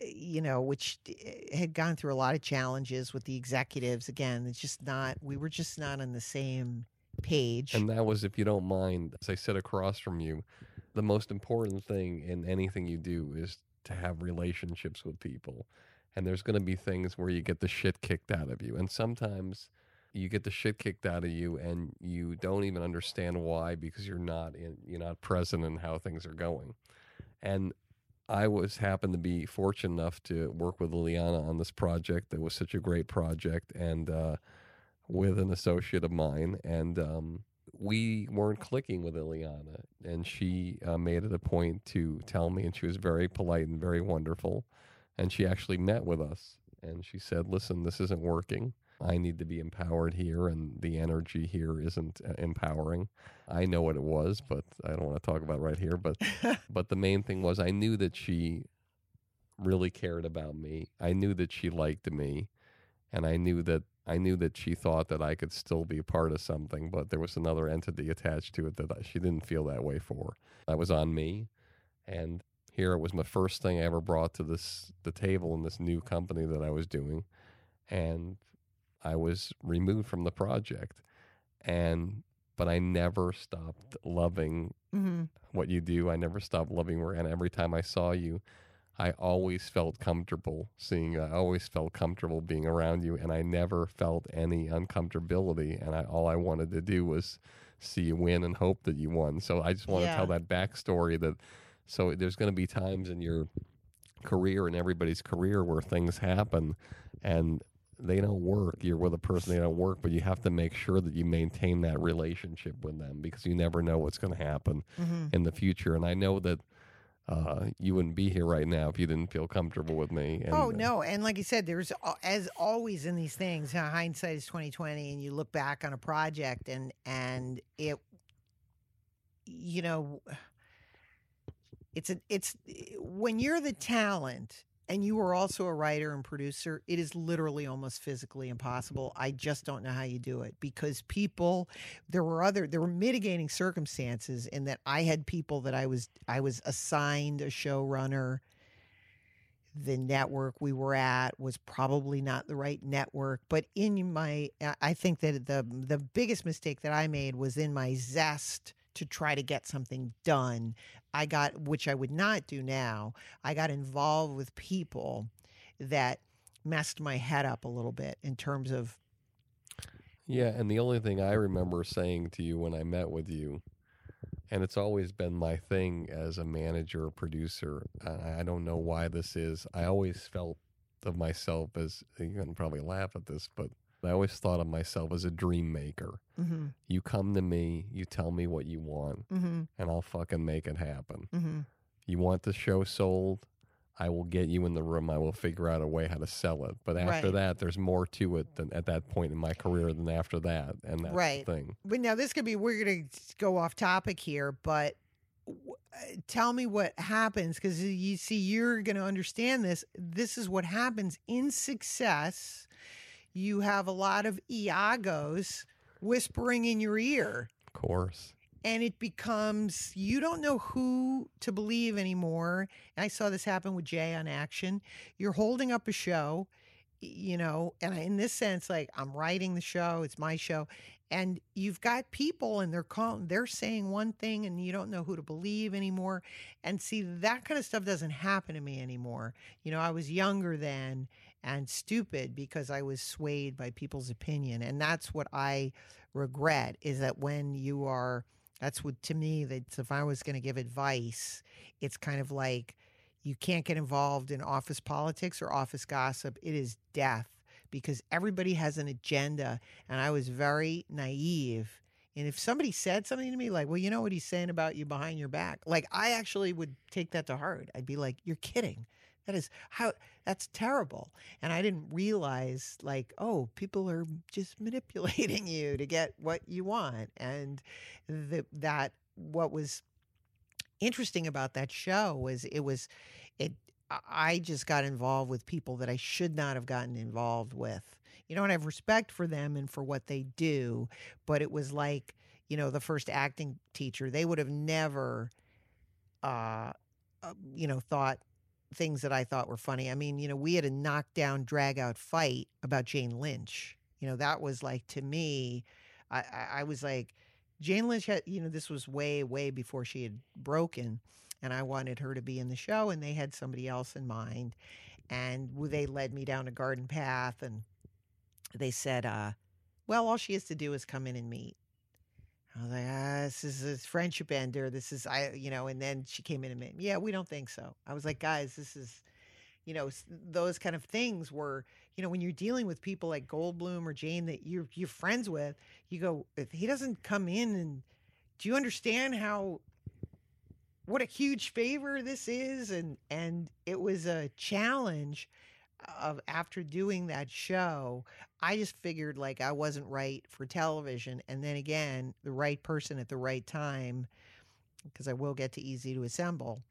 eh, you know, which eh, had gone through a lot of challenges with the executives. Again, it's just not, we were just not on the same page. And that was, if you don't mind, as I sit across from you, the most important thing in anything you do is to have relationships with people. And there's going to be things where you get the shit kicked out of you. And sometimes you get the shit kicked out of you and you don't even understand why because you're not in, you're not present in how things are going. And I was happened to be fortunate enough to work with Illeana on this project that was such a great project and uh, with an associate of mine. And um, we weren't clicking with Illeana, and she uh, made it a point to tell me, and she was very polite and very wonderful. And she actually met with us, and she said, "Listen, this isn't working. I need to be empowered here, and the energy here isn't uh, empowering. I know what it was, but I don't want to talk about it right here. But but the main thing was, I knew that she really cared about me. I knew that she liked me, and I knew that I knew that she thought that I could still be a part of something, but there was another entity attached to it that I- she didn't feel that way for. That was on me, and here it was my first thing I ever brought to this the table in this new company that I was doing, and I was removed from the project, and but I never stopped loving Mhm. what you do. I never stopped loving work, and every time I saw you, I always felt comfortable seeing you. I always felt comfortable being around you, and I never felt any uncomfortability. And I all I wanted to do was see you win and hope that you won. So I just want to tell that backstory that. So there's going to be times in your career and everybody's career where things happen, and they don't work. You're with a person they don't work, but you have to make sure that you maintain that relationship with them because you never know what's going to happen Mhm. in the future. And I know that uh, you wouldn't be here right now if you didn't feel comfortable with me. And, oh uh, no! And like you said, there's as always in these things, hindsight is twenty twenty, and you look back on a project and and it, you know, it's a it's when you're the talent and you are also a writer and producer, it is literally almost physically impossible. I just don't know how you do it because people there were other there were mitigating circumstances in that I had people that I was I was assigned a showrunner the network we were at was probably not the right network but in my i think that the the biggest mistake that i made was in my zest to try to get something done i got which i would not do now i got involved with people that messed my head up a little bit in terms of Yeah, and the only thing I remember saying to you when I met with you, and it's always been my thing as a manager or producer. I don't know why this is. I always felt of myself as you're gonna probably laugh at this, but I always thought of myself as a dream maker. mm-hmm, You come to me, you tell me what you want, mm-hmm, and I'll fucking make it happen. mm-hmm. You want the show sold? I will get you in the room. I will figure out a way how to sell it. But after Right. that, there's more to it than at that point in my career than after that. And that's Right. thing. But now this could be we're going to go off topic here, but w- uh, tell me what happens because you see you're going to understand this. This is what happens in success. You have a lot of Iagos whispering in your ear Of course. and it becomes you don't know who to believe anymore. And I saw this happen with Jay on Action. You're holding up a show, you know, and in this sense, like I'm writing the show, it's my show, and you've got people and they're calling, they're saying one thing, and you don't know who to believe anymore. And see, that kind of stuff doesn't happen to me anymore. You know, I was younger then and stupid because I was swayed by people's opinion, and that's what I regret is that when you are that's what to me that if I was going to give advice, it's kind of like you can't get involved in office politics or office gossip. It is death because everybody has an agenda and I was very naive. And if somebody said something to me like, "Well, you know what he's saying about you behind your back." Like I actually would take that to heart. I'd be like, "You're kidding." That is how that's terrible. And I didn't realize like, oh, people are just manipulating you to get what you want. And the, that what was interesting about that show was it was it I just got involved with people that I should not have gotten involved with. You know, and I have respect for them and for what they do, but it was like, you know, the first acting teacher, they would have never uh, uh you know, thought things that I thought were funny. I mean, you know, we had a knockdown, drag out fight about Jane Lynch. You know, that was like to me, I, I, was like, Jane Lynch had, you know, this was way, way before she had broken, and I wanted her to be in the show, and they had somebody else in mind, and they led me down a garden path, and they said, uh, "Well, all she has to do is come in and meet." I was like, ah, this is a friendship ender. This is, I, you know, and then she came in and met, yeah, we don't think so. I was like, guys, this is, you know, those kind of things were, you know, when you're dealing with people like Goldblum or Jane that you're, you're friends with, you go, if he doesn't come in and do you understand how, what a huge favor this is? And, and it was a challenge of after doing that show, I just figured like I wasn't right for television. And then again, the right person at the right time, because I will get to Easy to Assemble.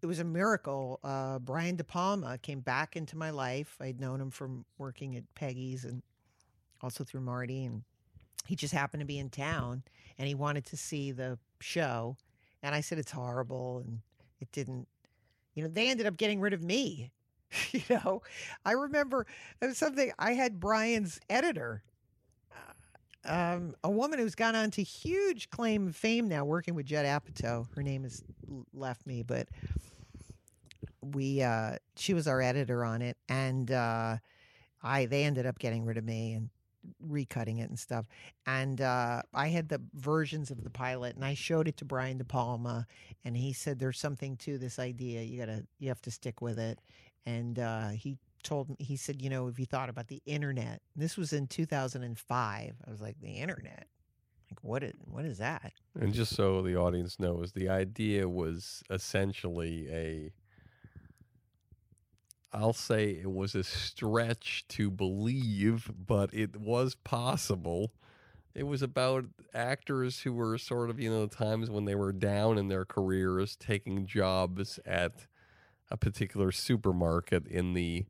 It was a miracle. Uh, Brian De Palma came back into my life. I'd known him from working at Peggy's and also through Marty. And he just happened to be in town and he wanted to see the show. And I said, it's horrible. And it didn't, you know, they ended up getting rid of me. you know, I remember something I had Brian's editor, uh, um, a woman who's gone on to huge claim fame now, working with Judd Apatow. Her name has left me, but we uh, she was our editor on it, and uh, I they ended up getting rid of me and recutting it and stuff. And uh, I had the versions of the pilot, and I showed it to Brian De Palma, and he said, "There's something to this idea. You gotta, you have to stick with it." And uh, he told me, he said, "You know, if you thought about the internet?" This was in 2005. I was like, "The internet." Like what is what is that? And just so the audience knows, the idea was essentially a I'll say it was a stretch to believe, but it was possible. It was about actors who were sort of, you know, the times when they were down in their careers, taking jobs at a particular supermarket in the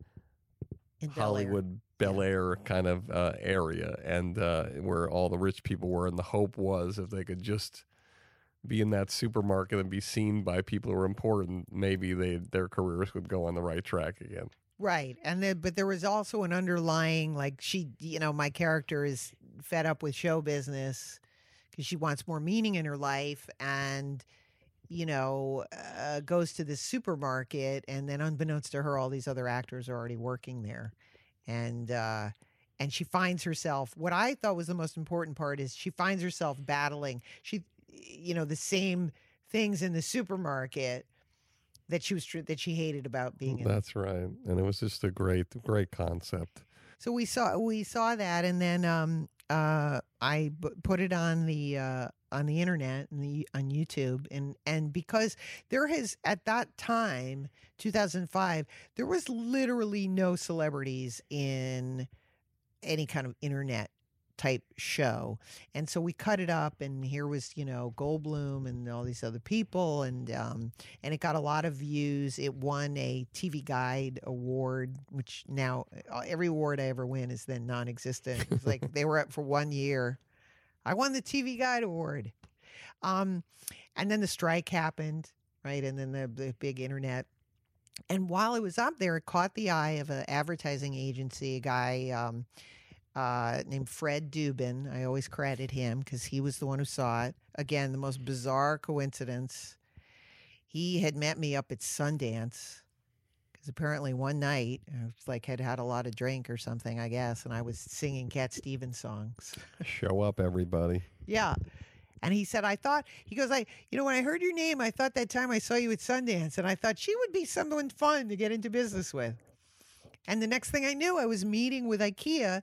In Bel. Hollywood Bel Air kind of uh, area, and uh, where all the rich people were. And the hope was if they could just be in that supermarket and be seen by people who were important, maybe they their careers would go on the right track again. Right. And then, but there was also an underlying, like, she, you know, my character is fed up with show business because she wants more meaning in her life and, you know, uh, goes to this supermarket. And then, unbeknownst to her, all these other actors are already working there. And, uh, and she finds herself, what I thought was the most important part is she finds herself battling, she, you know, the same things in the supermarket that she was tr- that she hated about being in That's right, and it was just a great, great concept. So we saw we saw that, and then um, uh, I b- put it on the uh, on the internet and the on YouTube, and and because there has at that time, 2005, there was literally no celebrities in any kind of internet type show. And so we cut it up and here was, you know, Goldblum and all these other people and um and it got a lot of views. It won a TV Guide award, which now uh, every award I ever win is then non-existent. It's like they were up for 1 year. I won the TV Guide award. Um and then the strike happened, right? And then the, the big internet and while it was up there, it caught the eye of an advertising agency, a guy um, uh, named Fred Dubin. I always credit him because he was the one who saw it. Again, the most bizarre coincidence. He had met me up at Sundance because apparently one night I was like had had a lot of drink or something, I guess, and I was singing Cat Stevens songs. Show up, everybody. Yeah. And he said, I thought, he goes, I, you know, when I heard your name, I thought that time I saw you at Sundance, and I thought she would be someone fun to get into business with. And the next thing I knew, I was meeting with IKEA,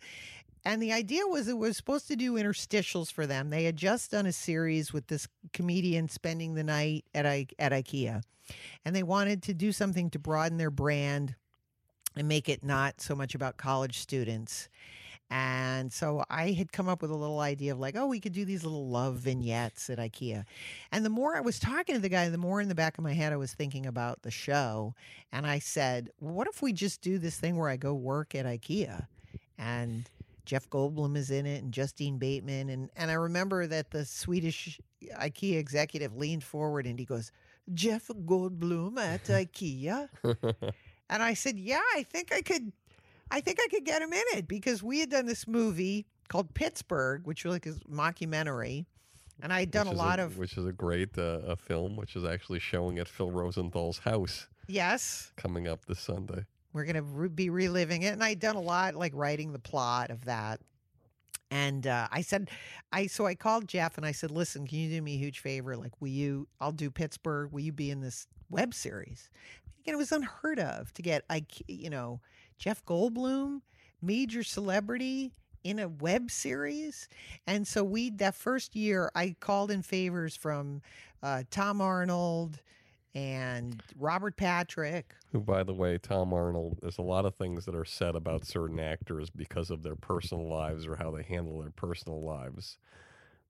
and the idea was it was supposed to do interstitials for them. They had just done a series with this comedian spending the night at, I, at IKEA, and they wanted to do something to broaden their brand and make it not so much about college students. And so I had come up with a little idea of like, oh, we could do these little love vignettes at IKEA. And the more I was talking to the guy, the more in the back of my head I was thinking about the show. And I said, what if we just do this thing where I go work at IKEA and Jeff Goldblum is in it and Justine Bateman. And, and I remember that the Swedish IKEA executive leaned forward and he goes, Jeff Goldblum at IKEA? and I said, yeah, I think I could I think I could get him in it because we had done this movie called Pittsburgh, which was like a mockumentary, and I had done Which a lot of which is a great uh, a film, which is actually showing at Phil Rosenthal's house yes. coming up this Sunday. We're gonna re- be reliving it, and I had done a lot like writing the plot of that. And uh, I said, I so I called Jeff and I said, listen, can you do me a huge favor? Like, will you? I'll do Pittsburgh. Will you be in this web series? Again, it was unheard of to get I, you know, Jeff Goldblum, major celebrity in a web series. And so we that first year I called in favors from uh, Tom Arnold and Robert Patrick. Who, by the way, Tom Arnold, there's a lot of things that are said about certain actors because of their personal lives or how they handle their personal lives.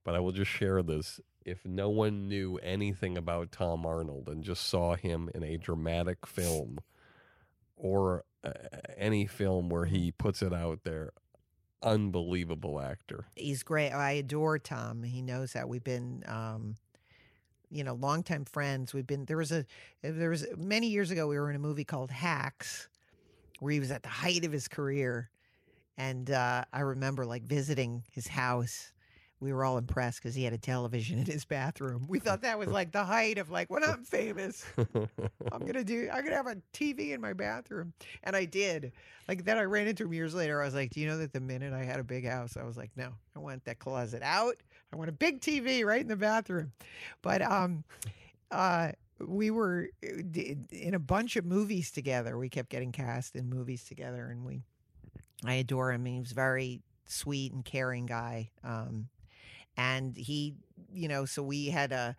But I will just share this. If no one knew anything about Tom Arnold and just saw him in a dramatic film or uh, any film where he puts it out there, unbelievable actor. He's great. I adore Tom. He knows that we've been, um, you know, longtime friends. We've been there was a there was many years ago we were in a movie called Hacks, where he was at the height of his career, and uh, I remember like visiting his house. We were all impressed because he had a television in his bathroom. We thought that was like the height of like when I'm famous, I'm gonna do. I'm gonna have a TV in my bathroom, and I did. Like then I ran into him years later. I was like, "Do you know that the minute I had a big house, I was like, no, I want that closet out. I want a big TV right in the bathroom." But um, uh, we were uh, in a bunch of movies together. We kept getting cast in movies together, and we. I adore him. He was very sweet and caring guy. Um, and he, you know, so we had a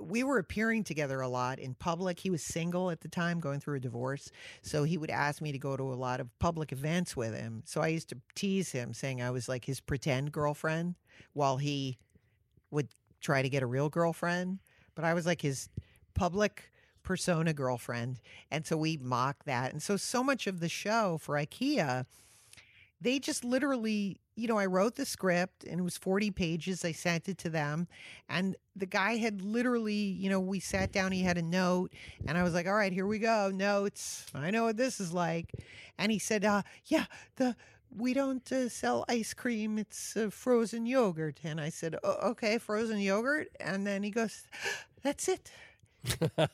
we were appearing together a lot in public. He was single at the time, going through a divorce. So he would ask me to go to a lot of public events with him. So I used to tease him, saying I was like his pretend girlfriend while he would try to get a real girlfriend. But I was like his public persona girlfriend. And so we mocked that. And so, so much of the show for IKEA, they just literally, you know, I wrote the script and it was 40 pages. I sent it to them. And the guy had literally, you know, we sat down, he had a note, and I was like, all right, here we go. Notes. I know what this is like. And he said, uh, yeah, the. We don't uh, sell ice cream. It's uh, frozen yogurt. And I said, oh, okay, frozen yogurt. And then he goes, that's it. And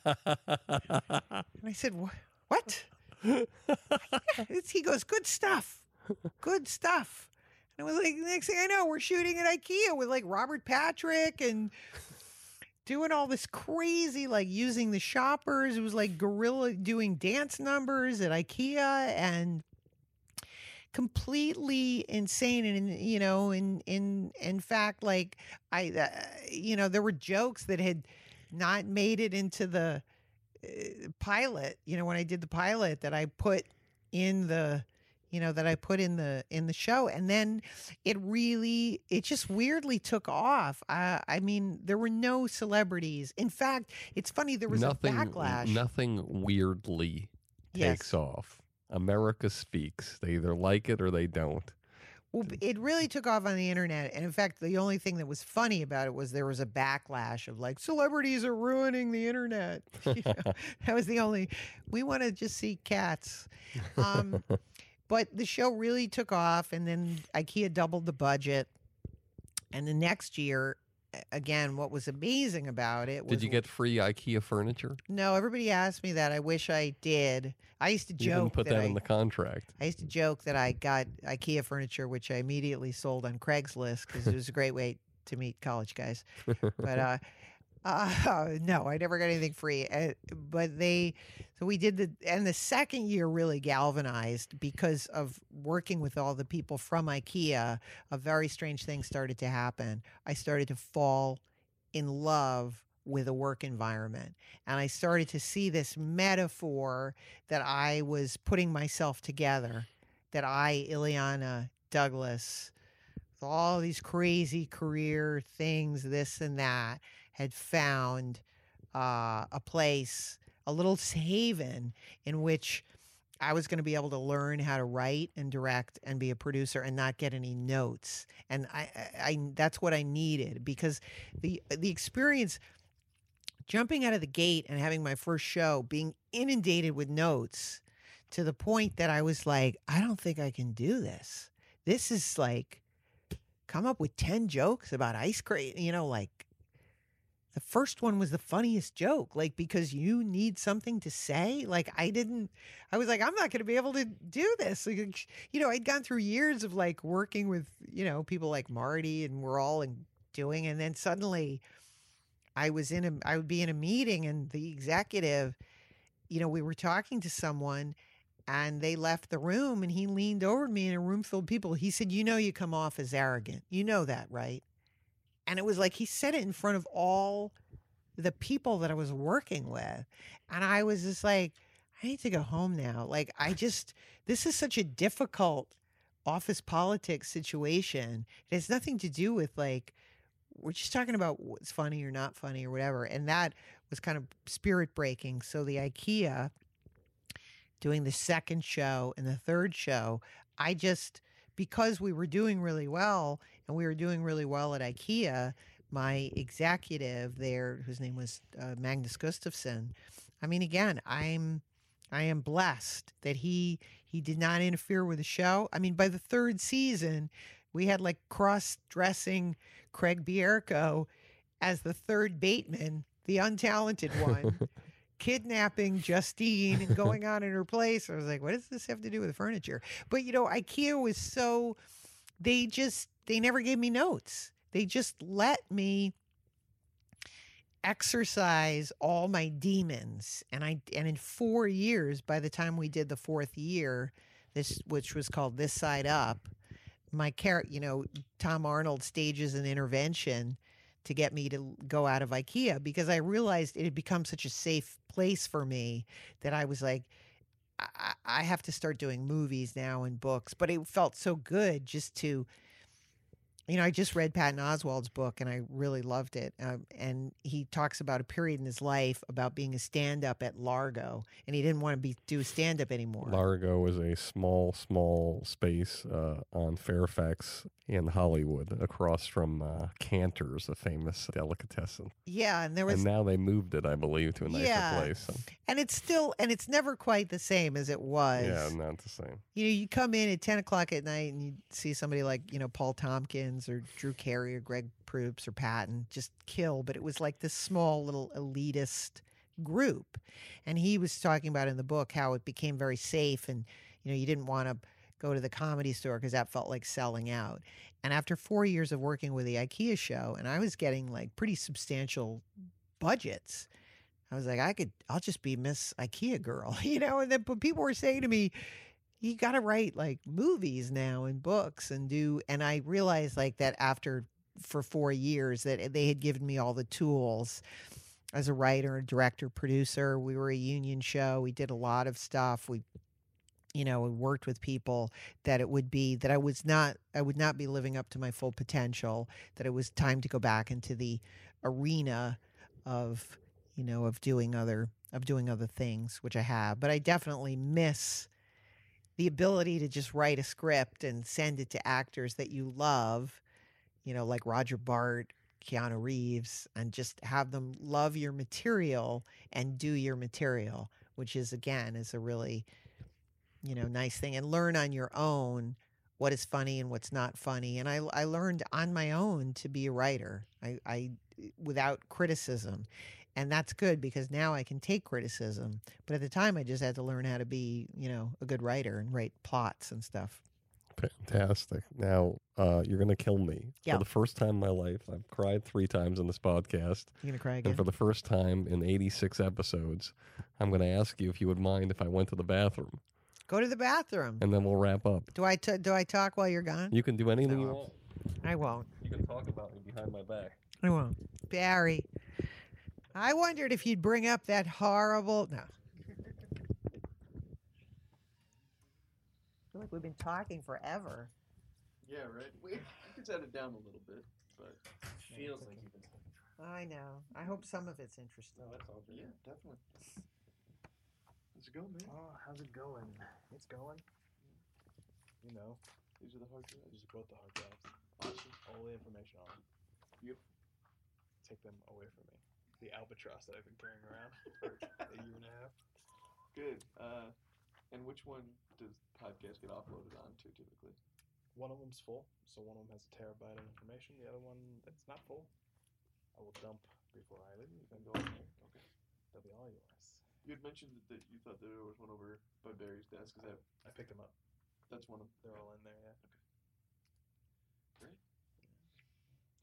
I said, "Wha- "What?" He goes, "Good stuff, good stuff." And it was like next thing I know, we're shooting at IKEA with like Robert Patrick and doing all this crazy, like using the shoppers. It was like guerrilla doing dance numbers at IKEA and completely insane and you know in in in fact like i uh, you know there were jokes that had not made it into the uh, pilot you know when i did the pilot that i put in the you know that i put in the in the show and then it really it just weirdly took off i i mean there were no celebrities in fact it's funny there was nothing, a backlash Nothing weirdly Yes. takes off. America speaks. They either like it or they don't. Well, it really took off on the internet. And in fact, the only thing that was funny about it was there was a backlash of like, celebrities are ruining the internet. You know, that was the only, we want to just see cats. Um, but the show really took off. And then IKEA doubled the budget. And the next year, again, what was amazing about it was Did you get free IKEA furniture? no, everybody asked me that. I wish I did. I used to You didn't joke put that, that I, in the contract. I used to joke that I got IKEA furniture, which I immediately sold on Craigslist because it was a great way to meet college guys. But uh, uh, no, I never got anything free. Uh, but they, so we did the, and the second year really galvanized because of working with all the people from IKEA. A very strange thing started to happen. I started to fall in love with a work environment. And I started to see this metaphor that I was putting myself together, that I, Illeana Douglas, with all these crazy career things, this and that, had found uh, a place, a little haven in which I was going to be able to learn how to write and direct and be a producer and not get any notes. And I, I, I that's what I needed because the the experience jumping out of the gate and having my first show being inundated with notes to the point that I was like, I don't think I can do this. This is like come up with 10 jokes about ice cream, you know, like the first one was the funniest joke, like because you need something to say. Like I didn't, I was like, I'm not going to be able to do this. Like, you know, I'd gone through years of like working with, you know, people like Marty and we're all in, doing, and then suddenly I was in a, I would be in a meeting and the executive, you know, we were talking to someone and they left the room and he leaned over to me in a room full of people. He said, You know, you come off as arrogant. You know that, right? And it was like he said it in front of all the people that I was working with. And I was just like, I need to go home now. Like, I just, this is such a difficult office politics situation. It has nothing to do with like, we're just talking about what's funny or not funny or whatever. And that was kind of spirit breaking. So the IKEA doing the second show and the third show, I just, because we were doing really well and we were doing really well at IKEA, my executive there, whose name was uh, Magnus Gustafsson, I mean, again, I'm. I am blessed that he he did not interfere with the show. I mean, by the third season, we had like cross-dressing Craig Bierko as the third Bateman, the untalented one, kidnapping Justine and going on in her place. I was like, what does this have to do with furniture? But you know, IKEA was so they just they never gave me notes. They just let me exercise all my demons and i and in four years by the time we did the fourth year this which was called this side up my character you know tom arnold stages an intervention to get me to go out of IKEA because I realized it had become such a safe place for me that I was like, I, have to start doing movies now and books. But it felt so good just to, you know, I just read Patton Oswalt's book and I really loved it. Um, and he talks about a period in his life about being a stand up at Largo and he didn't want to be do stand up anymore. Largo was a small, small space uh, on Fairfax in Hollywood, across from uh, Canter's, a famous delicatessen. yeah. And there was And now they moved it, I believe, to a nicer Yeah. place. So, and it's still and it's never quite the same as it was yeah, not the same. you know you come in at 10 o'clock at night and you see somebody like you know paul tompkins or drew carey or greg proops or patton just kill but it was like this small little elitist group and he was talking about in the book how it became very safe and you know you didn't want to go to the comedy store because that felt like selling out and after four years of working with the ikea show and i was getting like pretty substantial budgets I was like, I could, I'll just be Miss IKEA girl, you know. And then people were saying to me, you got to write like movies now and books and do. And I realized like that after for four years that eh, they had given me all the tools as a writer, a director, producer. We were a union show. We did a lot of stuff. We you know, we worked with people that it would be that I was not I would not be living up to my full potential, that it was time to go back into the arena of you know, of doing other of doing other things, which I have. But I definitely miss the ability to just write a script and send it to actors that you love, you know, like Roger Bart, Keanu Reeves, and just have them love your material and do your material, which is again is a really, you know, nice thing. And learn on your own what is funny and what's not funny. And I I learned on my own to be a writer. I, I without criticism and that's good because now I can take criticism. But at the time, I just had to learn how to be, you know, a good writer and write plots and stuff. Fantastic. Now, uh, you're going to kill me. Yeah. For the first time in my life, I've cried three times in this podcast. You're gonna cry again? And for the first time in 86 episodes, I'm going to ask you if you would mind if I went to the bathroom. Go to the bathroom. And then we'll wrap up. Do I t- do I talk while you're gone? You can do anything you want. I won't. You can talk about me behind my back. I won't. Barry, I wondered if you'd bring up that horrible. No. I feel like we've been talking forever. Yeah, right. We, we could set it down a little bit, but feels like you've been. I know. I hope some of it's interesting. No, that's all. Yeah, definitely. How's it going, man? Oh, how's it going? It's going. You know, These are the hard drives. these are both the hard drives. Awesome. All the information on them. Beautiful. Take them away from me. The albatross that I've been carrying around for a year and a half. Good. Uh, and which one does podcast get uploaded onto typically? One of them's full, so one of them has a terabyte of information. The other one that's not full, I will dump before I leave and go. Okay. They'll be all yours. You had mentioned that, that you thought there was one over by Barry's desk. Is that I picked them up. that's one of them. They're all in there. Yeah. Okay. Great.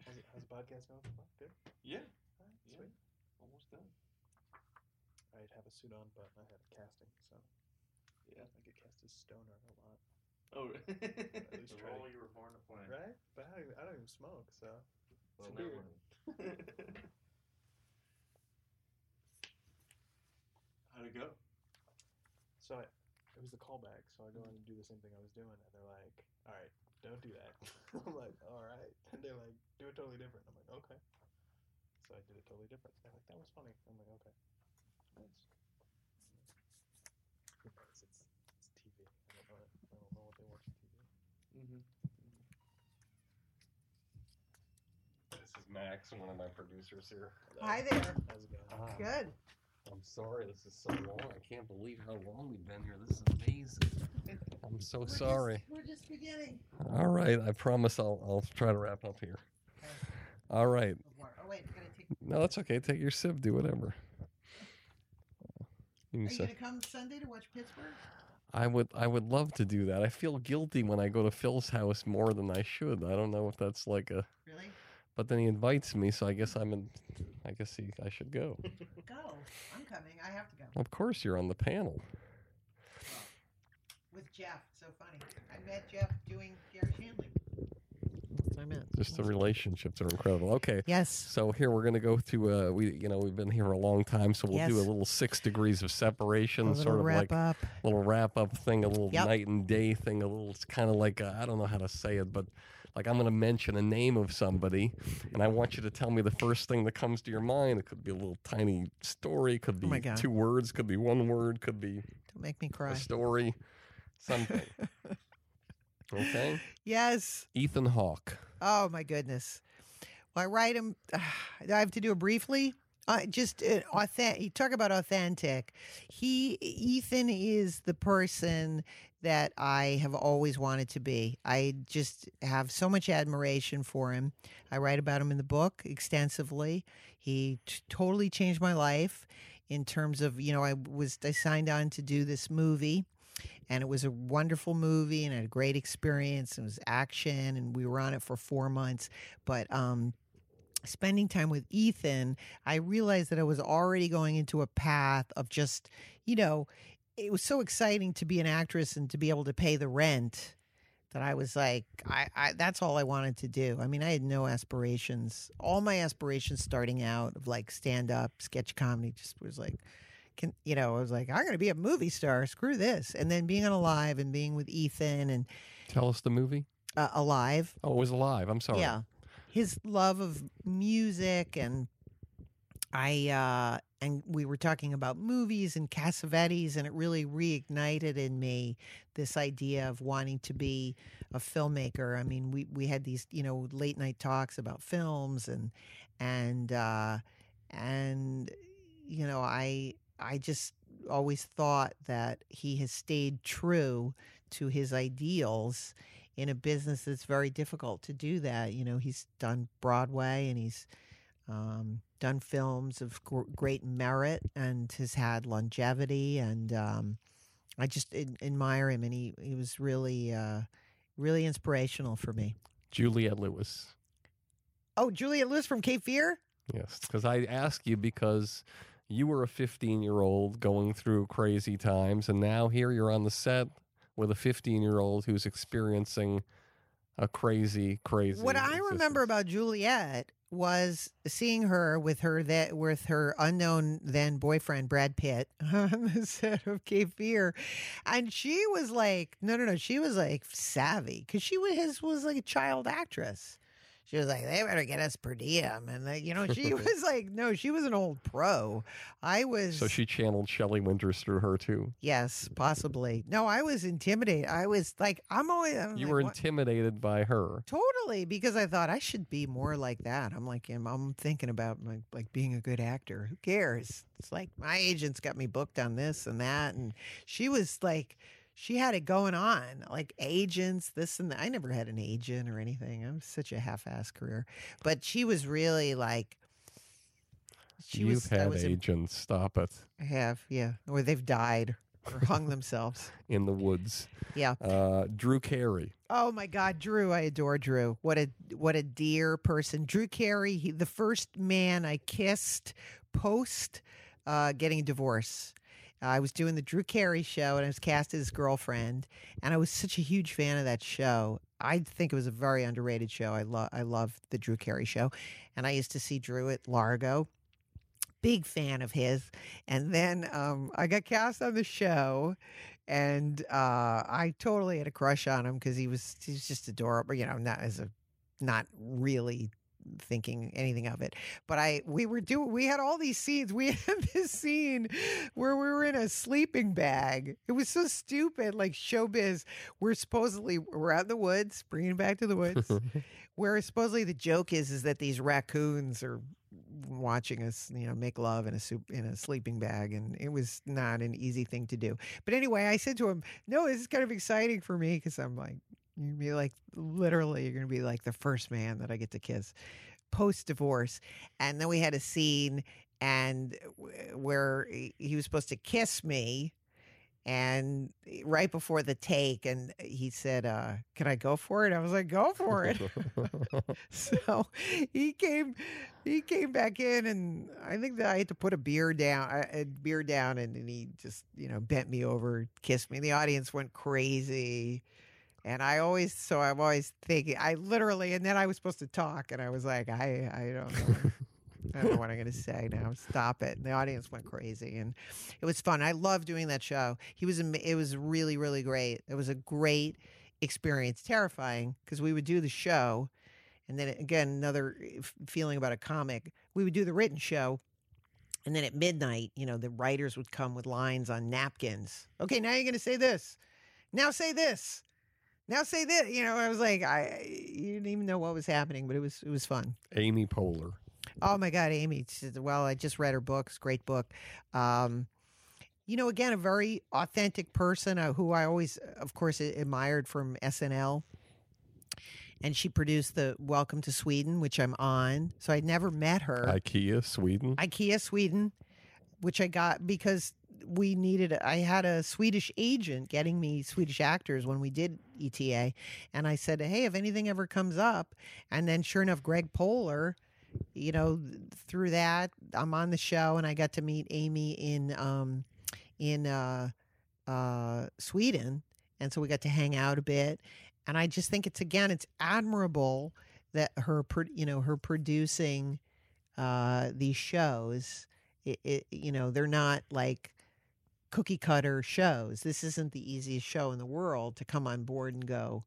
How's, it, how's the podcast going? Good. Yeah. All right, Yeah. sweet. Almost done. I'd have a suit on, but I had a casting, so Yeah. I get cast as stoner a lot. Oh. At least The role to- you were born to play. Right? But I don't, even, I don't even smoke, so Well, it's weird. How'd it go? So I, it was the callback. So I go in and do the same thing I was doing, and they're like, "All right, don't do that." I'm like, "All right," and they're like, "Do it totally different." I'm like, "Okay." So I did it totally different. They're like, "That was funny." I'm like, "Okay." Nice. It's, it's, it's TV. I don't know. I don't know what they watch on TV. Mm-hmm. This is Max, one of my producers here. Hi there. How's it going? Ah, Good. I'm sorry this is so long. I can't believe how long we've been here. This is amazing. I'm so sorry. We're just beginning. All right, I promise I'll I'll try to wrap up here. All right. Wait, I'm gonna take. No, that's okay. Take your sip. Do whatever. You Are you gonna come Sunday to watch Pittsburgh? I would I would love to do that. I feel guilty when I go to Phil's house more than I should. I don't know if that's like a Really? but then he invites me, so I guess I'm in I guess he, I should go. Go. I'm coming. I have to go. Of course you're on the panel. With Jeff. So funny. I met Jeff doing Garry Shandling. I meant. Just the relationships are incredible. Okay. Yes. So here we're going to go to uh we you know we've been here a long time so we'll do a little 6 degrees of separation sort of wrap like up. little wrap up thing, a little Yep. night and day thing, a little it's kind of like I I don't know how to say it but like I'm going to mention a name of somebody and I want you to tell me the first thing that comes to your mind. It could be a little tiny story, could be Oh my God. two words, could be one word, could be Don't make me cry. a story, something. okay? Yes. Ethan Hawke. Oh my goodness. Well, I write him. I have to do it briefly. Uh, just uh, authentic. Talk about authentic. He Ethan is the person that I have always wanted to be. I just have so much admiration for him. I write about him in the book extensively. He t- totally changed my life in terms of you know I was I signed on to do this movie and it was a wonderful movie and a great experience. It was action, and we were on it for four months. But um, spending time with Ethan, I realized that I was already going into a path of just, you know, it was so exciting to be an actress and to be able to pay the rent that I was like, I, I that's all I wanted to do. I mean, I had no aspirations. All my aspirations starting out of like stand up, sketch comedy just was like can you know, I was like, I'm gonna be a movie star. Screw this. And then being on Alive and being with Ethan and Tell us the movie. uh, Alive. Oh, it was alive. I'm sorry. Yeah. His love of music and I uh and we were talking about movies and Cassavetes and it really reignited in me this idea of wanting to be a filmmaker. I mean, we we had these, you know, late night talks about films and and uh and you know, I I just always thought that he has stayed true to his ideals in a business that's very difficult to do that. You know, he's done Broadway and he's um, done films of gr- great merit and has had longevity. And um, I just ad- admire him, and he, he was really, uh, really inspirational for me. Juliette Lewis. Oh, Juliette Lewis from Cape Fear? Yes, because I ask you because you were a 15 year old going through crazy times, and now here you're on the set with a 15 year old who's experiencing a crazy, crazy. What I remember about Juliette was seeing her with her that with her unknown then boyfriend Brad Pitt on the set of Cape Fear, and she was like, no, no, no, she was like savvy because she was his was like a child actress. She was like, they better get us per diem, and you know, she was like, no, she was an old pro. I was So she channeled Shelley Winters through her too. yes, possibly. No, I was intimidated. I was like, I'm always I'm You like, were what? intimidated by her. Totally, because I thought I should be more like that. I'm like, I'm, I'm thinking about like, like being a good actor. Who cares? It's like my agent's got me booked on this and that, and she was like, she had it going on, like agents, this and that. I never had an agent or anything. I'm such a half-ass career, but she was really like, she You've was. Had was. agents. Stop it. I have, yeah, or they've died or hung themselves. In the woods. Yeah. Uh, Drew Carey. Oh my God, Drew! I adore Drew. What a what a dear person. Drew Carey, he, the first man I kissed post uh, getting a divorce. I was doing the Drew Carey show, and I was cast as his girlfriend, and I was such a huge fan of that show. I think it was a very underrated show. I love I love the Drew Carey show, and I used to see Drew at Largo. Big fan of his, and then um, I got cast on the show, and uh, I totally had a crush on him because he was he was just adorable. You know, not as a not really thinking anything of it, but I we were doing we had all these scenes. We had this scene where we were in a sleeping bag. It was so stupid, like showbiz. We're supposedly we're out in the woods, bringing back to the woods. where supposedly the joke is is that these raccoons are watching us, you know, make love in a soup in a sleeping bag, and it was not an easy thing to do. But anyway, I said to him, "No, this is kind of exciting for me because I'm like, you're gonna be like, literally, you're gonna be like the first man that I get to kiss post divorce." And then we had a scene, and where he was supposed to kiss me. And right before the take, and he said, uh, "Can I go for it?" I was like, "Go for it." so he came he came back in and i think that i had to put a beer down a a beer down and, and he just you know bent me over kissed me the audience went crazy And I always, so I'm always thinking, I literally, and then I was supposed to talk, and I was like, I, I don't know. I don't know what I'm going to say now. Stop it. And the audience went crazy, and it was fun. I love doing that show. He was, it was really, really great. It was a great experience. Terrifying because we would do the show, and then again, another eh, feeling about a comic. We would do the written show, and then at midnight, you know, the writers would come with lines on napkins. Okay, now you're going to say this. Now say this. Now say this. You know, I was like, I you didn't even know what was happening, but it was it was fun. Amy Poehler. Oh my God, Amy. said, Well, I just read her book. It's great book. Um, you know, again, a very authentic person uh, who I always, of course, admired from SNL. And she produced the Welcome to Sweden, which I'm on. So I'd never met her. IKEA, Sweden. IKEA Sweden, which I got because we needed. I had a Swedish agent getting me Swedish actors when we did ETA, and I said, "Hey, if anything ever comes up," and then sure enough, Greg Poehler, you know, through that, I'm on the show, and I got to meet Amy in um, in uh, uh, Sweden, and so we got to hang out a bit. And I just think it's again, it's admirable that her, you know, her producing uh, these shows. It, it, you know, they're not like cookie cutter shows. This isn't the easiest show in the world to come on board and go.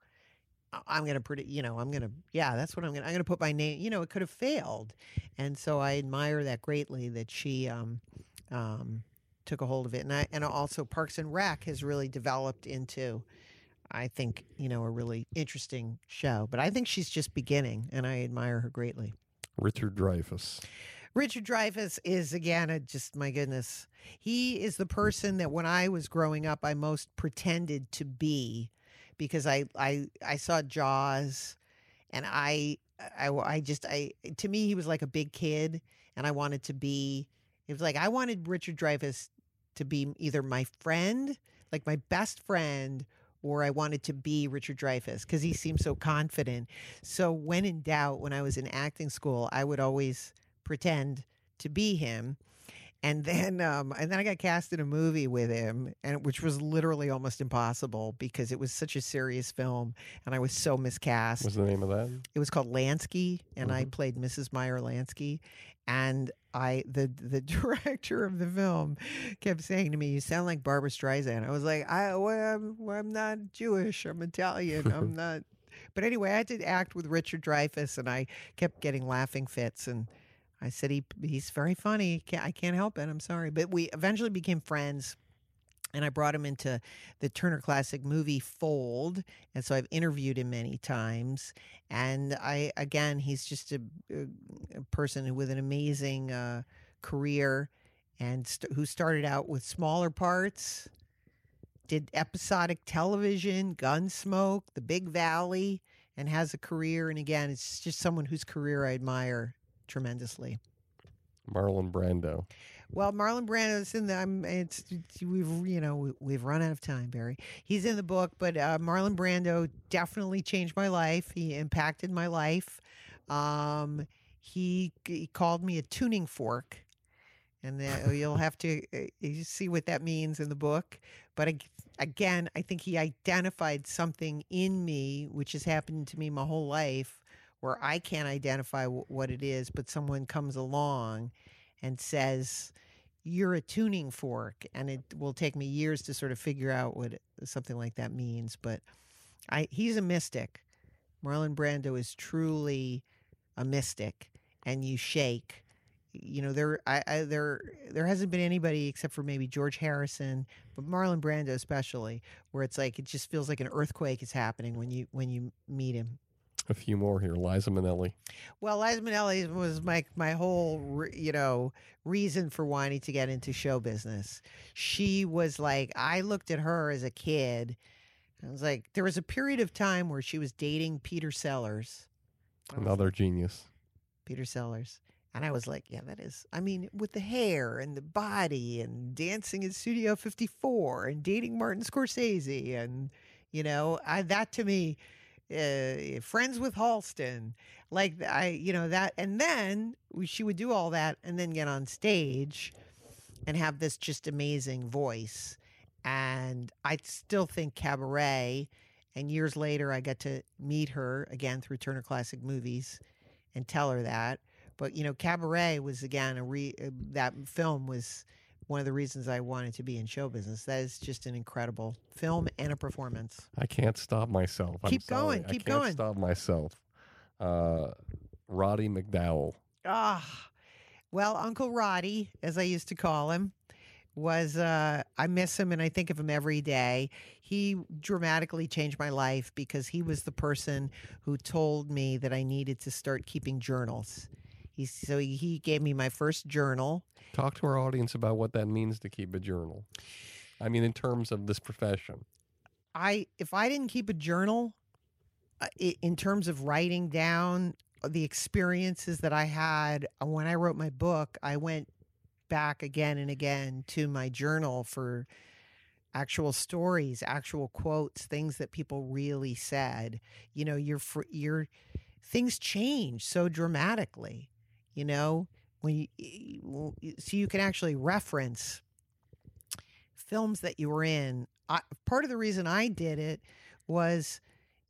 "I- I'm gonna put you know, I'm gonna, yeah, that's what I'm gonna, I'm gonna put my name. You know, it could have failed, and so I admire that greatly that she um, um, took a hold of it, and I, and also Parks and Rec has really developed into, I think, you know, a really interesting show. But I think she's just beginning, and I admire her greatly. Richard Dreyfuss. Richard Dreyfuss is again a, just my goodness. He is the person that when I was growing up, I most pretended to be, because I I I saw Jaws, and I I I just I to me he was like a big kid, and I wanted to be. It was like I wanted Richard Dreyfuss to be either my friend, like my best friend, or I wanted to be Richard Dreyfuss because he seemed so confident. So when in doubt, when I was in acting school, I would always pretend to be him. And then, um, and then I got cast in a movie with him, and which was literally almost impossible because it was such a serious film, and I was so miscast. What's the name of that? It was called Lansky, and I played Mrs. Meyer Lansky. And I, the the director of the film, kept saying to me, "You sound like Barbra Streisand." I was like, "I, well, I'm, well, I'm not Jewish. I'm Italian. I'm not." But anyway, I had to act with Richard Dreyfuss, and I kept getting laughing fits. And I said, "He he's very funny. I can't help it. I'm sorry." But we eventually became friends and I brought him into the Turner Classic movie fold, and so I've interviewed him many times. And I, again, he's just a, a, a person with an amazing uh, career, and st- who started out with smaller parts, did episodic television, Gunsmoke, The Big Valley, and has a career. And again, it's just someone whose career I admire tremendously. Marlon Brando. Well, Marlon Brando's in the. I'm, it's, we've you know we, we've run out of time, Barry. He's in the book, but uh, Marlon Brando definitely changed my life. He impacted my life. Um, he, he called me a tuning fork, and then you'll have to uh, you see what that means in the book. But ag- again, I think he identified something in me, which has happened to me my whole life, where I can't identify w- what it is, but someone comes along and says you're a tuning fork and it will take me years to sort of figure out what something like that means but i he's a mystic. Marlon brando is truly a mystic and you shake. You know there I, I there there hasn't been anybody except for maybe george harrison but marlon brando especially where it's like it just feels like an earthquake is happening when you when you meet him A few more here. Liza Minnelli. well, Liza Minnelli was my my whole re- you know reason for wanting to get into show business. She was like I looked at her as a kid. I was like, there was a period of time where she was dating Peter Sellers. Another genius. Peter Sellers. And I was like, yeah, that is. I mean, with the hair and the body and dancing in Studio 54 and dating Martin Scorsese and, you know, I, that to me, uh, friends with Halston, like I, you know, that. And then she would do all that and then get on stage and have this just amazing voice. And I still think Cabaret And years later, I got to meet her again through Turner Classic Movies and tell her that. But you know, Cabaret was again a re uh, that film was one of the reasons I wanted to be in show business. That is just an incredible film and a performance. I can't stop myself. Keep going, I keep can't going. Stop myself. Uh, Roddy McDowall. Ah, well, Uncle Roddy, as I used to call him, was uh, I miss him and I think of him every day. He dramatically changed my life because he was the person who told me that I needed to start keeping journals. He so he, he gave me my first journal. Talk to our audience about what that means to keep a journal. I mean, in terms of this profession. I if I didn't keep a journal uh, in terms of writing down the experiences that I had uh, when I wrote my book, I went back again and again to my journal for actual stories, actual quotes, things that people really said. You know, your your things change so dramatically. You know, when you so you can actually reference films that you were in. I, part of the reason I did it was,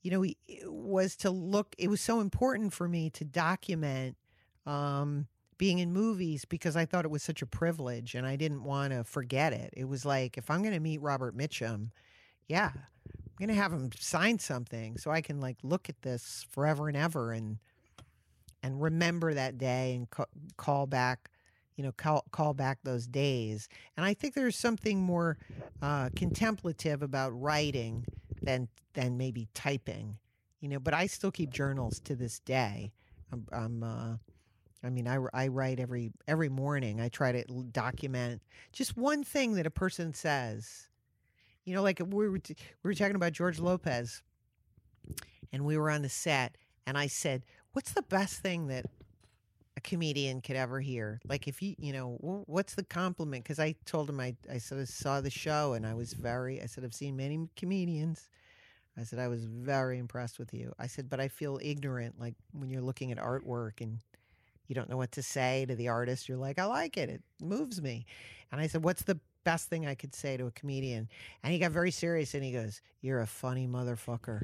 you know, was to look. It was so important for me to document um, being in movies because I thought it was such a privilege, and I didn't want to forget it. It was like if I'm going to meet Robert Mitchum, yeah, I'm going to have him sign something so I can like look at this forever and ever and and remember that day and ca- call back you know call, call back those days and i think there's something more uh, contemplative about writing than than maybe typing you know but i still keep journals to this day i'm, I'm uh, I mean, I, I write every every morning. I try to document just one thing that a person says. You know, like we were t- we were talking about George Lopez, and we were on the set, and I said, "What's the best thing that a comedian could ever hear. Like if you, you know, what's the compliment? Because I told him I, I sort of saw the show and I was very, I said, I've seen many comedians. I said, I was very impressed with you. I said, but I feel ignorant. Like when you're looking at artwork and you don't know what to say to the artist, you're like, I like it. It moves me. And I said, what's the best thing I could say to a comedian? And he got very serious and he goes, You're a funny motherfucker.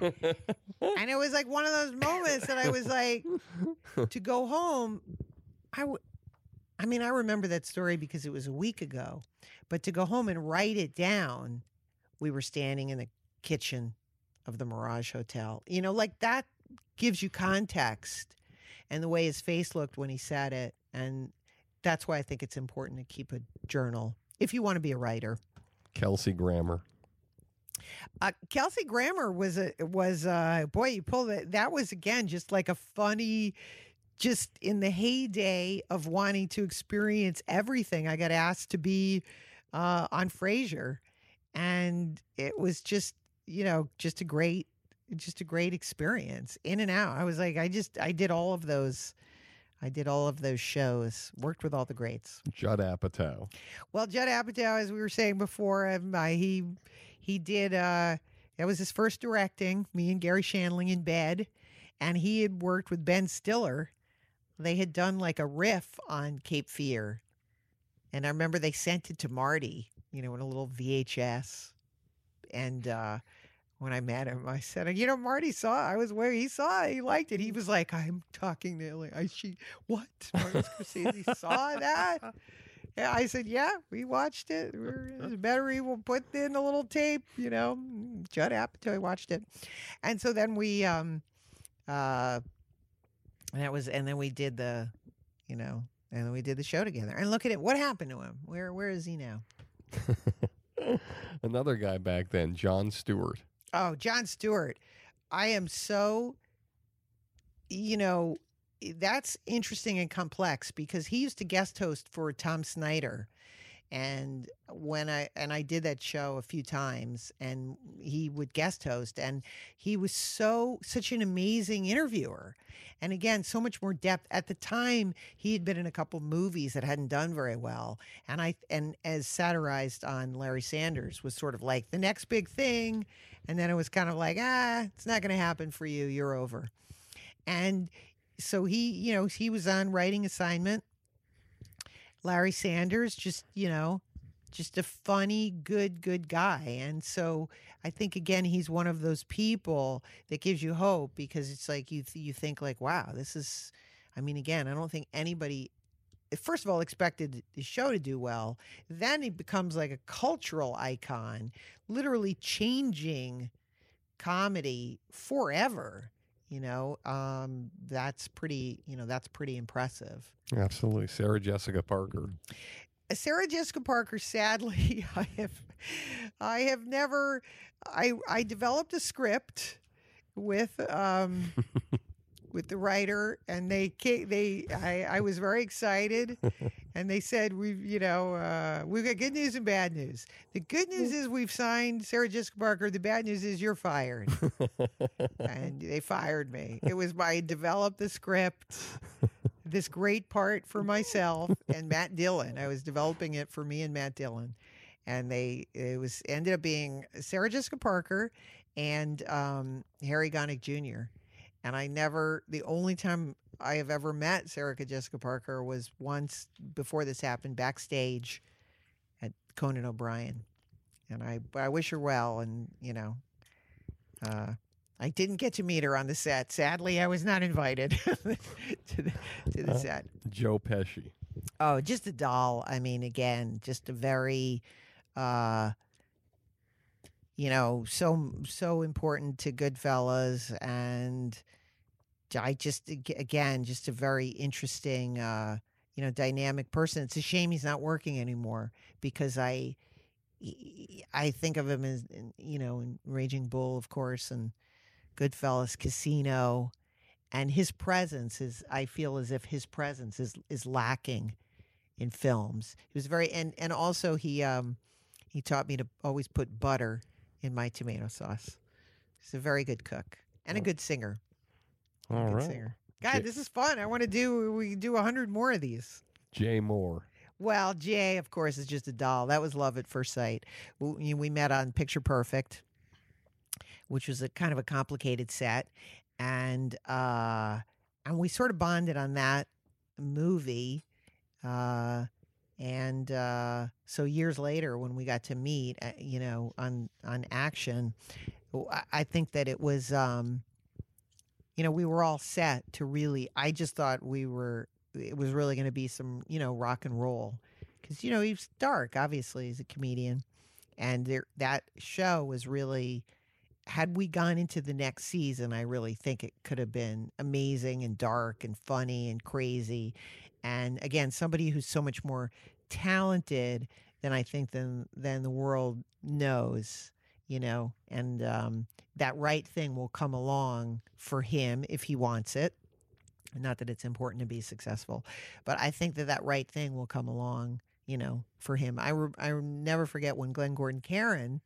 and it was like one of those moments that I was like, to go home, I would. I mean, I remember that story because it was a week ago, but to go home and write it down, we were standing in the kitchen of the Mirage Hotel. You know, like that gives you context and the way his face looked when he said it. And that's why I think it's important to keep a journal if you want to be a writer. Kelsey Grammer. Uh, Kelsey Grammer was a was uh boy you pulled it that was again just like a funny just in the heyday of wanting to experience everything I got asked to be uh on Frasier and it was just you know just a great just a great experience in and out I was like I just I did all of those I did all of those shows worked with all the greats Judd Apatow. well, Judd Apatow, as we were saying before, um, he he did. Uh, that was his first directing. Me and Garry Shandling in bed, and he had worked with Ben Stiller. They had done like a riff on Cape Fear, and I remember they sent it to Marty, you know, in a little VHS. And uh, when I met him, I said, "You know, Marty saw. I was where he saw. It. He liked it. He was like, I'm talking to like, I she what Martin Scorsese saw that." Yeah, I said, yeah, we watched it. We're, it's better we will put in a little tape, you know. Judd Apatow watched it, and so then we, um, uh, and that was, and then we did the, you know, and then we did the show together. And look at it, what happened to him? Where, where is he now? Another guy back then, Jon Stewart. Oh, Jon Stewart. I am so, you know, that's interesting and complex because he used to guest host for Tom Snyder. And when I and I did that show a few times and he would guest host and he was so such an amazing interviewer. And again, so much more depth. At the time, he had been in a couple movies that hadn't done very well. And I and as satirized on Larry Sanders was sort of like the next big thing. And then it was kind of like, ah, it's not gonna happen for you. You're over. And so he, you know, he was on writing assignment. Larry Sanders just, you know, just a funny, good, good guy. And so I think again he's one of those people that gives you hope because it's like you th- you think like, wow, this is. I mean, again, I don't think anybody. First of all, expected the show to do well. Then he becomes like a cultural icon, literally changing comedy forever. You know, um, that's pretty. You know, that's pretty impressive. Absolutely. Sarah Jessica Parker. Sarah Jessica Parker, sadly, I have, I have never, I I developed a script with um with the writer, and they ca- they I I was very excited, and they said we've you know uh, we've got good news and bad news. The good news is we've signed Sarah Jessica Parker. The bad news is you're fired, and they fired me. It was my developed the script this great part for myself and Matt Dillon. I was developing it for me and Matt Dillon, and they it was ended up being Sarah Jessica Parker and um, Harry Connick Jr. And I never the only time I have ever met Sarah Jessica Parker was once before this happened backstage at Conan O'Brien, and I I wish her well, and you know. Uh, I didn't get to meet her on the set. Sadly, I was not invited to the, to the Uh, set. Joe Pesci. Oh, just a doll. I mean, again, just a very, uh, you know, so so important to Goodfellas, and I just again, just a very interesting, uh, you know, dynamic person. It's a shame he's not working anymore because I, I think of him as you know, in Raging Bull, of course, and Goodfellas, Casino, and his presence is. I feel as if his presence is is lacking in films. He was very and and also he um he taught me to always put butter in my tomato sauce. He's a very good cook and a good singer. A All good right. singer. God, Jay- this is fun. I want to do we do a hundred more of these. Jay Mohr. Well, Jay, of course, is just a doll. That was love at first sight. We, we met on Picture Perfect, which was a kind of a complicated set, and uh, and we sort of bonded on that movie. Uh, and uh, so years later, when we got to meet, uh, you know, on on action, I think that it was, um, you know, we were all set to really. I just thought we were. It was really going to be some, you know, rock and roll, because you know he's dark. Obviously, he's a comedian, and there that show was really. Had we gone into the next season, I really think it could have been amazing and dark and funny and crazy. And again, somebody who's so much more talented than I think than than the world knows, you know. And um, that right thing will come along for him if he wants it. Not that it's important to be successful, but I think that that right thing will come along, you know, for him. I re- I never forget when Glenn Gordon Caron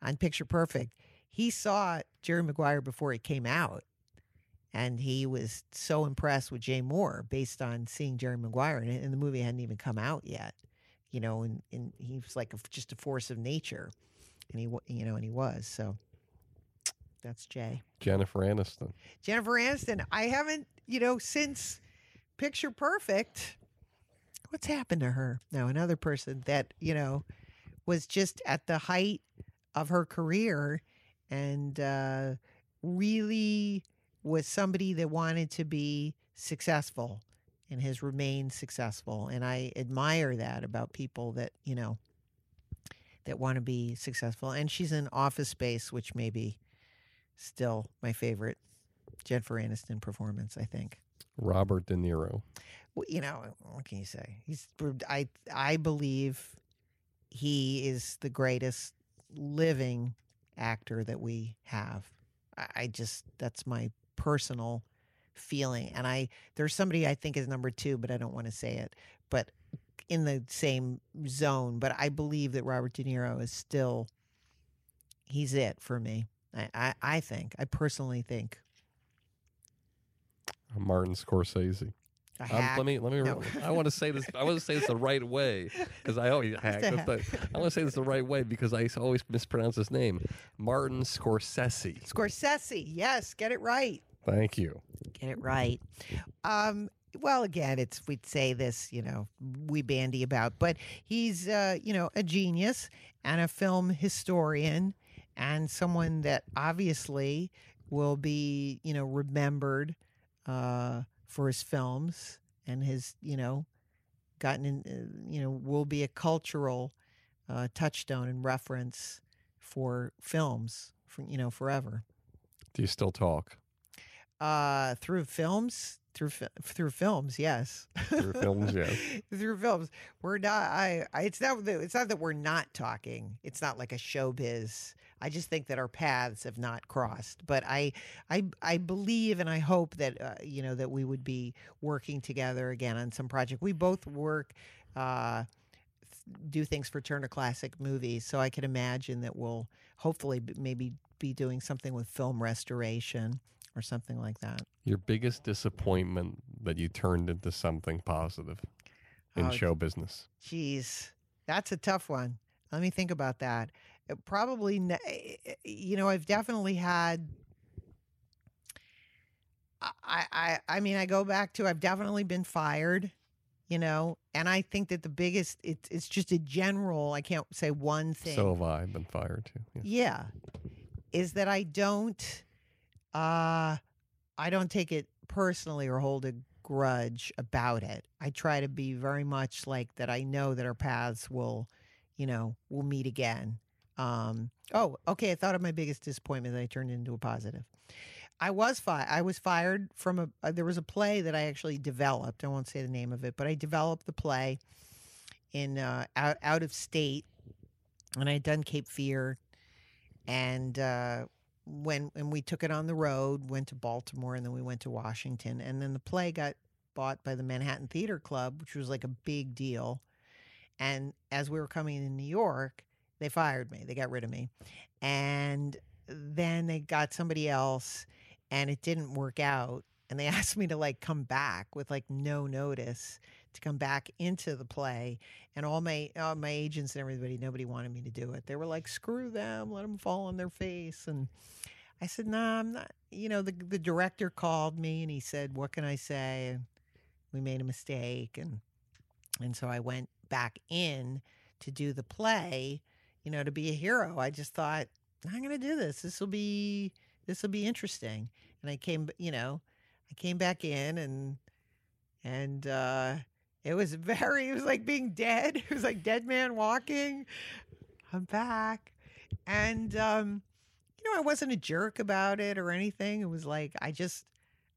on Picture Perfect, he saw Jerry Maguire before it came out. And he was so impressed with Jay Mohr based on seeing Jerry Maguire, and, and the movie hadn't even come out yet, you know. And, and he was like a, just a force of nature, and he, you know, and he was. So that's Jay. Jennifer Aniston. Jennifer Aniston. I haven't, you know, since Picture Perfect. What's happened to her? Now, another person that, you know, was just at the height of her career and uh, really was somebody that wanted to be successful and has remained successful. And I admire that about people that, you know, that want to be successful. And she's in Office Space, which may be still my favorite Jennifer Aniston performance, I think. Robert De Niro. Well, you know, what can you say? He's I I believe he is the greatest living actor that we have. I, I just that's my personal feeling. And I there's somebody I think is number two, but I don't want to say it. But in the same zone. But I believe that Robert De Niro is still he's it for me. I, I, I think. I personally think. Martin Scorsese. Um, let me let me. No. I want to say this. I want to say this the right way because I always hack. a that's the- I want to say this the right way because I always mispronounce his name. Martin Scorsese. Scorsese. Yes, get it right. Thank you. Get it right. Um, well, again, it's we'd say this, you know, we bandy about, but he's, uh, you know, a genius and a film historian and someone that obviously will be, you know, remembered uh, for his films and his, you know, gotten in, uh, you know, will be a cultural uh, touchstone and reference for films, for you know, forever. Do you still talk? Uh, through films, through fi- through films, yes. Through films, yes. through films, we're not. I, I. It's not. that- It's not that we're not talking. It's not like a showbiz. I just think that our paths have not crossed. But I, I, I believe and I hope that uh, you know that we would be working together again on some project. We both work. Uh, do things for Turner Classic Movies. So I can imagine that we'll hopefully maybe be doing something with film restoration or something like that. Your biggest disappointment that you turned into something positive in Oh, show business. Jeez, that's a tough one. Let me think about that. It probably, eh, eh, eh, you know, I've definitely had. I, I, I mean, I go back to I've definitely been fired, you know, and I think that the biggest it's it's just a general. I can't say one thing. So have I been fired too. Yeah. Yeah. Is that I don't uh I don't take it personally or hold a grudge about it. I try to be very much like that I know that our paths will, you know, will meet again. Um oh, okay, I thought of my biggest disappointment that I turned into a positive. I was fired. I was fired from a. Uh, there was a play that I actually developed. I won't say the name of it, but I developed the play in uh, out out of state, and I had done Cape Fear, and uh, when and we took it on the road, went to Baltimore, and then we went to Washington, and then the play got bought by the Manhattan Theater Club, which was like a big deal. And as we were coming in New York, they fired me. They got rid of me, and then they got somebody else, and it didn't work out. And they asked me to like come back with like no notice to come back into the play, and all my all my agents and everybody, nobody wanted me to do it. They were like, "Screw them, let them fall on their face." And I said, "Nah, I'm not." You know, the the director called me and he said, "What can I say?" And we made a mistake, and and so I went back in to do the play. You know, to be a hero. I just thought I'm going to do this. This will be this will be interesting. And I came, you know, I came back in and and uh it was very it was like being dead. It was like dead man walking. I'm back. And um you know, I wasn't a jerk about it or anything. It was like I just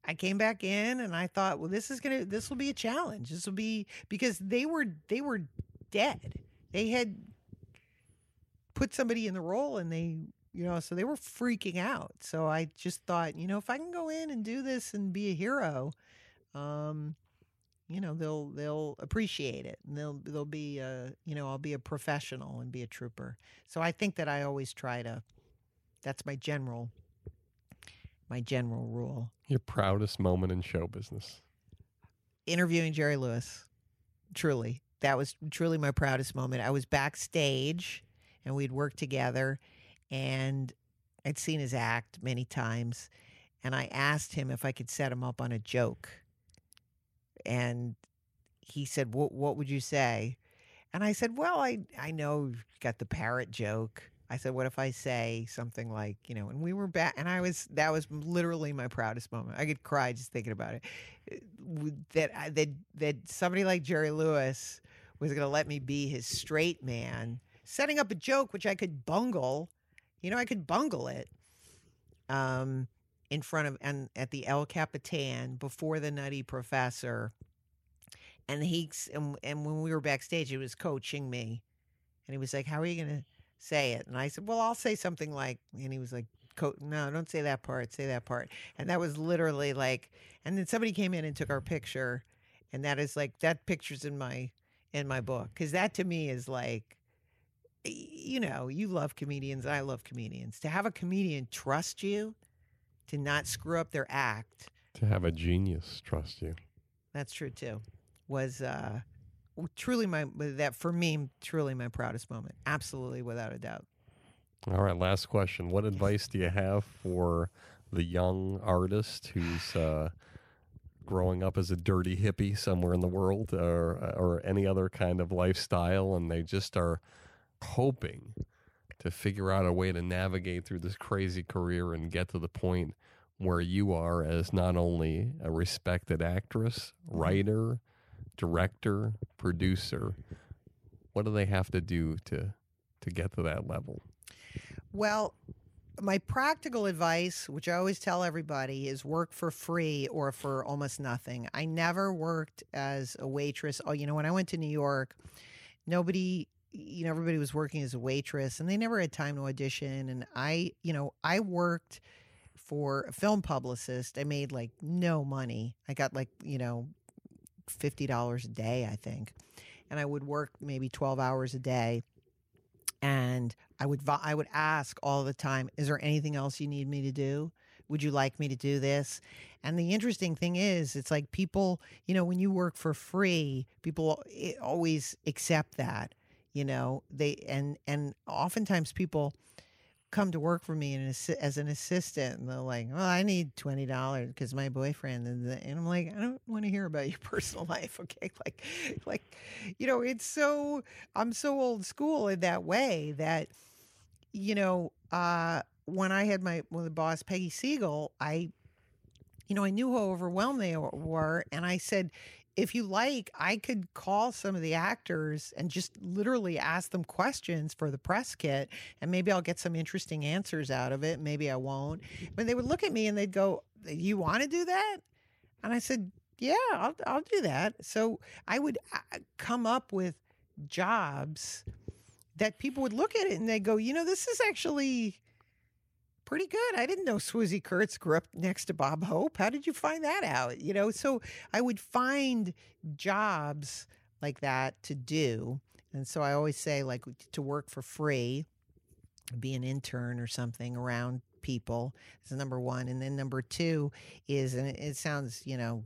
I came back in and I thought, well, this is gonna this will be a challenge. This will be because they were they were dead. They had put somebody in the role and they you know so they were freaking out so i just thought you know if i can go in and do this and be a hero um you know they'll they'll appreciate it and they'll they'll be uh you know i'll be a professional and be a trooper so i think that i always try to that's my general my general rule Your proudest moment in show business. interviewing Jerry Lewis. Truly, that was truly my proudest moment. I was backstage and we'd worked together and I'd seen his act many times and I asked him if I could set him up on a joke. And he said, "What what would you say?" And I said, "Well, I I know you've got the parrot joke." I said, "What if I say something like, you know?" And we were back, and I was that was literally my proudest moment. I could cry just thinking about it. Uh, That I- that that somebody like Jerry Lewis was going to let me be his straight man, setting up a joke which I could bungle. You know, I could bungle it. Um, in front of and at the El Capitan before the Nutty Professor, and he and, and when we were backstage, he was coaching me, and he was like, "How are you to say it?" And I said, "Well, I'll say something like," and he was like, "No, don't say that part. Say that part." And that was literally like, and then somebody came in and took our picture, and that is like that picture's in my in my book because that to me is like you know, you love comedians. I love comedians. To have a comedian trust you, to not screw up their act, To have a genius trust you. that's true too, was uh, truly my, that for me, truly my proudest moment. Absolutely, without a doubt. All right, last question. What advice do you have for the young artist who's uh, growing up as a dirty hippie somewhere in the world or or any other kind of lifestyle and they just are hoping to figure out a way to navigate through this crazy career and get to the point where you are as not only a respected actress, mm-hmm. writer, director, producer. What do they have to do to to get to that level? Well, my practical advice, which I always tell everybody, is work for free or for almost nothing. I never worked as a waitress. Oh, you know, when I went to New York, nobody, you know, everybody was working as a waitress and they never had time to audition. And I, you know, I worked for a film publicist. I made like no money. I got like, you know, $50 a day, I think. And I would work maybe 12 hours a day and I would I would ask all the time, "Is there anything else you need me to do? Would you like me to do this?" And the interesting thing is, it's like people, you know, when you work for free, people always accept that, you know. They and and oftentimes people come to work for me and as an assistant and they're like well i need $20 because my boyfriend and, and i'm like i don't want to hear about your personal life okay like like you know it's so i'm so old school in that way that you know uh when i had my with the boss peggy siegel i you know i knew how overwhelmed they were and i said if you like, I could call some of the actors and just literally ask them questions for the press kit, and maybe I'll get some interesting answers out of it. Maybe I won't. But they would look at me and they'd go, "You want to do that?" And I said, "Yeah, I'll I'll do that." So I would uh, come up with jobs that people would look at it and they go, "You know, this is actually." Pretty good. I didn't know Swoosie Kurtz grew up next to Bob Hope. How did you find that out? You know, so I would find jobs like that to do. And so I always say, like, to work for free, be an intern or something around people is number one. And then number two is, and it sounds, you know,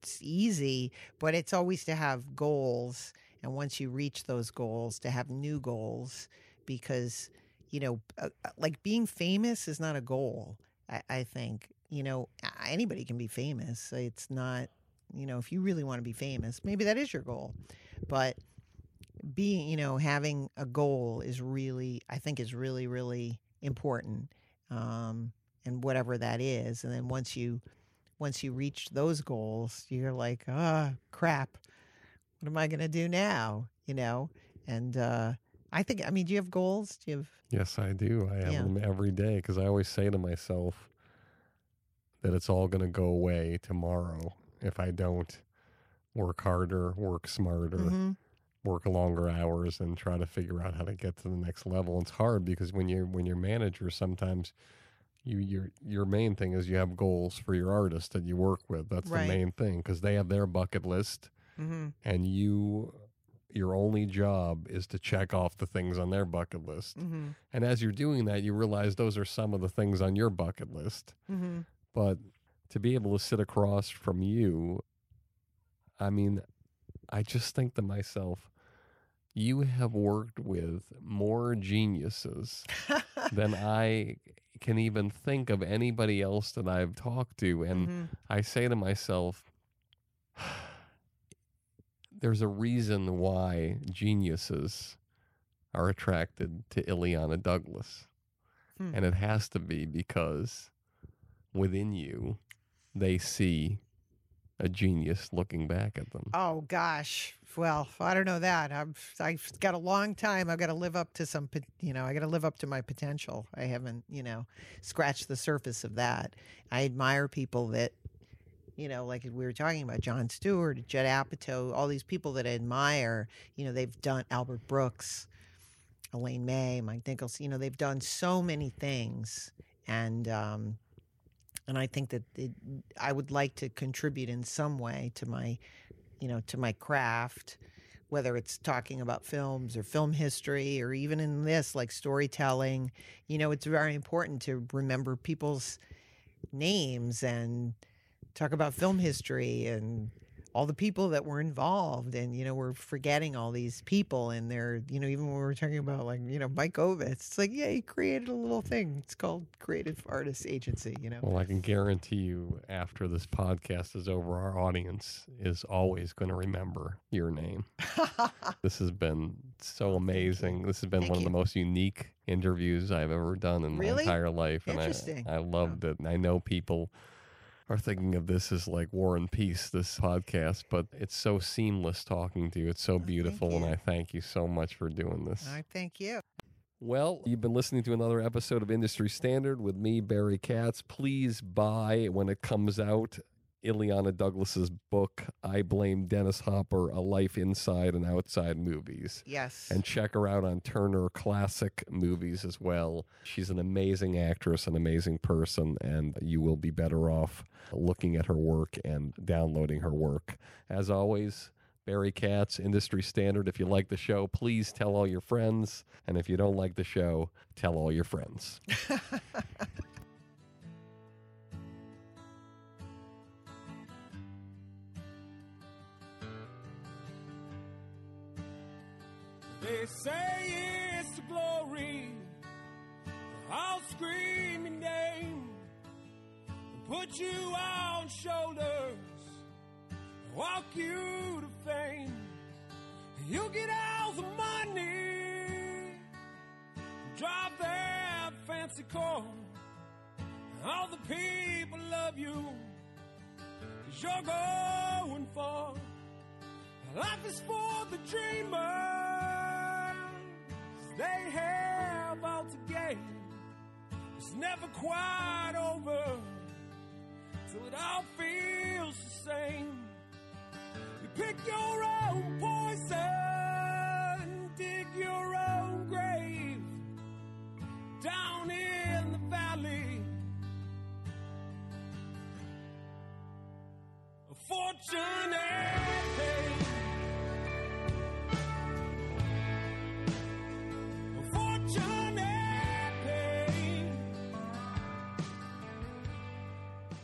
it's easy, but it's always to have goals. And once you reach those goals, to have new goals because you know, uh, like being famous is not a goal. I, I, think you know anybody can be famous. It's not you know if you really want to be famous, maybe that is your goal, but being you know having a goal is really I think is really really important, um, and whatever that is, and then once you once you reach those goals, you're like, ah, oh, crap, what am I going to do now? You know, and uh, I think, I mean, do you have goals? Do you have? Yes, I do. I have Yeah. them every day because I always say to myself that it's all going to go away tomorrow if I don't work harder, work smarter, Mhm. work longer hours, and try to figure out how to get to the next level. It's hard because when you're when you're manager, sometimes you your your main thing is you have goals for your artist that you work with. That's Right. the main thing because they have their bucket list, Mhm. and you your only job is to check off the things on their bucket list. Mhm. And as you're doing that, you realize those are some of the things on your bucket list. Mhm. But to be able to sit across from you, I mean, I just think to myself, you have worked with more geniuses than I can even think of anybody else that I've talked to. And Mhm. I say to myself, there's a reason why geniuses are attracted to Illeana Douglas. Hmm. And it has to be because within you, they see a genius looking back at them. Oh gosh. Well, I don't know that. I've I've got a long time. I've got to live up to some, you know, I got to live up to my potential. I haven't, you know, scratched the surface of that. I admire people that, you know, like we were talking about Jon Stewart, Judd Apatow, all these people that I admire. You know, they've done Albert Brooks, Elaine May, Mike Nichols. You know, they've done so many things, and um, and I think that it, I would like to contribute in some way to my, you know, to my craft, whether it's talking about films or film history or even in this like storytelling. You know, it's very important to remember people's names and talk about film history and all the people that were involved and you know we're forgetting all these people and they're you know even when we're talking about like you know mike ovitz it's like yeah he created a little thing it's called creative artists agency you know Well, I can guarantee you, after this podcast is over, our audience is always going to remember your name. this has been so amazing. This has been Thank one you. of the most unique interviews I've ever done in my entire life, and I I loved it. And I know people are thinking of this as like War and Peace, this podcast, but it's so seamless talking to you. It's so oh, beautiful, and. I thank you so much for doing this. i thank you Well, you've been listening to another episode of Industry Standard with me, Barry Katz. Please buy when it comes out Illeana Douglas's book, I Blame Dennis Hopper, A Life Inside and Outside Movies. yes And check her out on Turner Classic Movies as well. She's an amazing actress, an amazing person, and you will be better off looking at her work and downloading her work. As always, Barry Katz, Industry Standard. If you like the show, please tell all your friends. And if you don't like the show, tell all your friends. They say it's the glory. I'll scream your name put you on shoulders, walk you to fame. You get all the money, drive that fancy car. All the people love you, cause you're going far. Life is for the dreamers. They have all to gain. It's never quite over till it all feels the same. You pick your own poison, dig your own grave down in the valley. A fortunate